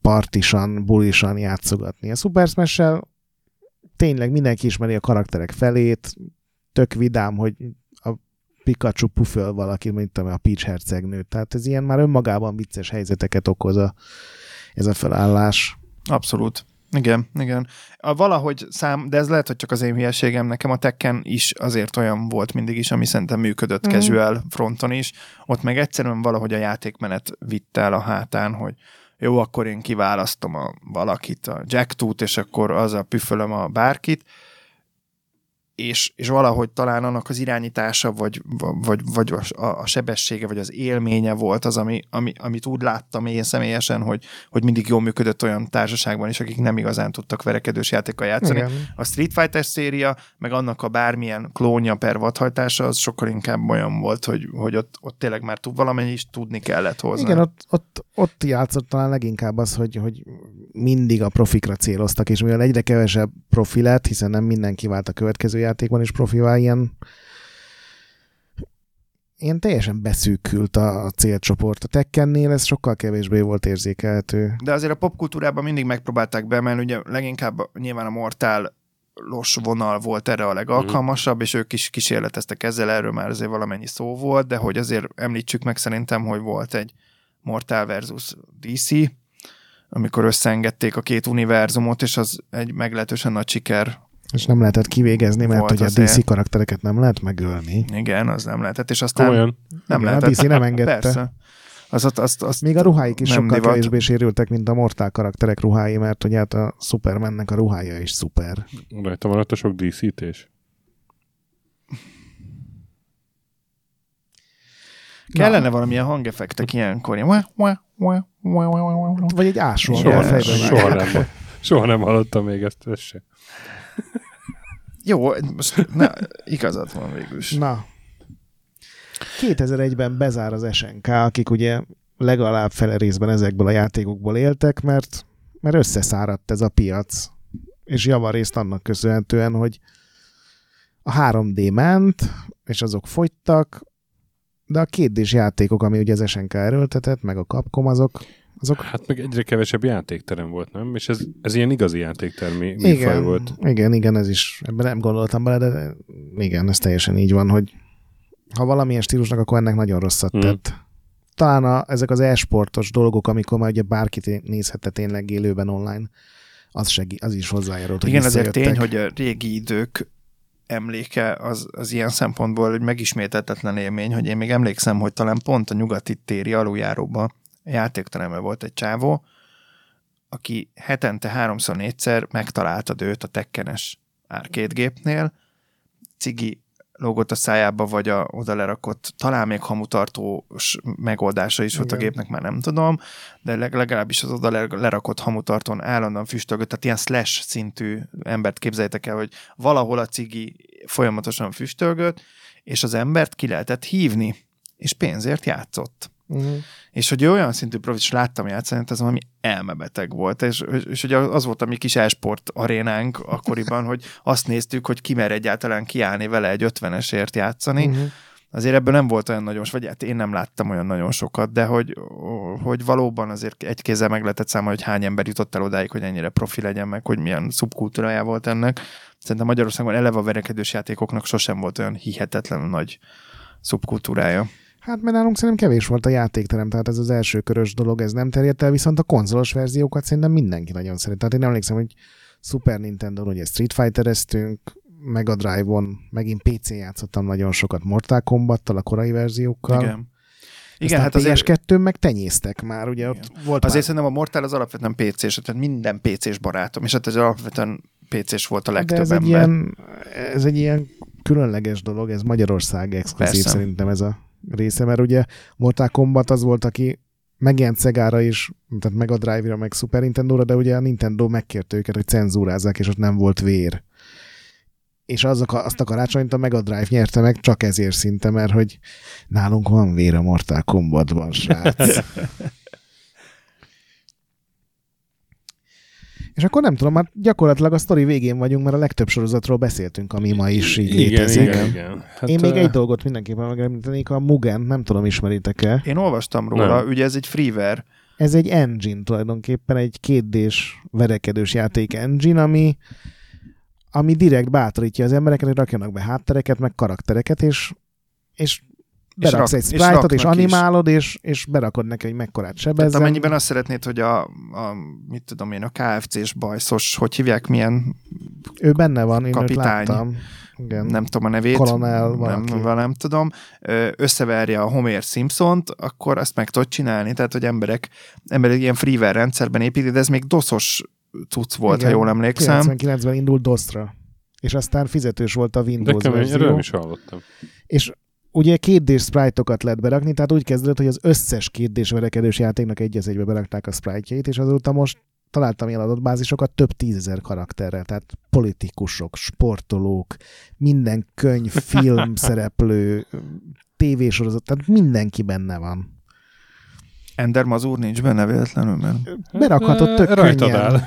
Speaker 2: partisan, bulisan játszogatni. A Super smash tényleg mindenki ismeri a karakterek felét, tök vidám, hogy Pikachu puföl valaki, mint tudom, a Peach hercegnő. Tehát ez ilyen már önmagában vicces helyzeteket okoz a, ez a felállás.
Speaker 3: Abszolút. Igen, igen. A valahogy szám, de ez lehet, hogy csak az én hülyeségem, nekem a Tekken is azért olyan volt mindig is, ami szerintem működött mm. casual fronton is. Ott meg egyszerűen valahogy a játékmenet vitt el a hátán, hogy jó, akkor én kiválasztom a valakit, a Jack és akkor az a püfölöm a bárkit, és, és valahogy talán annak az irányítása, vagy, vagy, vagy a, a sebessége, vagy az élménye volt az, ami, ami, amit úgy láttam én személyesen, hogy, hogy mindig jól működött olyan társaságban is, akik nem igazán tudtak verekedős játékkal játszani. Igen. A Street Fighter széria, meg annak a bármilyen klónja per vadhajtása, az sokkal inkább olyan volt, hogy, hogy ott, ott tényleg már tud, valamennyi is tudni kellett hozzá.
Speaker 2: Igen, ott, ott, ott játszott talán leginkább az, hogy, hogy mindig a profikra céloztak, és mivel egyre kevesebb profi hiszen nem mindenki vált a következő játékban is profivá, ilyen ilyen teljesen beszűkült a célcsoport. A Tekkennél ez sokkal kevésbé volt érzékelhető.
Speaker 3: De azért a popkultúrában mindig megpróbálták beemelni, ugye leginkább nyilván a Mortal los vonal volt erre a legalkalmasabb, és ők is kísérleteztek ezzel, erről már azért valamennyi szó volt, de hogy azért említsük meg szerintem, hogy volt egy Mortal versus DC, amikor összeengedték a két univerzumot, és az egy meglehetősen nagy siker
Speaker 2: és nem lehetett kivégezni, mert hogy a DC karaktereket nem lehet megölni.
Speaker 3: Igen, az nem lehetett, és aztán Olyan.
Speaker 2: nem Igen, lehetett. A DC nem engedte. Persze.
Speaker 3: Az, azt, azt, azt
Speaker 2: Még a ruháik is sokkal divat. kevésbé sérültek, mint a Mortal karakterek ruhái, mert ugye hát a Supermannek a ruhája is szuper.
Speaker 1: Rajta maradt a sok díszítés.
Speaker 3: Kellene valamilyen hangeffektek ilyenkor.
Speaker 2: Vagy egy ásó.
Speaker 1: Soha, soha, nem, soha nem hallottam még ezt, ezt se.
Speaker 3: Jó, most na, igazad van végül is.
Speaker 2: Na. 2001-ben bezár az SNK, akik ugye legalább fele részben ezekből a játékokból éltek, mert, mert összeszáradt ez a piac. És javarészt annak köszönhetően, hogy a 3D ment, és azok fogytak, de a kétdés játékok, ami ugye az SNK erőltetett, meg a Capcom, azok azok...
Speaker 1: Hát meg egyre kevesebb játékterem volt, nem? És ez, ez ilyen igazi játéktermi igen, volt.
Speaker 2: Igen, igen, ez is, ebben nem gondoltam bele, de igen, ez teljesen így van, hogy ha valamilyen stílusnak, akkor ennek nagyon rosszat
Speaker 1: Hmm.
Speaker 2: tett. Talán a, ezek az e-sportos dolgok, amikor már ugye bárkit nézhette tényleg élőben online, az, segí, az is hozzájárult, hogy
Speaker 3: Igen, azért tény, hogy a régi idők emléke az, az ilyen szempontból egy megismételtetlen élmény, hogy én még emlékszem, hogy talán pont a nyugati téri aluljáróban játékteremben volt egy csávó, aki hetente háromszor négyszer megtaláltad őt a tekkenes arcade gépnél, cigi lógott a szájába, vagy a oda lerakott, talán még hamutartós megoldása is volt a
Speaker 2: Igen.
Speaker 3: gépnek, már nem tudom, de leg- legalábbis az oda le- lerakott hamutartón állandóan füstölgött, tehát ilyen slash szintű embert képzeljétek el, hogy valahol a cigi folyamatosan füstölgött, és az embert ki lehetett hívni, és pénzért játszott.
Speaker 2: Uh-huh.
Speaker 3: És hogy ő olyan szintű profi, és láttam játszani, hát ez valami elmebeteg volt. És, és ugye az volt a mi kis e-sport arénánk akkoriban, hogy azt néztük, hogy ki mer egyáltalán kiállni vele egy ötvenesért játszani.
Speaker 2: Uh-huh.
Speaker 3: Azért ebből nem volt olyan nagyon, vagy hát én nem láttam olyan nagyon sokat, de hogy, hogy valóban azért egy kézzel meg lehetett számolni, hogy hány ember jutott el odáig, hogy ennyire profi legyen meg, hogy milyen szubkultúrája volt ennek. Szerintem Magyarországon eleve a verekedős játékoknak sosem volt olyan hihetetlen nagy szubkultúrája.
Speaker 2: Hát mert nálunk szerintem kevés volt a játékterem, tehát ez az első körös dolog, ez nem terjedt el, viszont a konzolos verziókat szerintem mindenki nagyon szeret. Tehát én emlékszem, hogy Super Nintendo-n ugye Street Fighter-eztünk, Mega Drive-on, megint PC játszottam nagyon sokat Mortal Kombattal, a korai verziókkal.
Speaker 3: Igen. Igen,
Speaker 2: Aztán
Speaker 3: hát azért,
Speaker 2: PS2-n meg tenyésztek már, ugye ott volt
Speaker 3: azért
Speaker 2: már...
Speaker 3: szerintem a Mortal az alapvetően PC-s, tehát minden PC-s barátom, és hát ez alapvetően PC-s volt a
Speaker 2: De
Speaker 3: legtöbb
Speaker 2: ez egy,
Speaker 3: ember.
Speaker 2: ilyen, ez egy ilyen különleges dolog, ez Magyarország exkluzív
Speaker 3: Persze.
Speaker 2: szerintem ez a része, mert ugye Mortal Kombat az volt, aki megjelent Szegára is, tehát Mega Drive-ra, meg Super Nintendo-ra, de ugye a Nintendo megkérte őket, hogy cenzúrázzák, és ott nem volt vér. És azok a, azt a karácsonyt a Mega Drive nyerte meg csak ezért szinte, mert hogy nálunk van vér a Mortal Kombatban, srác. És akkor nem tudom, hát gyakorlatilag a sztori végén vagyunk, mert a legtöbb sorozatról beszéltünk, ami ma is így
Speaker 1: igen,
Speaker 2: létezik.
Speaker 1: igen, igen. Hát,
Speaker 2: Én még
Speaker 1: ö,
Speaker 2: egy dolgot mindenképpen megemlítenék, a Mugen, nem tudom, ismeritek-e.
Speaker 3: Én olvastam róla,
Speaker 1: Nem.
Speaker 3: ugye ez egy freeware,
Speaker 2: Ez egy engine tulajdonképpen, egy kétdés verekedős játék engine, ami, ami direkt bátorítja az embereket, hogy rakjanak be háttereket, meg karaktereket, és, és beraksz
Speaker 3: rak-
Speaker 2: egy
Speaker 3: és
Speaker 2: sprite-ot, és,
Speaker 3: is.
Speaker 2: animálod, és, és berakod neki, hogy mekkorát
Speaker 3: Tehát
Speaker 2: sebezzen.
Speaker 3: amennyiben azt szeretnéd, hogy a, a mit tudom én, a KFC-s bajszos, hogy hívják, milyen,
Speaker 2: Ő benne van, én őt
Speaker 3: Kapitány.
Speaker 2: láttam. Igen.
Speaker 3: nem tudom a nevét,
Speaker 2: Kolonel
Speaker 3: nem,
Speaker 2: valaki.
Speaker 3: nem tudom, összeverje a Homer Simpsont, akkor azt meg tudod csinálni, tehát hogy emberek, emberek ilyen freeware rendszerben építik, de ez még doszos cucc volt,
Speaker 2: Igen,
Speaker 3: ha jól emlékszem.
Speaker 2: 99-ben indult DOS-ra. És aztán fizetős volt a
Speaker 1: De
Speaker 2: Windows
Speaker 1: kemény, erről
Speaker 2: verzió.
Speaker 1: is hallottam.
Speaker 2: És ugye kétdés sprite-okat lehet berakni, tehát úgy kezdődött, hogy az összes kétdés verekedős játéknak egy egybe berakták a sprite-jait, és azóta most találtam ilyen adatbázisokat több tízezer karakterrel, tehát politikusok, sportolók, minden könyv, film szereplő, tévésorozat, tehát mindenki benne van.
Speaker 3: Ender Mazur nincs benne véletlenül, mert
Speaker 2: Berakhatod tök
Speaker 1: Rajtad
Speaker 2: könnyen.
Speaker 1: áll.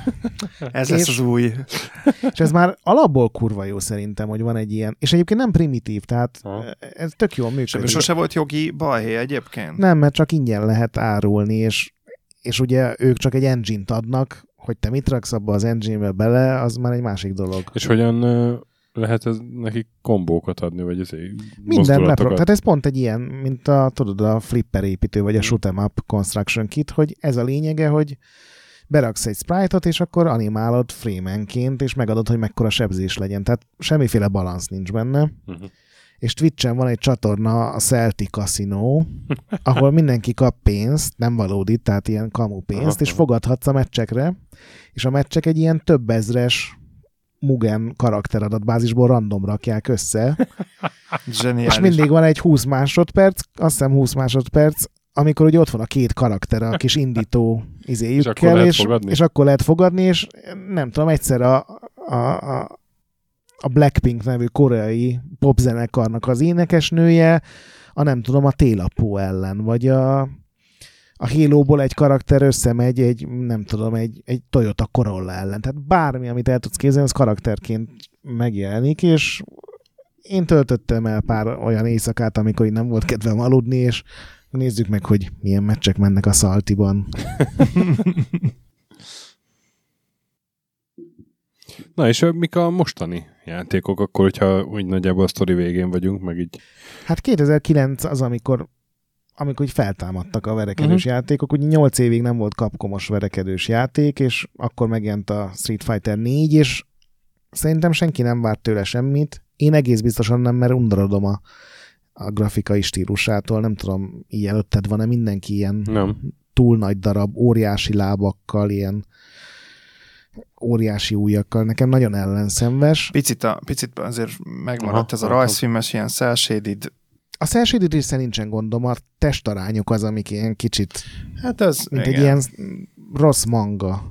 Speaker 3: ez lesz
Speaker 2: És-
Speaker 3: az új.
Speaker 2: És ez már alapból kurva jó szerintem, hogy van egy ilyen, és egyébként nem primitív, tehát
Speaker 1: Ha.
Speaker 2: ez tök jól működik.
Speaker 3: ebből sose volt jogi balhé egyébként?
Speaker 2: Nem, mert csak ingyen lehet árulni, és, és ugye ők csak egy engine-t adnak, hogy te mit raksz abba az engine-be bele, az már egy másik dolog.
Speaker 1: És hogyan lehet ez nekik kombókat adni, vagy ez
Speaker 2: Minden lepro. Tehát ez pont egy ilyen, mint a, tudod, a flipper építő, vagy a shoot'em up construction kit, hogy ez a lényege, hogy beraksz egy sprite-ot, és akkor animálod frame-enként, és megadod, hogy mekkora sebzés legyen. Tehát semmiféle balansz nincs benne.
Speaker 1: Uh-huh.
Speaker 2: és Twitch-en van egy csatorna, a Celtic Casino, ahol mindenki kap pénzt, nem valódi, tehát ilyen kamu pénzt,
Speaker 1: Aha,
Speaker 2: és fogadhatsz a meccsekre, és a meccsek egy ilyen több ezres Mugen karakteradatbázisból random rakják össze,
Speaker 3: Zseniális.
Speaker 2: és mindig van egy 20 másodperc, azt hiszem 20 másodperc, amikor ugye ott van a két karakter, a kis indító izéjükkel,
Speaker 1: akkor lehet
Speaker 2: és,
Speaker 1: fogadni?
Speaker 2: és akkor lehet fogadni, és nem tudom, egyszer a, a, a, a Blackpink nevű koreai popzenekarnak az énekesnője, a nem tudom, a télapó ellen, vagy a, a Halo-ból egy karakter összemegy egy, nem tudom, egy, egy Toyota Corolla ellen. Tehát bármi, amit el tudsz képzelni, az karakterként megjelenik, és én töltöttem el pár olyan éjszakát, amikor így nem volt kedvem aludni, és nézzük meg, hogy milyen meccsek mennek a Szaltiban.
Speaker 1: Na és mik a mostani játékok, akkor, hogyha úgy nagyjából a sztori végén vagyunk, meg így...
Speaker 2: Hát 2009 az, amikor amikor így feltámadtak a verekedős uh-huh. játékok. Ugye 8 évig nem volt kapkomos verekedős játék, és akkor megjelent a Street Fighter 4, és szerintem senki nem várt tőle semmit. Én egész biztosan nem, mert undorodom a, a grafikai stílusától. Nem tudom, így előtted van-e mindenki ilyen
Speaker 1: Nem.
Speaker 2: túl nagy darab, óriási lábakkal, ilyen óriási ujjakkal. Nekem nagyon ellenszenves.
Speaker 3: Picit, a, picit azért megmaradt
Speaker 1: Aha,
Speaker 3: ez a rajzfilmes, ilyen cel-shaded.
Speaker 2: A cel része nincsen gondom, a testarányok az, amik ilyen kicsit
Speaker 3: Hát ez,
Speaker 2: mint
Speaker 3: igen.
Speaker 2: egy ilyen rossz manga.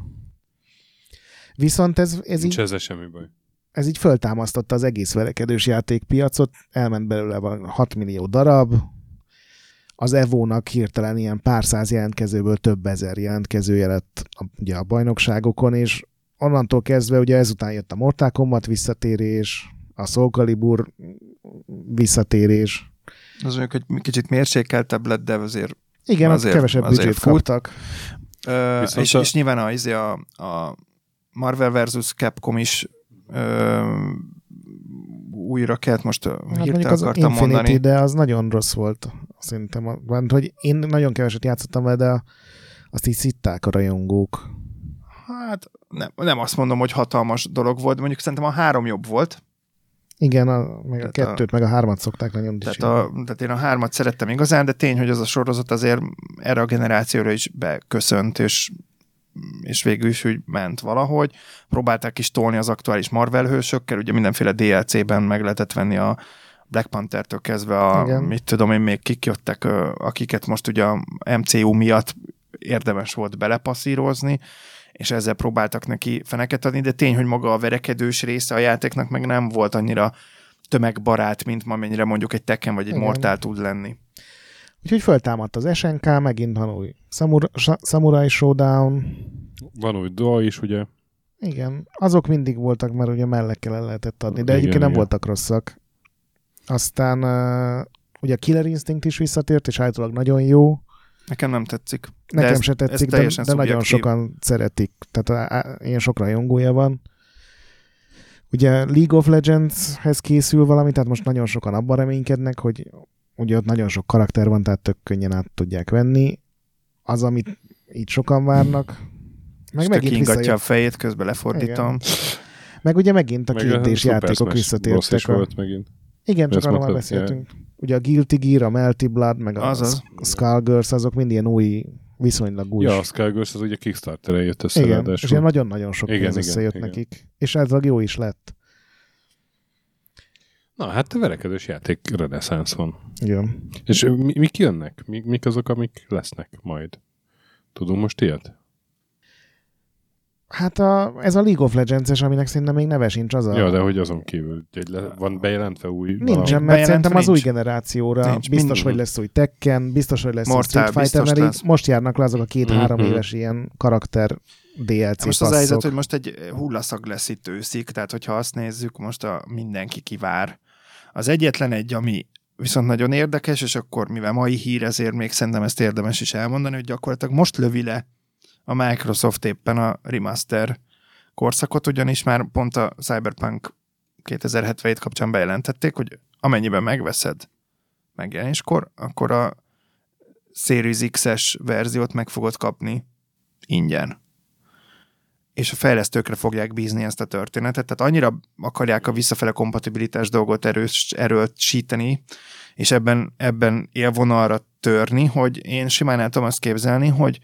Speaker 2: Viszont ez, ez,
Speaker 1: Nincs
Speaker 2: így,
Speaker 1: ezzel semmi baj.
Speaker 2: ez így föltámasztotta az egész verekedős játékpiacot, elment belőle van 6 millió darab, az Evo-nak hirtelen ilyen pár száz jelentkezőből több ezer jelentkezője lett a, ugye a bajnokságokon, és onnantól kezdve ugye ezután jött a Mortal Kombat visszatérés, a Soul Calibur visszatérés.
Speaker 3: Az mondjuk, hogy kicsit mérsékeltebb lett, de azért
Speaker 2: Igen, azért, kevesebb
Speaker 3: azért
Speaker 2: büdzsét kaptak.
Speaker 3: Ö,
Speaker 1: Viszont
Speaker 3: és,
Speaker 1: a-
Speaker 3: és nyilván a, izé a, a Marvel versus Capcom is ö, újra kellett most
Speaker 2: Hát
Speaker 3: hirtelen
Speaker 2: az
Speaker 3: akartam
Speaker 2: Infinity,
Speaker 3: mondani.
Speaker 2: de az nagyon rossz volt. Szerintem, mert hogy én nagyon keveset játszottam vele, de azt így szitták a rajongók.
Speaker 3: Hát nem, nem azt mondom, hogy hatalmas dolog volt, mondjuk szerintem a három jobb volt.
Speaker 2: Igen, a, meg a
Speaker 3: Tehát a-
Speaker 2: kettőt, meg a hármat szokták nagyon
Speaker 3: Tehát,
Speaker 2: dicsérni.
Speaker 3: a, tehát én a hármat szerettem igazán, de tény, hogy az a sorozat azért erre a generációra is beköszönt, és, és végül is úgy ment valahogy. Próbálták is tolni az aktuális Marvel hősökkel, ugye mindenféle DLC-ben meg lehetett venni a Black Panther-től kezdve a,
Speaker 2: Igen.
Speaker 3: mit tudom én, még kik jöttek, akiket most ugye a MCU miatt érdemes volt belepasszírozni, és ezzel próbáltak neki feneket adni, de tény, hogy maga a verekedős része a játéknak meg nem volt annyira tömegbarát, mint ma mennyire mondjuk egy Tekken vagy egy
Speaker 2: Igen.
Speaker 3: Mortal tud lenni.
Speaker 2: Úgyhogy föltámadt az SNK, megint van új Samur- Sa- Samurai Showdown.
Speaker 1: Van új DOA is, ugye?
Speaker 2: Igen, azok mindig voltak, mert ugye mellekkel el lehetett adni, de
Speaker 1: Igen,
Speaker 2: egyébként nem
Speaker 1: igen.
Speaker 2: voltak rosszak. Aztán uh, ugye a Killer Instinct is visszatért, és állítólag nagyon jó.
Speaker 3: Nekem nem tetszik.
Speaker 2: Nekem
Speaker 3: ez-
Speaker 2: se
Speaker 3: ez
Speaker 2: tetszik, de, de nagyon sokan szeretik. Tehát á, ilyen sok rajongója van. Ugye League of Legends-hez készül valami, tehát most nagyon sokan abban reménykednek, hogy ugye ott nagyon sok karakter van, tehát tök könnyen át tudják venni. Az, amit így sokan várnak. Meg
Speaker 3: És
Speaker 2: megint
Speaker 3: ingatja a
Speaker 2: visszajött.
Speaker 3: fejét, közben lefordítom.
Speaker 2: Meg ugye megint a
Speaker 1: Meg
Speaker 2: kérdés
Speaker 1: Super
Speaker 2: játékok visszatértek.
Speaker 1: is
Speaker 2: A...
Speaker 1: volt megint.
Speaker 2: Igen, csak arról már beszéltünk. Ugye a Guilty Gear, a Melty Blood, meg a
Speaker 3: Azaz.
Speaker 2: Skullgirls, azok mind ilyen új, viszonylag új.
Speaker 1: Ja, a Skygirls az ugye Kickstarter-en jött össze
Speaker 2: igen,
Speaker 1: ráadásul.
Speaker 2: és ilyen nagyon-nagyon sok
Speaker 1: Igen,
Speaker 2: pénz
Speaker 1: igen,
Speaker 2: összejött
Speaker 1: igen.
Speaker 2: nekik. És ez jó is lett.
Speaker 1: Na, hát a verekedős játék reneszánsz van.
Speaker 2: Igen.
Speaker 1: És mi, mik jönnek? Mi, mik azok, amik lesznek majd? Tudunk most ilyet?
Speaker 2: Hát a, ez a League of Legends-es, aminek szerintem még neve sincs, az a...
Speaker 1: Ja, de hogy azon kívül. Egy le, van bejelentve új
Speaker 2: Nincsen,
Speaker 1: valami?
Speaker 2: mert
Speaker 3: Bejelentve
Speaker 2: szerintem az
Speaker 3: nincs.
Speaker 2: új generációra
Speaker 3: Nincs,
Speaker 2: biztos,
Speaker 3: mind-
Speaker 2: hogy lesz új Tekken, biztos, hogy lesz új
Speaker 3: Mortal
Speaker 2: Street Fighter, mert így
Speaker 3: lesz.
Speaker 2: most járnak le azok a két-három
Speaker 1: Mhm.
Speaker 2: éves ilyen karakter DLC
Speaker 3: Most az
Speaker 2: passzok.
Speaker 3: helyzet, hogy most egy hullaszag lesz itt őszik, tehát hogyha azt nézzük, most a mindenki kivár. Az egyetlen egy, ami viszont nagyon érdekes, és akkor mivel mai hír, ezért még szerintem ezt érdemes is elmondani, hogy gyakorlatilag most lövi le a Microsoft éppen a remaster korszakot, ugyanis már pont a Cyberpunk 2077 kapcsán bejelentették, hogy amennyiben megveszed megjelenéskor, akkor a Series X-es verziót meg fogod kapni ingyen és a fejlesztőkre fogják bízni ezt a történetet. Tehát annyira akarják a visszafele kompatibilitás dolgot erős, erősíteni, és ebben, ebben élvonalra törni, hogy én simán el tudom azt képzelni, hogy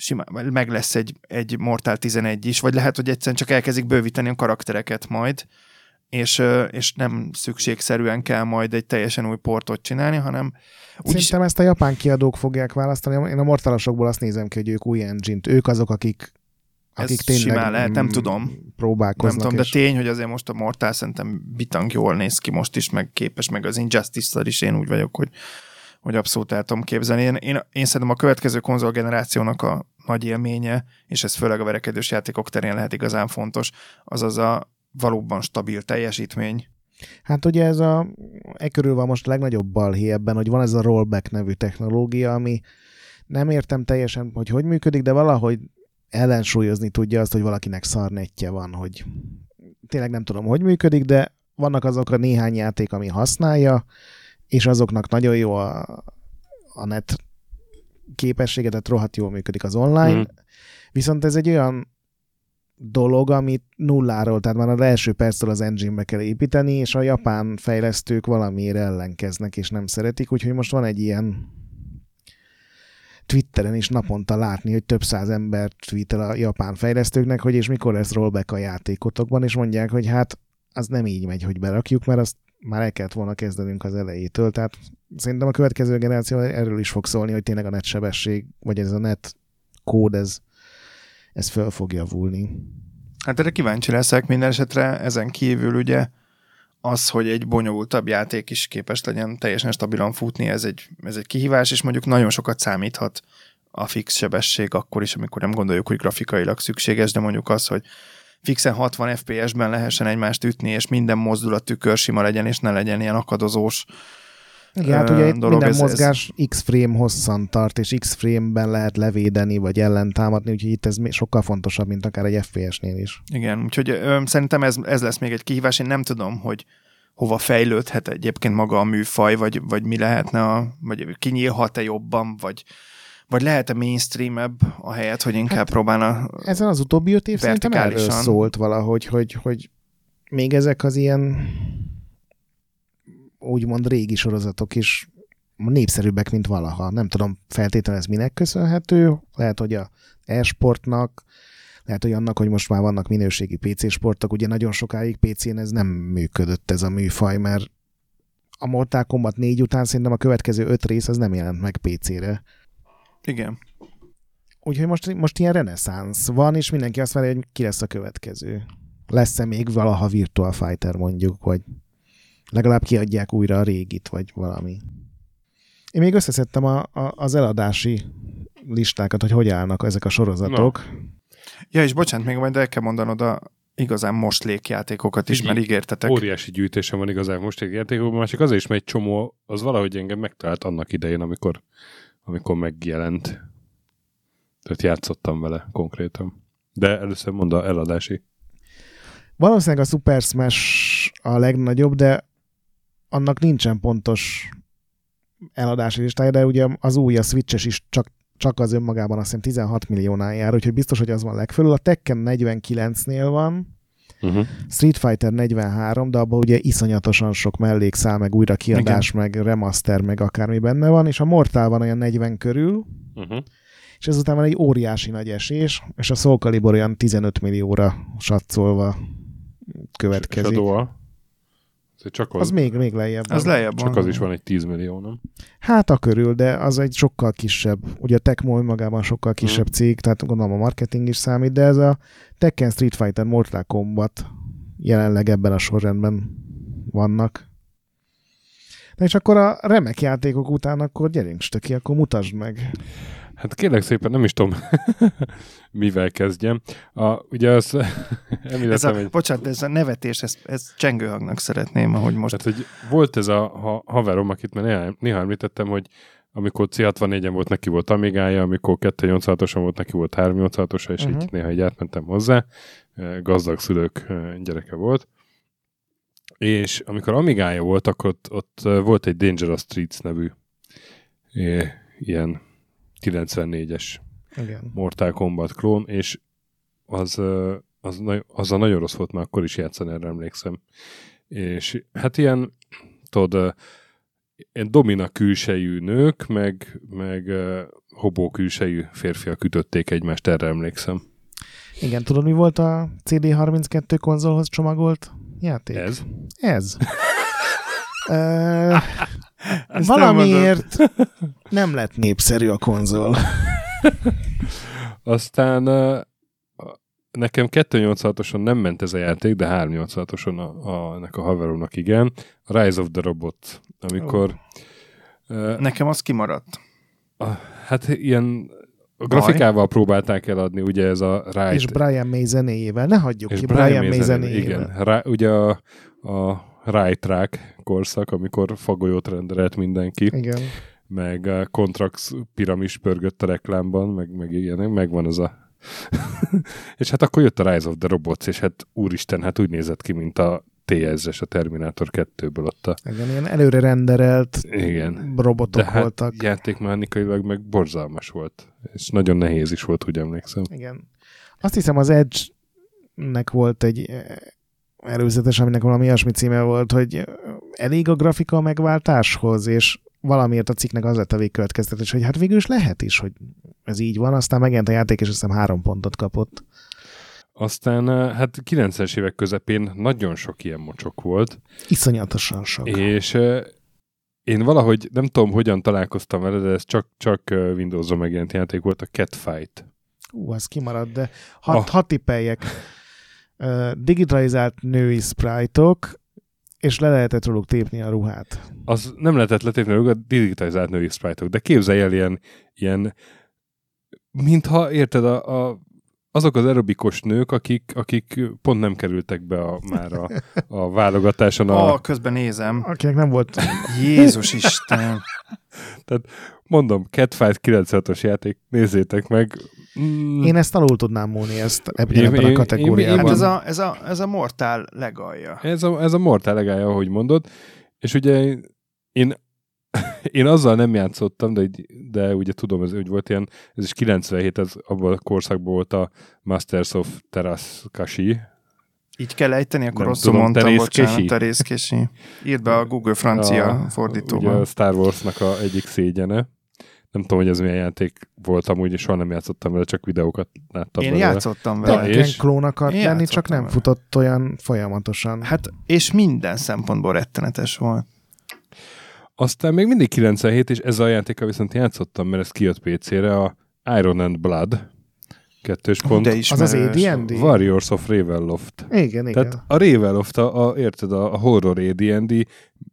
Speaker 3: simán, meg lesz egy, egy Mortal 11 is, vagy lehet, hogy egyszerűen csak elkezdik bővíteni a karaktereket majd, és, és nem szükségszerűen kell majd egy teljesen új portot csinálni, hanem úgyis
Speaker 2: Szerintem ezt a japán kiadók fogják választani. Én a mortalosokból azt nézem ki, hogy ők új engine-t, ők azok, akik,
Speaker 3: Ez
Speaker 2: akik tényleg
Speaker 3: simán lehet, nem tudom.
Speaker 2: próbálkoznak.
Speaker 3: Nem tudom, de
Speaker 2: és-
Speaker 3: tény, hogy azért most a Mortal szerintem bitang jól néz ki most is, meg képes, meg az Injustice-szal is én úgy vagyok, hogy, hogy abszolút el tudom képzelni. Én, én, én szerintem a következő konzolgenerációnak a nagy élménye, és ez főleg a verekedős játékok terén lehet igazán fontos, az az a valóban stabil teljesítmény.
Speaker 2: Hát ugye ez a, e körül van most a legnagyobb balhé ebben, hogy van ez a rollback nevű technológia, ami nem értem teljesen, hogy hogy működik, de valahogy ellensúlyozni tudja azt, hogy valakinek szarnetje van, hogy tényleg nem tudom, hogy működik, de vannak azok a néhány játék, ami használja, és azoknak nagyon jó a, a net képessége, tehát rohadt jól működik az online, mm. viszont ez egy olyan dolog, amit nulláról, tehát már az első perctől az engine-be kell építeni, és a japán fejlesztők valamiért ellenkeznek, és nem szeretik, úgyhogy most van egy ilyen Twitteren is naponta látni, hogy több száz ember tweetel a japán fejlesztőknek, hogy és mikor lesz rollback a játékotokban, és mondják, hogy hát az nem így megy, hogy berakjuk, mert azt már el kellett volna kezdenünk az elejétől. Tehát szerintem a következő generáció erről is fog szólni, hogy tényleg a net sebesség, vagy ez a net kód, ez, ez föl fog javulni.
Speaker 3: Hát erre kíváncsi leszek minden esetre, ezen kívül ugye az, hogy egy bonyolultabb játék is képes legyen teljesen stabilan futni, ez egy, ez egy kihívás, és mondjuk nagyon sokat számíthat a fix sebesség akkor is, amikor nem gondoljuk, hogy grafikailag szükséges, de mondjuk az, hogy fixen 60 FPS-ben lehessen egymást ütni, és minden mozdulat tükörsima legyen, és ne legyen ilyen akadozós
Speaker 2: igen, hát ugye dolog, minden ez, mozgás ez... X-frame hosszan tart, és X-frame-ben lehet levédeni, vagy ellentámadni, úgyhogy itt ez sokkal fontosabb, mint akár egy FPS-nél is.
Speaker 3: Igen, úgyhogy ö, szerintem ez, ez lesz még egy kihívás. Én nem tudom, hogy hova fejlődhet egyébként maga a műfaj, vagy, vagy mi lehetne, a, vagy kinyílhat-e jobban, vagy, vagy lehet-e mainstream-ebb a helyet, hogy inkább hát próbálna
Speaker 2: Ezen az utóbbi öt év szerintem erről szólt valahogy, hogy, hogy még ezek az ilyen úgymond régi sorozatok is népszerűbbek, mint valaha. Nem tudom feltétlenül ez minek köszönhető, lehet, hogy a e-sportnak, lehet, hogy annak, hogy most már vannak minőségi PC sportok, ugye nagyon sokáig PC-n ez nem működött ez a műfaj, mert a Mortal Kombat 4 után szerintem a következő öt rész az nem jelent meg PC-re.
Speaker 3: Igen.
Speaker 2: Úgyhogy most, most ilyen reneszánsz van, és mindenki azt várja, hogy ki lesz a következő. Lesz-e még valaha Virtual Fighter mondjuk, vagy legalább kiadják újra a régit, vagy valami. Én még összeszedtem a, a, az eladási listákat, hogy hogy állnak ezek a sorozatok. No.
Speaker 3: Ja, és bocsánat, még majd el kell mondanod a igazán most játékokat is, mert ígértetek.
Speaker 1: Óriási gyűjtésem van igazán most játékokban, másik azért is, mert egy csomó, az valahogy engem megtalált annak idején, amikor, amikor megjelent. Tehát játszottam vele konkrétan. De először mondd a eladási.
Speaker 2: Valószínűleg a Super Smash a legnagyobb, de annak nincsen pontos eladási listája, de ugye az új, a Switches is csak, csak az önmagában azt hiszem 16 milliónál jár, úgyhogy biztos, hogy az van legfölül. A Tekken 49-nél van, uh-huh. Street Fighter 43, de abban ugye iszonyatosan sok mellékszál, meg újra kiadás, Igen. meg remaster, meg akármi benne van, és a Mortal van olyan 40 körül, uh-huh. és ezután van egy óriási nagy esés, és a Soul Calibur olyan 15 millióra satszolva következik.
Speaker 1: És csak az,
Speaker 2: az még, még lejjebb
Speaker 3: Az lejjebb
Speaker 1: Csak van. az is van egy 10 millió, nem?
Speaker 2: Hát a körül, de az egy sokkal kisebb. Ugye a Tecmo magában sokkal kisebb hmm. cég, tehát gondolom a marketing is számít, de ez a Tekken Street Fighter Mortal Kombat jelenleg ebben a sorrendben vannak. Na és akkor a remek játékok után akkor gyerünk, Stöki, akkor mutasd meg.
Speaker 1: Hát kérlek szépen, nem is tudom, mivel kezdjem. A, ugye az
Speaker 3: ez a, egy... Bocsánat, ez a nevetés, ez, ez csengőhangnak szeretném, ahogy most.
Speaker 1: Tehát, hogy volt ez a ha, haverom, akit már néha, néha említettem, hogy amikor C64-en volt, neki volt Amigája, amikor 286-osan volt, neki volt 386-osa, és uh-huh. így néha így átmentem hozzá. Gazdag szülők gyereke volt. És amikor Amigája volt, akkor ott, ott volt egy Dangerous Streets nevű ilyen 94-es Igen. Mortal Kombat klón, és az, az, az a nagyon rossz volt, már akkor is játszani, erre emlékszem. És hát ilyen, tudod, ilyen domina külsejű nők, meg, meg hobó külsejű férfiak ütötték egymást, erre emlékszem.
Speaker 2: Igen, tudod, mi volt a CD32 konzolhoz csomagolt játék?
Speaker 1: Ez?
Speaker 2: Ez. Valamiért nem, nem lett népszerű a konzol.
Speaker 1: Aztán nekem 286-oson nem ment ez a játék, de 386-oson a, a, ennek a haveromnak igen. A Rise of the Robot, amikor...
Speaker 3: Oh. Uh, nekem az kimaradt.
Speaker 1: Uh, hát ilyen a grafikával Baj. próbálták eladni, ugye ez a Right...
Speaker 2: És Brian May zenéjével, ne hagyjuk és ki Brian, Brian May zenéjével.
Speaker 1: Igen, Rá, ugye a, a right track korszak, amikor fagolyót renderelt mindenki.
Speaker 2: Igen.
Speaker 1: Meg a Contrax piramis pörgött a reklámban, meg, meg ilyenek, megvan az a és hát akkor jött a Rise of the Robots, és hát úristen, hát úgy nézett ki, mint a T-1000-es a Terminator 2-ből ott a...
Speaker 2: Igen, ilyen előre renderelt
Speaker 1: Igen.
Speaker 2: robotok
Speaker 1: De hát
Speaker 2: voltak.
Speaker 1: játékmechanikailag meg borzalmas volt. És nagyon nehéz is volt, úgy emlékszem.
Speaker 2: Igen. Azt hiszem az Edge-nek volt egy eh, előzetes, aminek valami olyasmi címe volt, hogy elég a grafika a megváltáshoz, és valamiért a cikknek az lett a végkövetkeztetés, hogy hát végül is lehet is, hogy ez így van, aztán megjelent a játék, és azt hiszem három pontot kapott.
Speaker 1: Aztán eh, hát 90-es évek közepén nagyon sok ilyen mocsok volt,
Speaker 2: Iszonyatosan sok.
Speaker 1: és eh, én valahogy nem tudom, hogyan találkoztam vele, de ez csak, csak eh, Windows-on megjelent játék volt, a Catfight.
Speaker 2: Ú, az kimaradt, de hat,
Speaker 1: Ah.
Speaker 2: hat tippeljek. Ö, digitalizált női sprite-ok, és le lehetett róluk tépni a ruhát.
Speaker 1: Az nem lehetett letépni a digitalizált női sprite de képzelj el ilyen, ilyen mintha, érted, a, a, azok az aerobikos nők, akik, akik pont nem kerültek be a, már a, a válogatáson a,
Speaker 3: Ah, közben nézem.
Speaker 2: Akinek nem volt
Speaker 3: Jézus Isten.
Speaker 1: mondom, Catfight 96-os játék, nézzétek meg. Mm,
Speaker 2: Én ezt alul tudnám múlni, ezt ebben,
Speaker 1: Én-
Speaker 2: ebben
Speaker 1: én-
Speaker 2: a kategóriában.
Speaker 3: Hát
Speaker 1: Van.
Speaker 3: ez a, ez a, ez a mortál legalja.
Speaker 1: Ez a, ez a Mortal legája, ahogy mondod, és ugye én, én azzal nem játszottam, de, de ugye tudom, ez úgy volt ilyen, ez is 97, ez abban a korszakban volt a Masters of Terraskashi,
Speaker 3: Így kell ejteni, akkor
Speaker 1: Nem
Speaker 3: rosszul
Speaker 1: tudom,
Speaker 3: mondtam,
Speaker 1: terészkési?
Speaker 3: bocsánat, terészkési. Írd be a Google francia
Speaker 1: a, ugye
Speaker 3: fordítóban.
Speaker 1: a Star Warsnak a egyik szégyene. Nem tudom, hogy ez milyen játék volt amúgy, és soha nem játszottam vele, csak videókat láttam
Speaker 3: Én
Speaker 1: belőle.
Speaker 3: játszottam vele.
Speaker 2: Tekken
Speaker 1: és?
Speaker 2: klón akart
Speaker 3: Én
Speaker 2: lenni, csak nem
Speaker 3: vele.
Speaker 2: futott olyan folyamatosan.
Speaker 3: Hát, és minden szempontból rettenetes volt.
Speaker 1: Aztán még mindig 97, és ezzel a játékkal viszont játszottam, mert ez kijött PC-re, a Iron and Blood kettős pont.
Speaker 3: de
Speaker 2: az az
Speaker 3: ismerős.
Speaker 2: AD&D?
Speaker 1: Warriors of Ravenloft.
Speaker 2: Igen, igen.
Speaker 1: Tehát a Ravenloft, a, a, érted, a, a horror AD&D,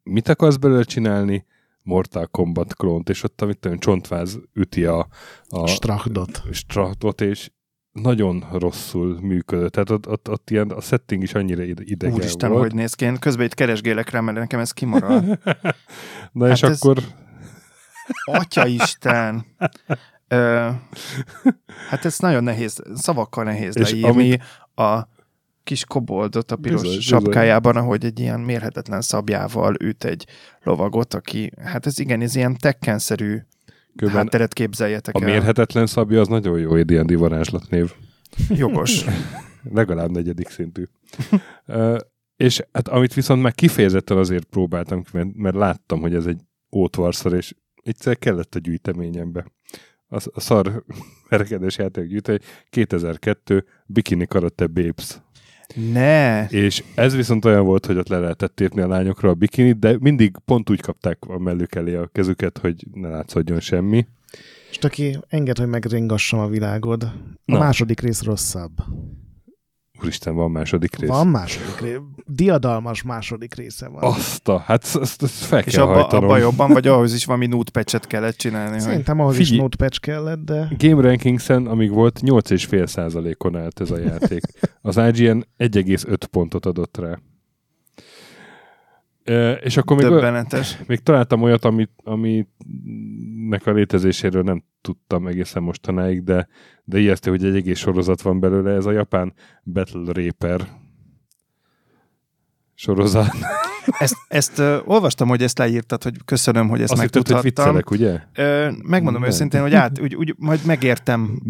Speaker 1: mit akarsz belőle csinálni? Mortal Kombat klónt, és ott, amit tudom, csontváz üti a, a
Speaker 2: Strachdot.
Speaker 1: Strahtot, és nagyon rosszul működött. Tehát ott, ott, ott ilyen, a setting is annyira ide- idegen
Speaker 3: Úristen,
Speaker 1: volt.
Speaker 3: hogy néz ki. Én közben itt keresgélek rá, mert nekem ez kimarad.
Speaker 1: Na és
Speaker 3: Hát ez-
Speaker 1: akkor
Speaker 3: Atya Isten! Ö, hát ez nagyon nehéz, szavakkal nehéz
Speaker 1: És
Speaker 3: leírni.
Speaker 1: amit-
Speaker 3: A kis koboldot a piros
Speaker 1: Bizony,
Speaker 3: bizony,
Speaker 1: bizony.
Speaker 3: sapkájában, ahogy egy ilyen mérhetetlen szabjával üt egy lovagot, aki, hát ez igen, ez ilyen tekkenszerű
Speaker 1: különben
Speaker 3: hátteret képzeljetek
Speaker 1: a
Speaker 3: el.
Speaker 1: mérhetetlen szabja az nagyon jó AD&D varázslatnév.
Speaker 3: Jogos.
Speaker 1: Legalább negyedik szintű. Ö, és hát amit viszont már kifejezetten azért próbáltam, mert, mert láttam, hogy ez egy ótvarszor, és egyszer kellett a gyűjteményembe. A, a szar verekedés játék gyűjtemény 2002 Bikini Karate Babes.
Speaker 3: Ne!
Speaker 1: És ez viszont olyan volt, hogy ott le lehetett tépni a lányokra a bikinit, de mindig pont úgy kapták a mellük elé a kezüket, hogy ne látszódjon semmi.
Speaker 2: És aki enged, hogy megringassam a világod. A
Speaker 1: Na.
Speaker 2: második rész rosszabb.
Speaker 1: Úristen, van második rész.
Speaker 2: Van második rész. Diadalmas második része van.
Speaker 1: Azt a, hát ezt, ezt fel
Speaker 3: És
Speaker 1: kell
Speaker 3: abba,
Speaker 1: hajtanom.
Speaker 3: abba jobban, vagy ahhoz is valami notepatchet kellett csinálni. Hogy...
Speaker 2: Szerintem ahhoz
Speaker 1: Figyelj.
Speaker 2: is notepatch kellett, de
Speaker 1: Game Rankingsen, amíg volt, 8,5%-on állt ez a játék. Az IGN 1,5 pontot adott rá. E, és akkor még,
Speaker 3: Döbbenetes.
Speaker 1: még találtam olyat, amit, aminek a létezéséről nem tudtam egészen mostanáig, de, de ijesztő, hogy egy egész sorozat van belőle. Ez a japán Battle Raper sorozat.
Speaker 3: Ezt, ezt uh, olvastam, hogy ezt leírtad, hogy köszönöm, hogy ezt
Speaker 1: Azt
Speaker 3: megtudhattam.
Speaker 1: viccelek, ugye?
Speaker 3: Ö, megmondom
Speaker 1: Nem.
Speaker 3: őszintén, hogy át, úgy, úgy, majd megértem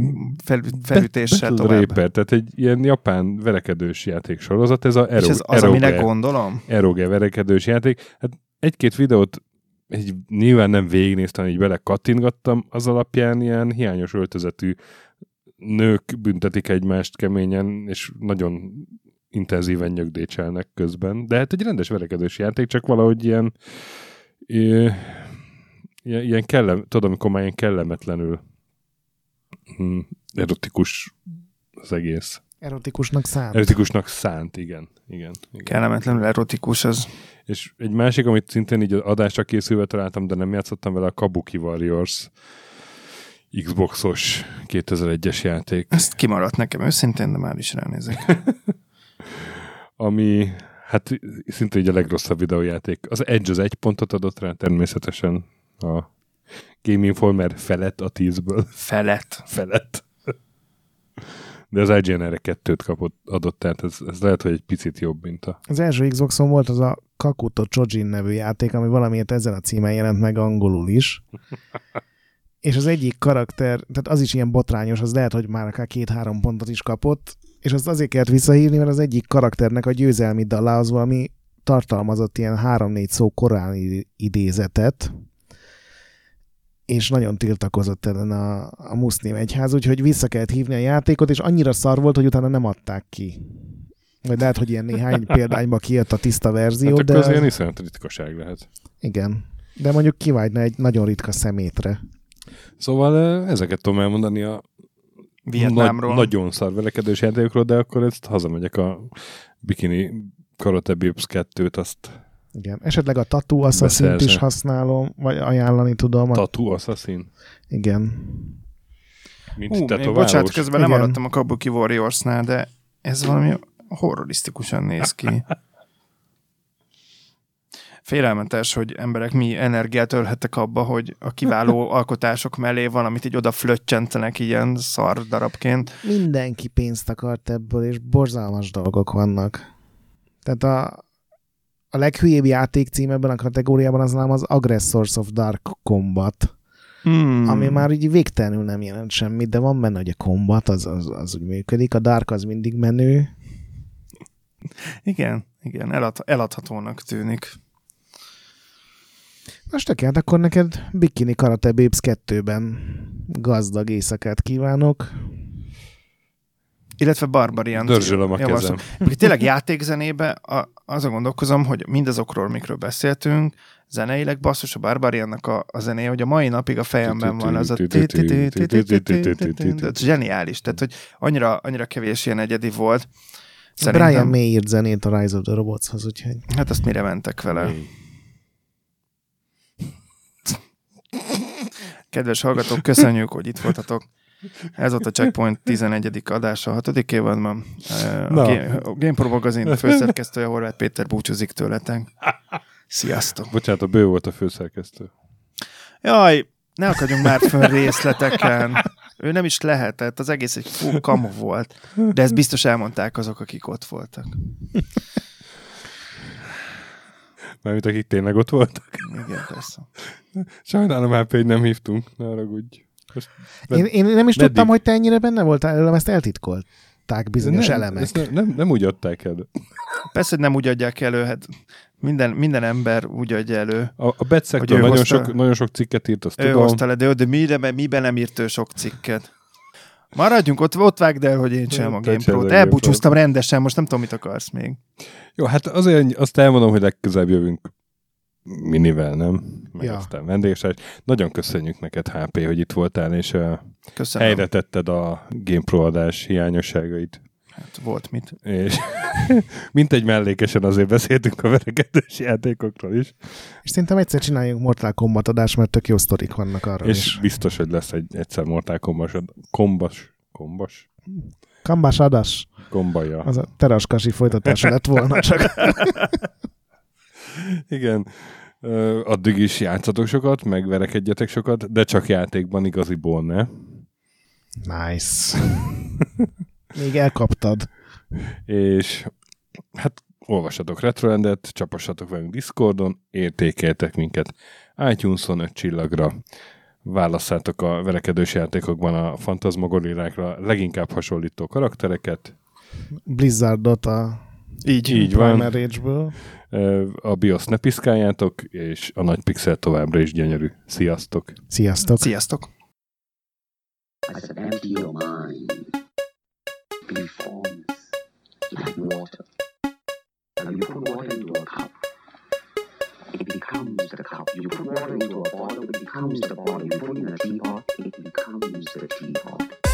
Speaker 3: fel, felütéssel
Speaker 1: Battle
Speaker 3: tovább.
Speaker 1: Raper, tehát egy ilyen japán verekedős játék sorozat, ez a
Speaker 3: És
Speaker 1: Ero,
Speaker 3: ez az, amire gondolom?
Speaker 1: eroge verekedős játék. Hát egy-két videót egy, nyilván nem végignéztem, így bele kattintgattam, az alapján ilyen hiányos öltözetű nők büntetik egymást keményen, és nagyon intenzíven nyögdécselnek közben. De hát egy rendes verekedős játék, csak valahogy ilyen ilyen, ilyen kellem, tudom, amikor már ilyen kellemetlenül hm, erotikus az egész.
Speaker 2: erotikusnak szánt.
Speaker 1: Erotikusnak szánt, igen. Igen, igen.
Speaker 3: Kellemetlenül erotikus az.
Speaker 1: És egy másik, amit szintén így adásra készülve találtam, de nem játszottam vele, a Kabuki Warriors Xboxos 2001-es játék,
Speaker 3: Ezt kimaradt nekem őszintén, de már is ránézek.
Speaker 1: ami hát szinte így a legrosszabb videójáték. Az Edge az egy pontot adott rá, természetesen a Game Informer felett a tízből.
Speaker 3: Felett.
Speaker 1: Felett. De az IGN erre kettőt kapott, adott, tehát ez, ez lehet, hogy egy picit jobb, mint a...
Speaker 2: Az első Xboxon volt az a Kakuto Chojin nevű játék, ami valamiért ezen a címen jelent meg angolul is. és az egyik karakter, tehát az is ilyen botrányos, az lehet, hogy már akár két-három pontot is kapott, és azt azért kellett visszahívni, mert az egyik karakternek a győzelmi dala az valami tartalmazott ilyen három-négy szó koráni idézetet, és nagyon tiltakozott ellen a, a muszlim egyház, úgyhogy vissza kellett hívni a játékot, és annyira szar volt, hogy utána nem adták ki. Vagy lehet, hogy ilyen néhány példányba kijött a tiszta verzió,
Speaker 1: Hát
Speaker 2: de...
Speaker 1: az ilyen iszonyat ritkaság lehet.
Speaker 2: Igen. De mondjuk kivágyna egy nagyon ritka szemétre.
Speaker 1: Szóval ezeket tudom elmondani a
Speaker 3: Vietnámról.
Speaker 1: Nagy, nagyon szar velekedős játékokról, de akkor ezt hazamegyek a Bikini Karate Bips 2-t, azt
Speaker 2: Igen. Esetleg a Tattoo assassin is használom, vagy ajánlani tudom. A...
Speaker 1: Tattoo Assassin.
Speaker 2: Igen.
Speaker 1: Mint
Speaker 3: Hú,
Speaker 1: tetoválós.
Speaker 3: bocsánat, közben
Speaker 2: Igen.
Speaker 3: lemaradtam a Kabuki Warriorsnál, de ez valami horrorisztikusan néz ki. Félelmetes, hogy emberek mi energiát ölhettek abba, hogy a kiváló alkotások mellé valamit így oda flöccsentenek ilyen szar darabként.
Speaker 2: Mindenki pénzt akart ebből, és borzalmas dolgok vannak. Tehát a, a leghülyébb játék cím ebben a kategóriában az nem az Aggressors of Dark Combat,
Speaker 3: Hmm.
Speaker 2: ami már így végtelenül nem jelent semmit, de van benne, hogy a combat az, az, az úgy működik, a Dark az mindig menő,
Speaker 3: Igen, igen, elad, eladhatónak tűnik.
Speaker 2: Most tök hát akkor neked Bikini Karate Babes 2-ben gazdag éjszakát kívánok.
Speaker 3: Illetve Barbarian.
Speaker 1: Dörzsölöm a
Speaker 3: javaslom.
Speaker 1: kezem.
Speaker 3: Tényleg játékzenébe a, azon gondolkozom, hogy mindazokról, mikről beszéltünk, zeneileg basszus a Barbariannak a, a zenéje, hogy a mai napig a fejemben van az a zseniális, tehát hogy annyira, annyira kevés ilyen egyedi volt.
Speaker 2: Szerintem... Brian May írt zenét a Rise of the Robotshoz, úgyhogy
Speaker 3: Hát azt mire mentek vele. Kedves hallgatók, köszönjük, hogy itt voltatok. Ez volt a Checkpoint 11. adása, a 6. évadban. A,
Speaker 1: Na.
Speaker 3: Game, a GamePro magazin főszerkesztője Horváth Péter búcsúzik tőletek. Sziasztok!
Speaker 1: Bocsánat, a bő volt a főszerkesztő.
Speaker 3: Jaj, ne akadjunk már föl részleteken. Ő nem is lehetett, az egész egy fú kamu volt. De ezt biztos elmondták azok, akik ott voltak.
Speaker 1: Mármint akik tényleg ott voltak.
Speaker 3: Igen, persze.
Speaker 1: Sajnálom, HP, nem hívtunk. Ne haragudj. Most
Speaker 2: én, én nem is
Speaker 1: meddig?
Speaker 2: tudtam, hogy te ennyire benne voltál, előlem ezt eltitkolták bizonyos
Speaker 1: nem,
Speaker 2: elemek.
Speaker 1: ezt nem, nem, nem úgy adták el.
Speaker 3: Persze, hogy nem úgy adják elő, hát minden, minden ember úgy adja elő.
Speaker 1: A, a Bet
Speaker 3: Hogy ő
Speaker 1: nagyon,
Speaker 3: hozta-
Speaker 1: sok, nagyon sok cikket írt, azt
Speaker 3: Ő
Speaker 1: tudom.
Speaker 3: hozta le, de, de mire, miben nem írt ő sok cikket? Maradjunk ott, ott vágd el, hogy én sem a GamePro-t. Elbúcsúztam rendesen, most nem tudom, mit akarsz még.
Speaker 1: Jó, hát azért azt elmondom, hogy legközelebb jövünk minivel, nem? Meg
Speaker 2: Ja.
Speaker 1: aztán. Nagyon köszönjük neked, HP, hogy itt voltál, és uh,
Speaker 3: Köszönöm.
Speaker 1: helyre tetted a GamePro adás hiányosságait.
Speaker 3: Hát volt mit.
Speaker 1: És mint egy mellékesen azért beszéltünk a verekedős játékokról is,
Speaker 2: És szerintem egyszer csináljunk Mortal Kombat adást, mert tök jó sztorik vannak arra
Speaker 1: és
Speaker 2: is.
Speaker 1: biztos, hogy lesz egy egyszer Mortal Kombat kombas, kombas,
Speaker 2: Kambás adás,
Speaker 1: kombaja.
Speaker 2: az a teraskasi folytatása lett volna csak.
Speaker 1: Igen. Addig is játszatok sokat, megverekedjetek sokat, de csak játékban igaziból ne.
Speaker 2: Nice. Még elkaptad.
Speaker 1: És hát olvassatok Retroendet, csapassatok velünk Discordon, értékeltek minket iTunes-on 5 csillagra, válasszátok a verekedős játékokban a fantasmagorilákra leginkább hasonlító karaktereket,
Speaker 2: Blizzardot a
Speaker 3: Így.
Speaker 1: Így van. A BIOS ne piszkáljátok, és a nagy pixel továbbra is gyönyörű. Sziasztok!
Speaker 2: Sziasztok!
Speaker 3: Sziasztok!
Speaker 4: I said, empty your mind. Be formless, like water. Now you put water into a cup. It becomes the cup. You put water into a bottle, it becomes the bottle. You put it in a teapot, it becomes the teapot.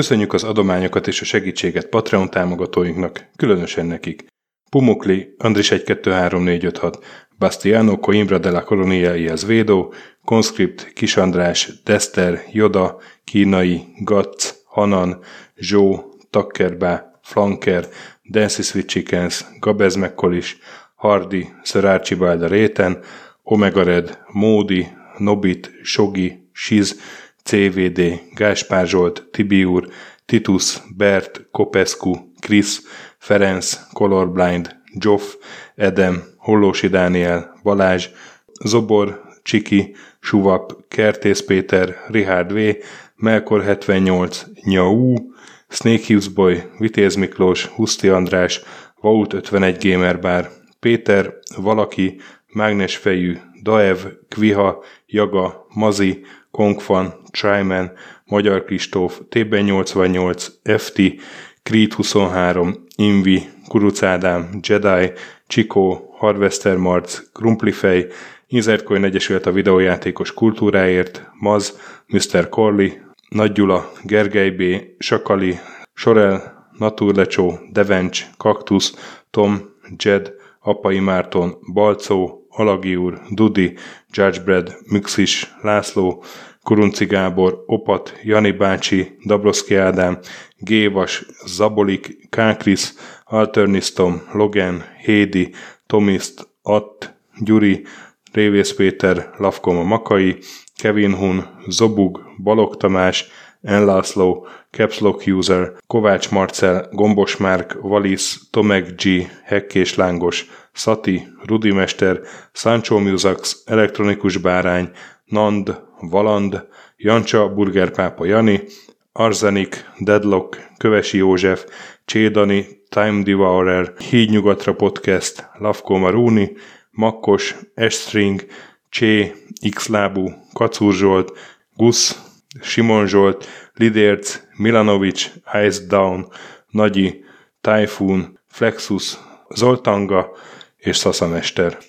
Speaker 1: Köszönjük az adományokat és a segítséget Patreon támogatóinknak, különösen nekik. Pumukli, Andris 123456, Bastiano Coimbra de la Colonia y Azvedo, Conscript, Kis András, Dester, Joda, Kínai, Gatz, Hanan, Zsó, Takkerbá, Flanker, Dancy Sweet Chickens, Gabez Mekkolis, Hardy, Sir Archibald a Réten, Omega Red, Módi, Nobit, Sogi, Siz, CVD, Gáspár Zsolt, Tibiur, Titus, Bert, Kopescu, Krisz, Ferenc, Colorblind, Joff, Edem, Hollósi Dániel, Balázs, Zobor, Csiki, Suvap, Kertész Péter, Richard V, Melkor 78, Nyau, Snake Hughes Boy, Vitéz Miklós, Huszti András, Vault 51 Gamer Bar, Péter, Valaki, Mágnesfejű, Daev, Kviha, Jaga, Mazi, Kongfan, Tryman, Magyar Kristóf, TB88, FT, Creed 23, Invi, Kuruc Ádám, Jedi, Csikó, Harvester Marc, Krumplifej, Inzertcoin Egyesület a videójátékos kultúráért, Maz, Mr. Corley, Nagy Gyula, Gergely B., Sakali, Sorel, Naturlecsó, Devencs, Kaktusz, Tom, Jed, Apai Márton, Balcó, Alagi úr, Dudi, Judgebred, Müxis, László, Kurunci Gábor, Opat, Jani bácsi, Dabroszki Ádám, Gévas, Zabolik, Kákris, Alternisztom, Logan, Hédi, Tomiszt, Att, Gyuri, Révész Péter, Lavkoma Makai, Kevin Hun, Zobug, Balog Tamás, Enlászló, Capslock User, Kovács Marcel, Gombos Márk, Valisz, Tomek G, Hekkés Lángos, Szati, Rudimester, Sancho Musax, Elektronikus Bárány, Nand, Valand, Jancsa, Burgerpápa Jani, Arzenik, Deadlock, Kövesi József, Csédani, Time Devourer, Hídnyugatra Podcast, Lavko Maruni, Makkos, Estring, Csé, Xlábú, Kacúr Zsolt, Gusz, Simon Zsolt, Lidérc, Milanovic, Ice Down, Nagyi, Typhoon, Flexus, Zoltanga és Szaszamester.